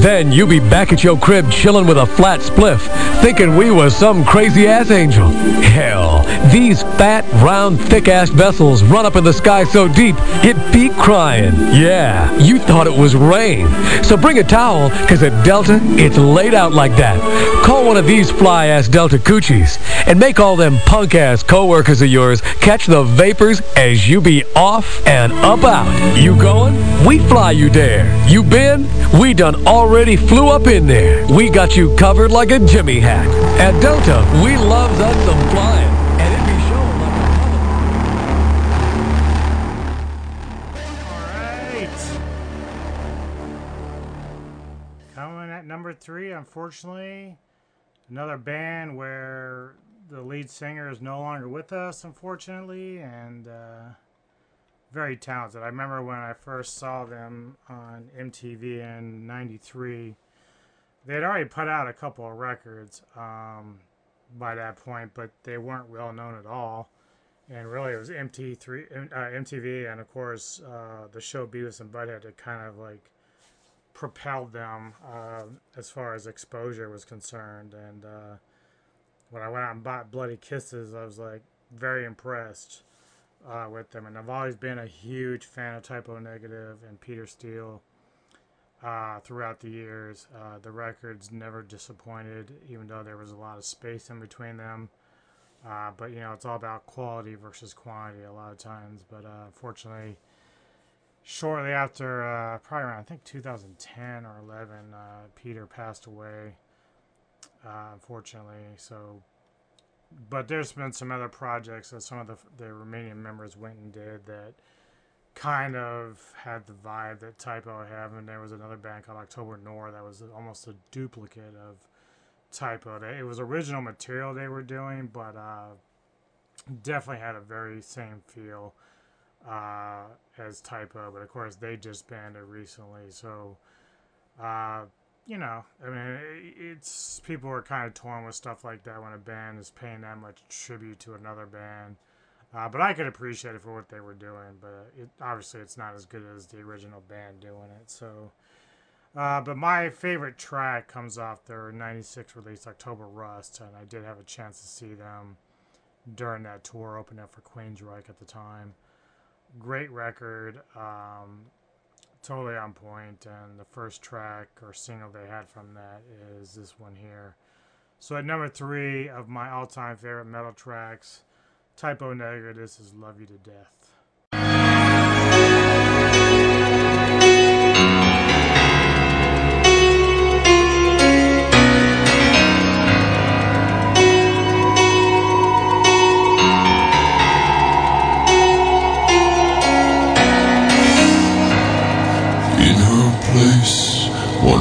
Then you be back at your crib chilling with a flat spliff, thinking we was some crazy ass angel. Hell, these fat, round, thick ass vessels run up in the sky so deep, it be crying. Yeah, you thought it was rain. So bring a towel, cause at Delta, it's laid out like that. Call one of these fly ass Delta coochies, and make all them punk ass coworkers of yours catch the vapors as you be off and up out. You going? We fly you there. You been? We done already flew up in there. We got you covered like a Jimmy hat. At Delta, we love that some flying. Showing like Coming at number three, unfortunately, another band where the lead singer is no longer with us, unfortunately, and uh, very talented. I remember when I first saw them on MTV in '93. They had already put out a couple of records um, by that point, but they weren't well known at all. And really, it was MT3, uh, MTV, and of course, uh, the show Beavis and Butthead that kind of like propelled them uh, as far as exposure was concerned. And uh, when I went out and bought Bloody Kisses, I was like very impressed uh, with them. And I've always been a huge fan of Type O Negative and Peter Steele. uh, throughout the years. Uh, the records never disappointed, even though there was a lot of space in between them. Uh, but you know, it's all about quality versus quantity a lot of times. But uh, unfortunately, shortly after, uh, probably around I think 2010 or 11, uh, Peter passed away. Uh, unfortunately, so. But there's been some other projects that some of the the Romanian members went and did that kind of had the vibe that Type O had. And there was another band called October Nor that was almost a duplicate of Type O. It was original material they were doing, but uh, definitely had a very same feel uh, as Type O. But of course, they disbanded recently, so uh, you know, I mean, it's people are kind of torn with stuff like that when a band is paying that much tribute to another band. Uh, but I could appreciate it for what they were doing. But it, obviously, it's not as good as the original band doing it. So, uh, but my favorite track comes off their '96 release, October Rust, and I did have a chance to see them during that tour, opening up for Queensryche at the time. Great record, um, totally on point, and the first track or single they had from that is this one here. So at number three of my all-time favorite metal tracks, Type O Negative, this is Love You to Death.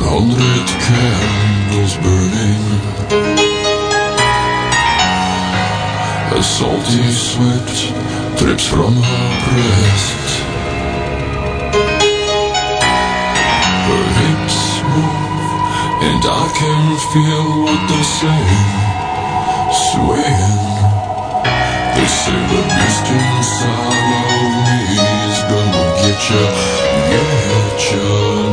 100 candles burning. A salty sweat drips from her breast. Her hips move, and I can feel what they're saying. Swaying. They say the beast inside of me is gonna get ya, get ya,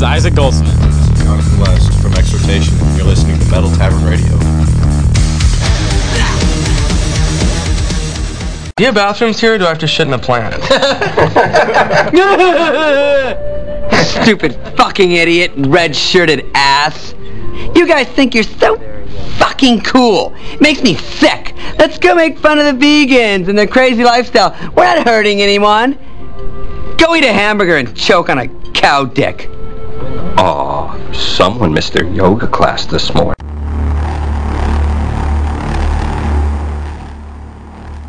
is Isaac Goldsmith. Jonathan West from Exhortation. You're listening to Metal Tavern Radio. Do you have bathrooms here or do I have to shit in a plant? Stupid fucking idiot, red shirted ass. You guys think you're so fucking cool. Makes me sick. Let's go make fun of the vegans and their crazy lifestyle. We're not hurting anyone. Go eat a hamburger and choke on a cow dick. Someone missed their yoga class this morning.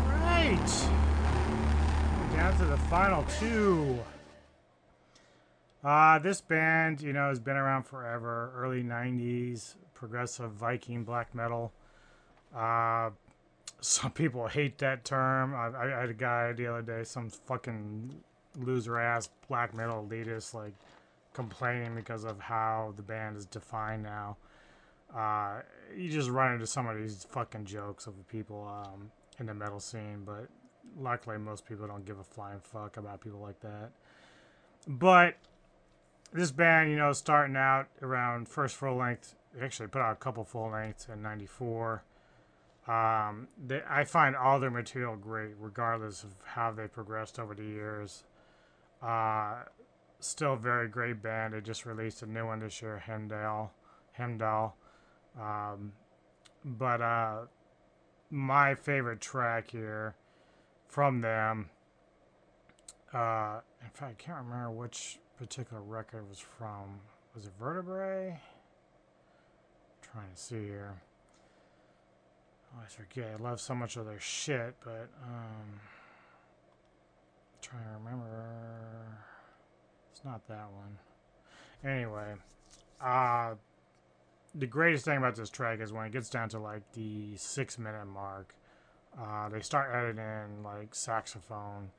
Right. Down to the final two. Uh, this band, you know, has been around forever. Early 90s, progressive Viking black metal. Uh, some people hate that term. I, I had a guy the other day, some fucking loser ass black metal elitist, like complaining because of how the band is defined now. Uh, you just run into some of these fucking jokes of people um, in the metal scene, but luckily most people don't give a flying fuck about people like that. But this band, you know, starting out around first full length, actually put out a couple full lengths in '94. Um, they, I find all their material great, regardless of how they progressed over the years. Uh, still very great band. They just released a new one this year, Heimdal. Heimdal. Um, but uh, my favorite track here from them, uh, in fact, I can't remember which particular record was from. Was it Vertebrae? trying to see here. Oh, I forget. I love so much of their shit, but um, trying to remember. Not that one. Anyway, uh, the greatest thing about this track is when it gets down to like the six minute mark, uh, they start adding in like saxophone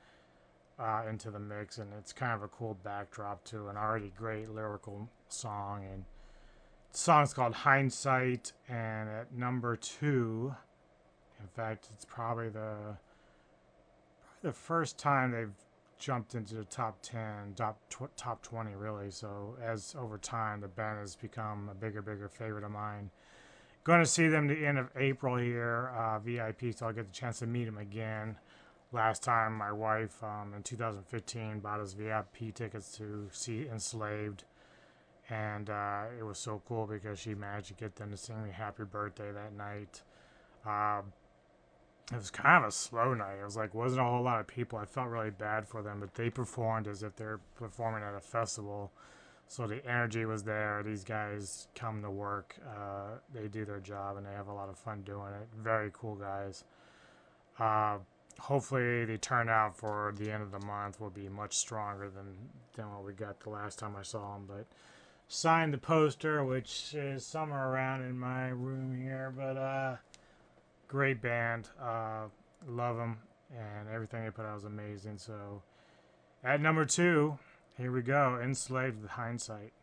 uh, into the mix, and it's kind of a cool backdrop to an already great lyrical song. And the song's called Hindsight, and at number two, in fact, it's probably the probably the first time they've jumped into the top 10, top tw- top 20 really. So as over time the band has become a bigger bigger favorite of mine. Going to see them the end of April here, uh, VIP, so I'll get the chance to meet them again. Last time my wife um, in 2015 bought us VIP tickets to see Enslaved, and uh, it was so cool because she managed to get them to sing me Happy Birthday that night. Uh, it was kind of a slow night. It was like wasn't a whole lot of people. I felt really bad for them, but they performed as if they're performing at a festival. So the energy was there. These guys come to work. Uh, they do their job and they have a lot of fun doing it. Very cool guys. Uh, hopefully the turnout for the end of the month will be much stronger than than what we got the last time I saw them. But signed the poster, which is somewhere around in my room here. But uh, great band. Uh, love them, and everything they put out was amazing. So, at number two, here we go. Enslaved with hindsight.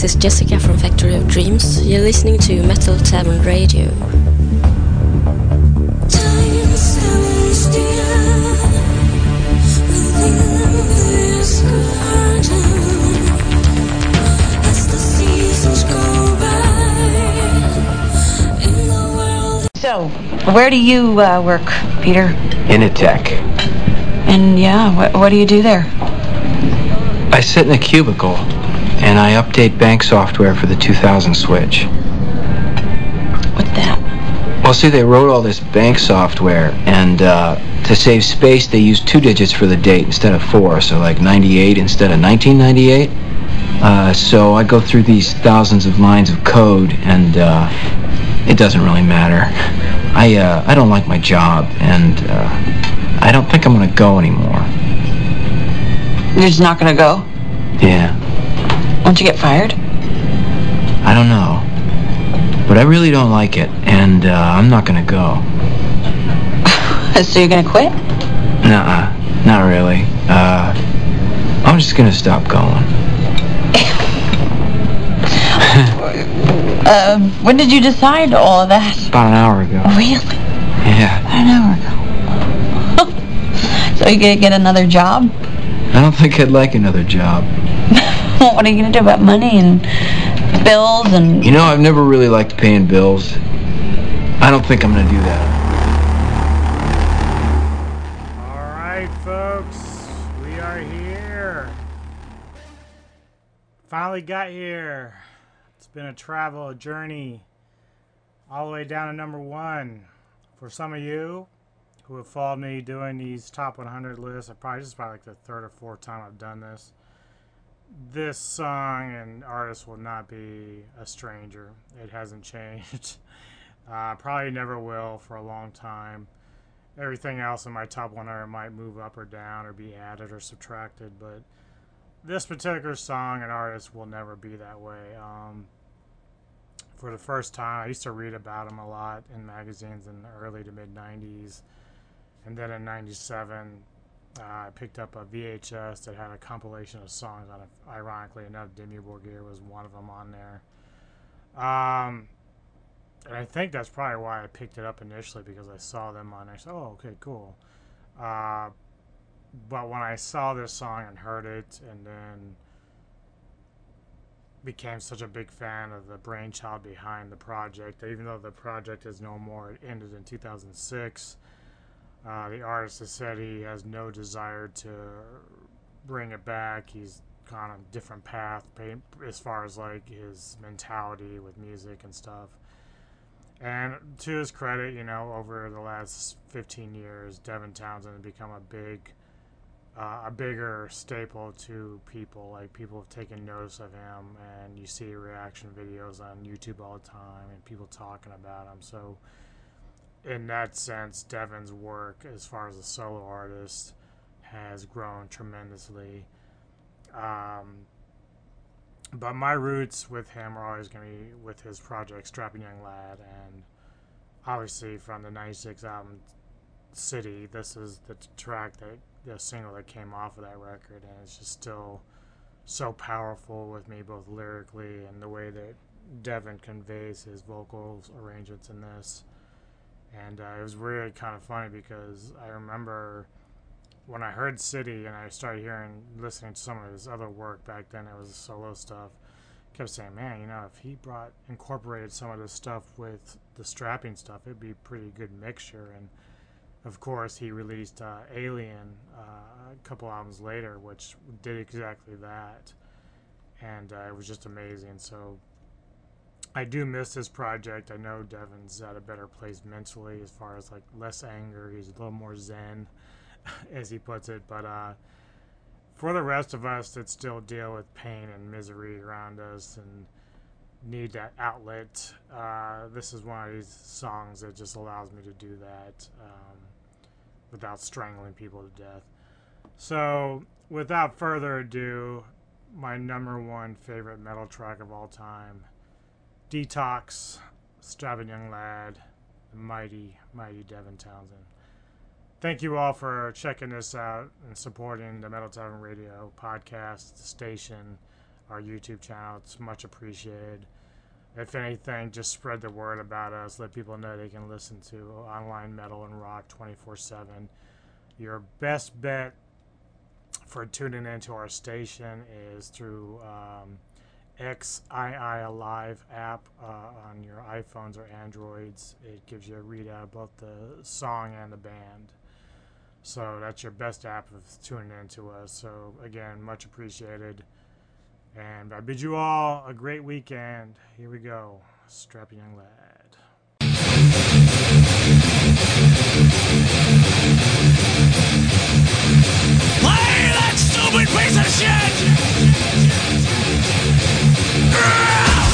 This is Jessica from Factory of Dreams. You're listening to Metal Tavern Radio. So, where do you uh, work, Peter? In a tech. And yeah, what, what do you do there? I sit in a cubicle and I update bank software for the 2000 switch. What's that? Well, see, they wrote all this bank software, and uh, to save space, they used two digits for the date instead of four, so like 98 instead of 1998. Uh, so I go through these thousands of lines of code, and uh, it doesn't really matter. I uh, I don't like my job, and uh, I don't think I'm gonna go anymore. You're just not gonna go? Yeah, Won't you get fired? I don't know, but I really don't like it, and uh, I'm not gonna go. so you're gonna quit? Nuh-uh, not really. Uh, I'm just gonna stop going. Uh, when did you decide all of that? About an hour ago. Really? Yeah. An hour ago. so you gonna get another job? I don't think I'd like another job. what are you gonna do about money and bills and? You know, I've never really liked paying bills. I don't think I'm gonna do that. Alright, folks, we are here. Finally got here. It's been a travel, a journey, all the way down to number one. For some of you who have followed me doing these top 100 lists, I probably this is probably like the third or fourth time I've done this. This song and artist will not be a stranger. It hasn't changed. Uh, probably never will for a long time everything else in my top 100 might move up or down or be added or subtracted, but this particular song and artist will never be that way. Um, for the first time, I used to read about him a lot in magazines in the early to mid 90s, and then in 97, uh, I picked up a VHS that had a compilation of songs on it. Ironically enough, Dimmu Borgir was one of them on there. Um, and I think that's probably why I picked it up initially because I saw them on there. So, oh, okay, cool. Uh, but when I saw this song and heard it, and then became such a big fan of the brainchild behind the project, even though the project is no more, it ended in 2006. Uh, the artist has said he has no desire to bring it back. He's gone on a different path as far as like his mentality with music and stuff. And to his credit, you know, over the last 15 years, Devin Townsend has become a big, uh, a bigger staple to people. Like people have taken notice of him, and you see reaction videos on YouTube all the time, and people talking about him. So, in that sense, Devin's work as far as a solo artist has grown tremendously. Um, but my roots with him are always going to be with his project Strapping Young Lad, and obviously from the '96 album City. This is the track that the single that came off of that record, and it's just still so powerful with me, both lyrically and the way that Devin conveys his vocals arrangements in this. And uh, it was really kind of funny because I remember when I heard City and I started hearing, listening to some of his other work back then, it was solo stuff. Kept saying, man, you know, if he brought incorporated some of this stuff with the strapping stuff, it'd be a pretty good mixture. And of course, he released uh, Alien uh, a couple albums later, which did exactly that, and uh, it was just amazing. So I do miss this project. I know Devin's at a better place mentally as far as like less anger. He's a little more zen, as he puts it. But uh, for the rest of us that still deal with pain and misery around us and need that outlet, uh, this is one of these songs that just allows me to do that um, without strangling people to death. So, without further ado, my number one favorite metal track of all time Detox, Strapping Young Lad, the mighty, mighty Devin Townsend. Thank you all for checking this out and supporting the Metal Tavern Radio podcast station. our YouTube channel. It's much appreciated. If anything, just spread the word about us. Let people know they can listen to online metal and rock 24 7. Your best bet for tuning into our station is through um, XII Alive app uh, on your iPhones or Androids. It gives you a readout of both the song and the band. So that's your best app of tuning in to us. So again, much appreciated. And I bid you all a great weekend. Here we go. Strappy young lad. Play that stupid piece of shit! Girl!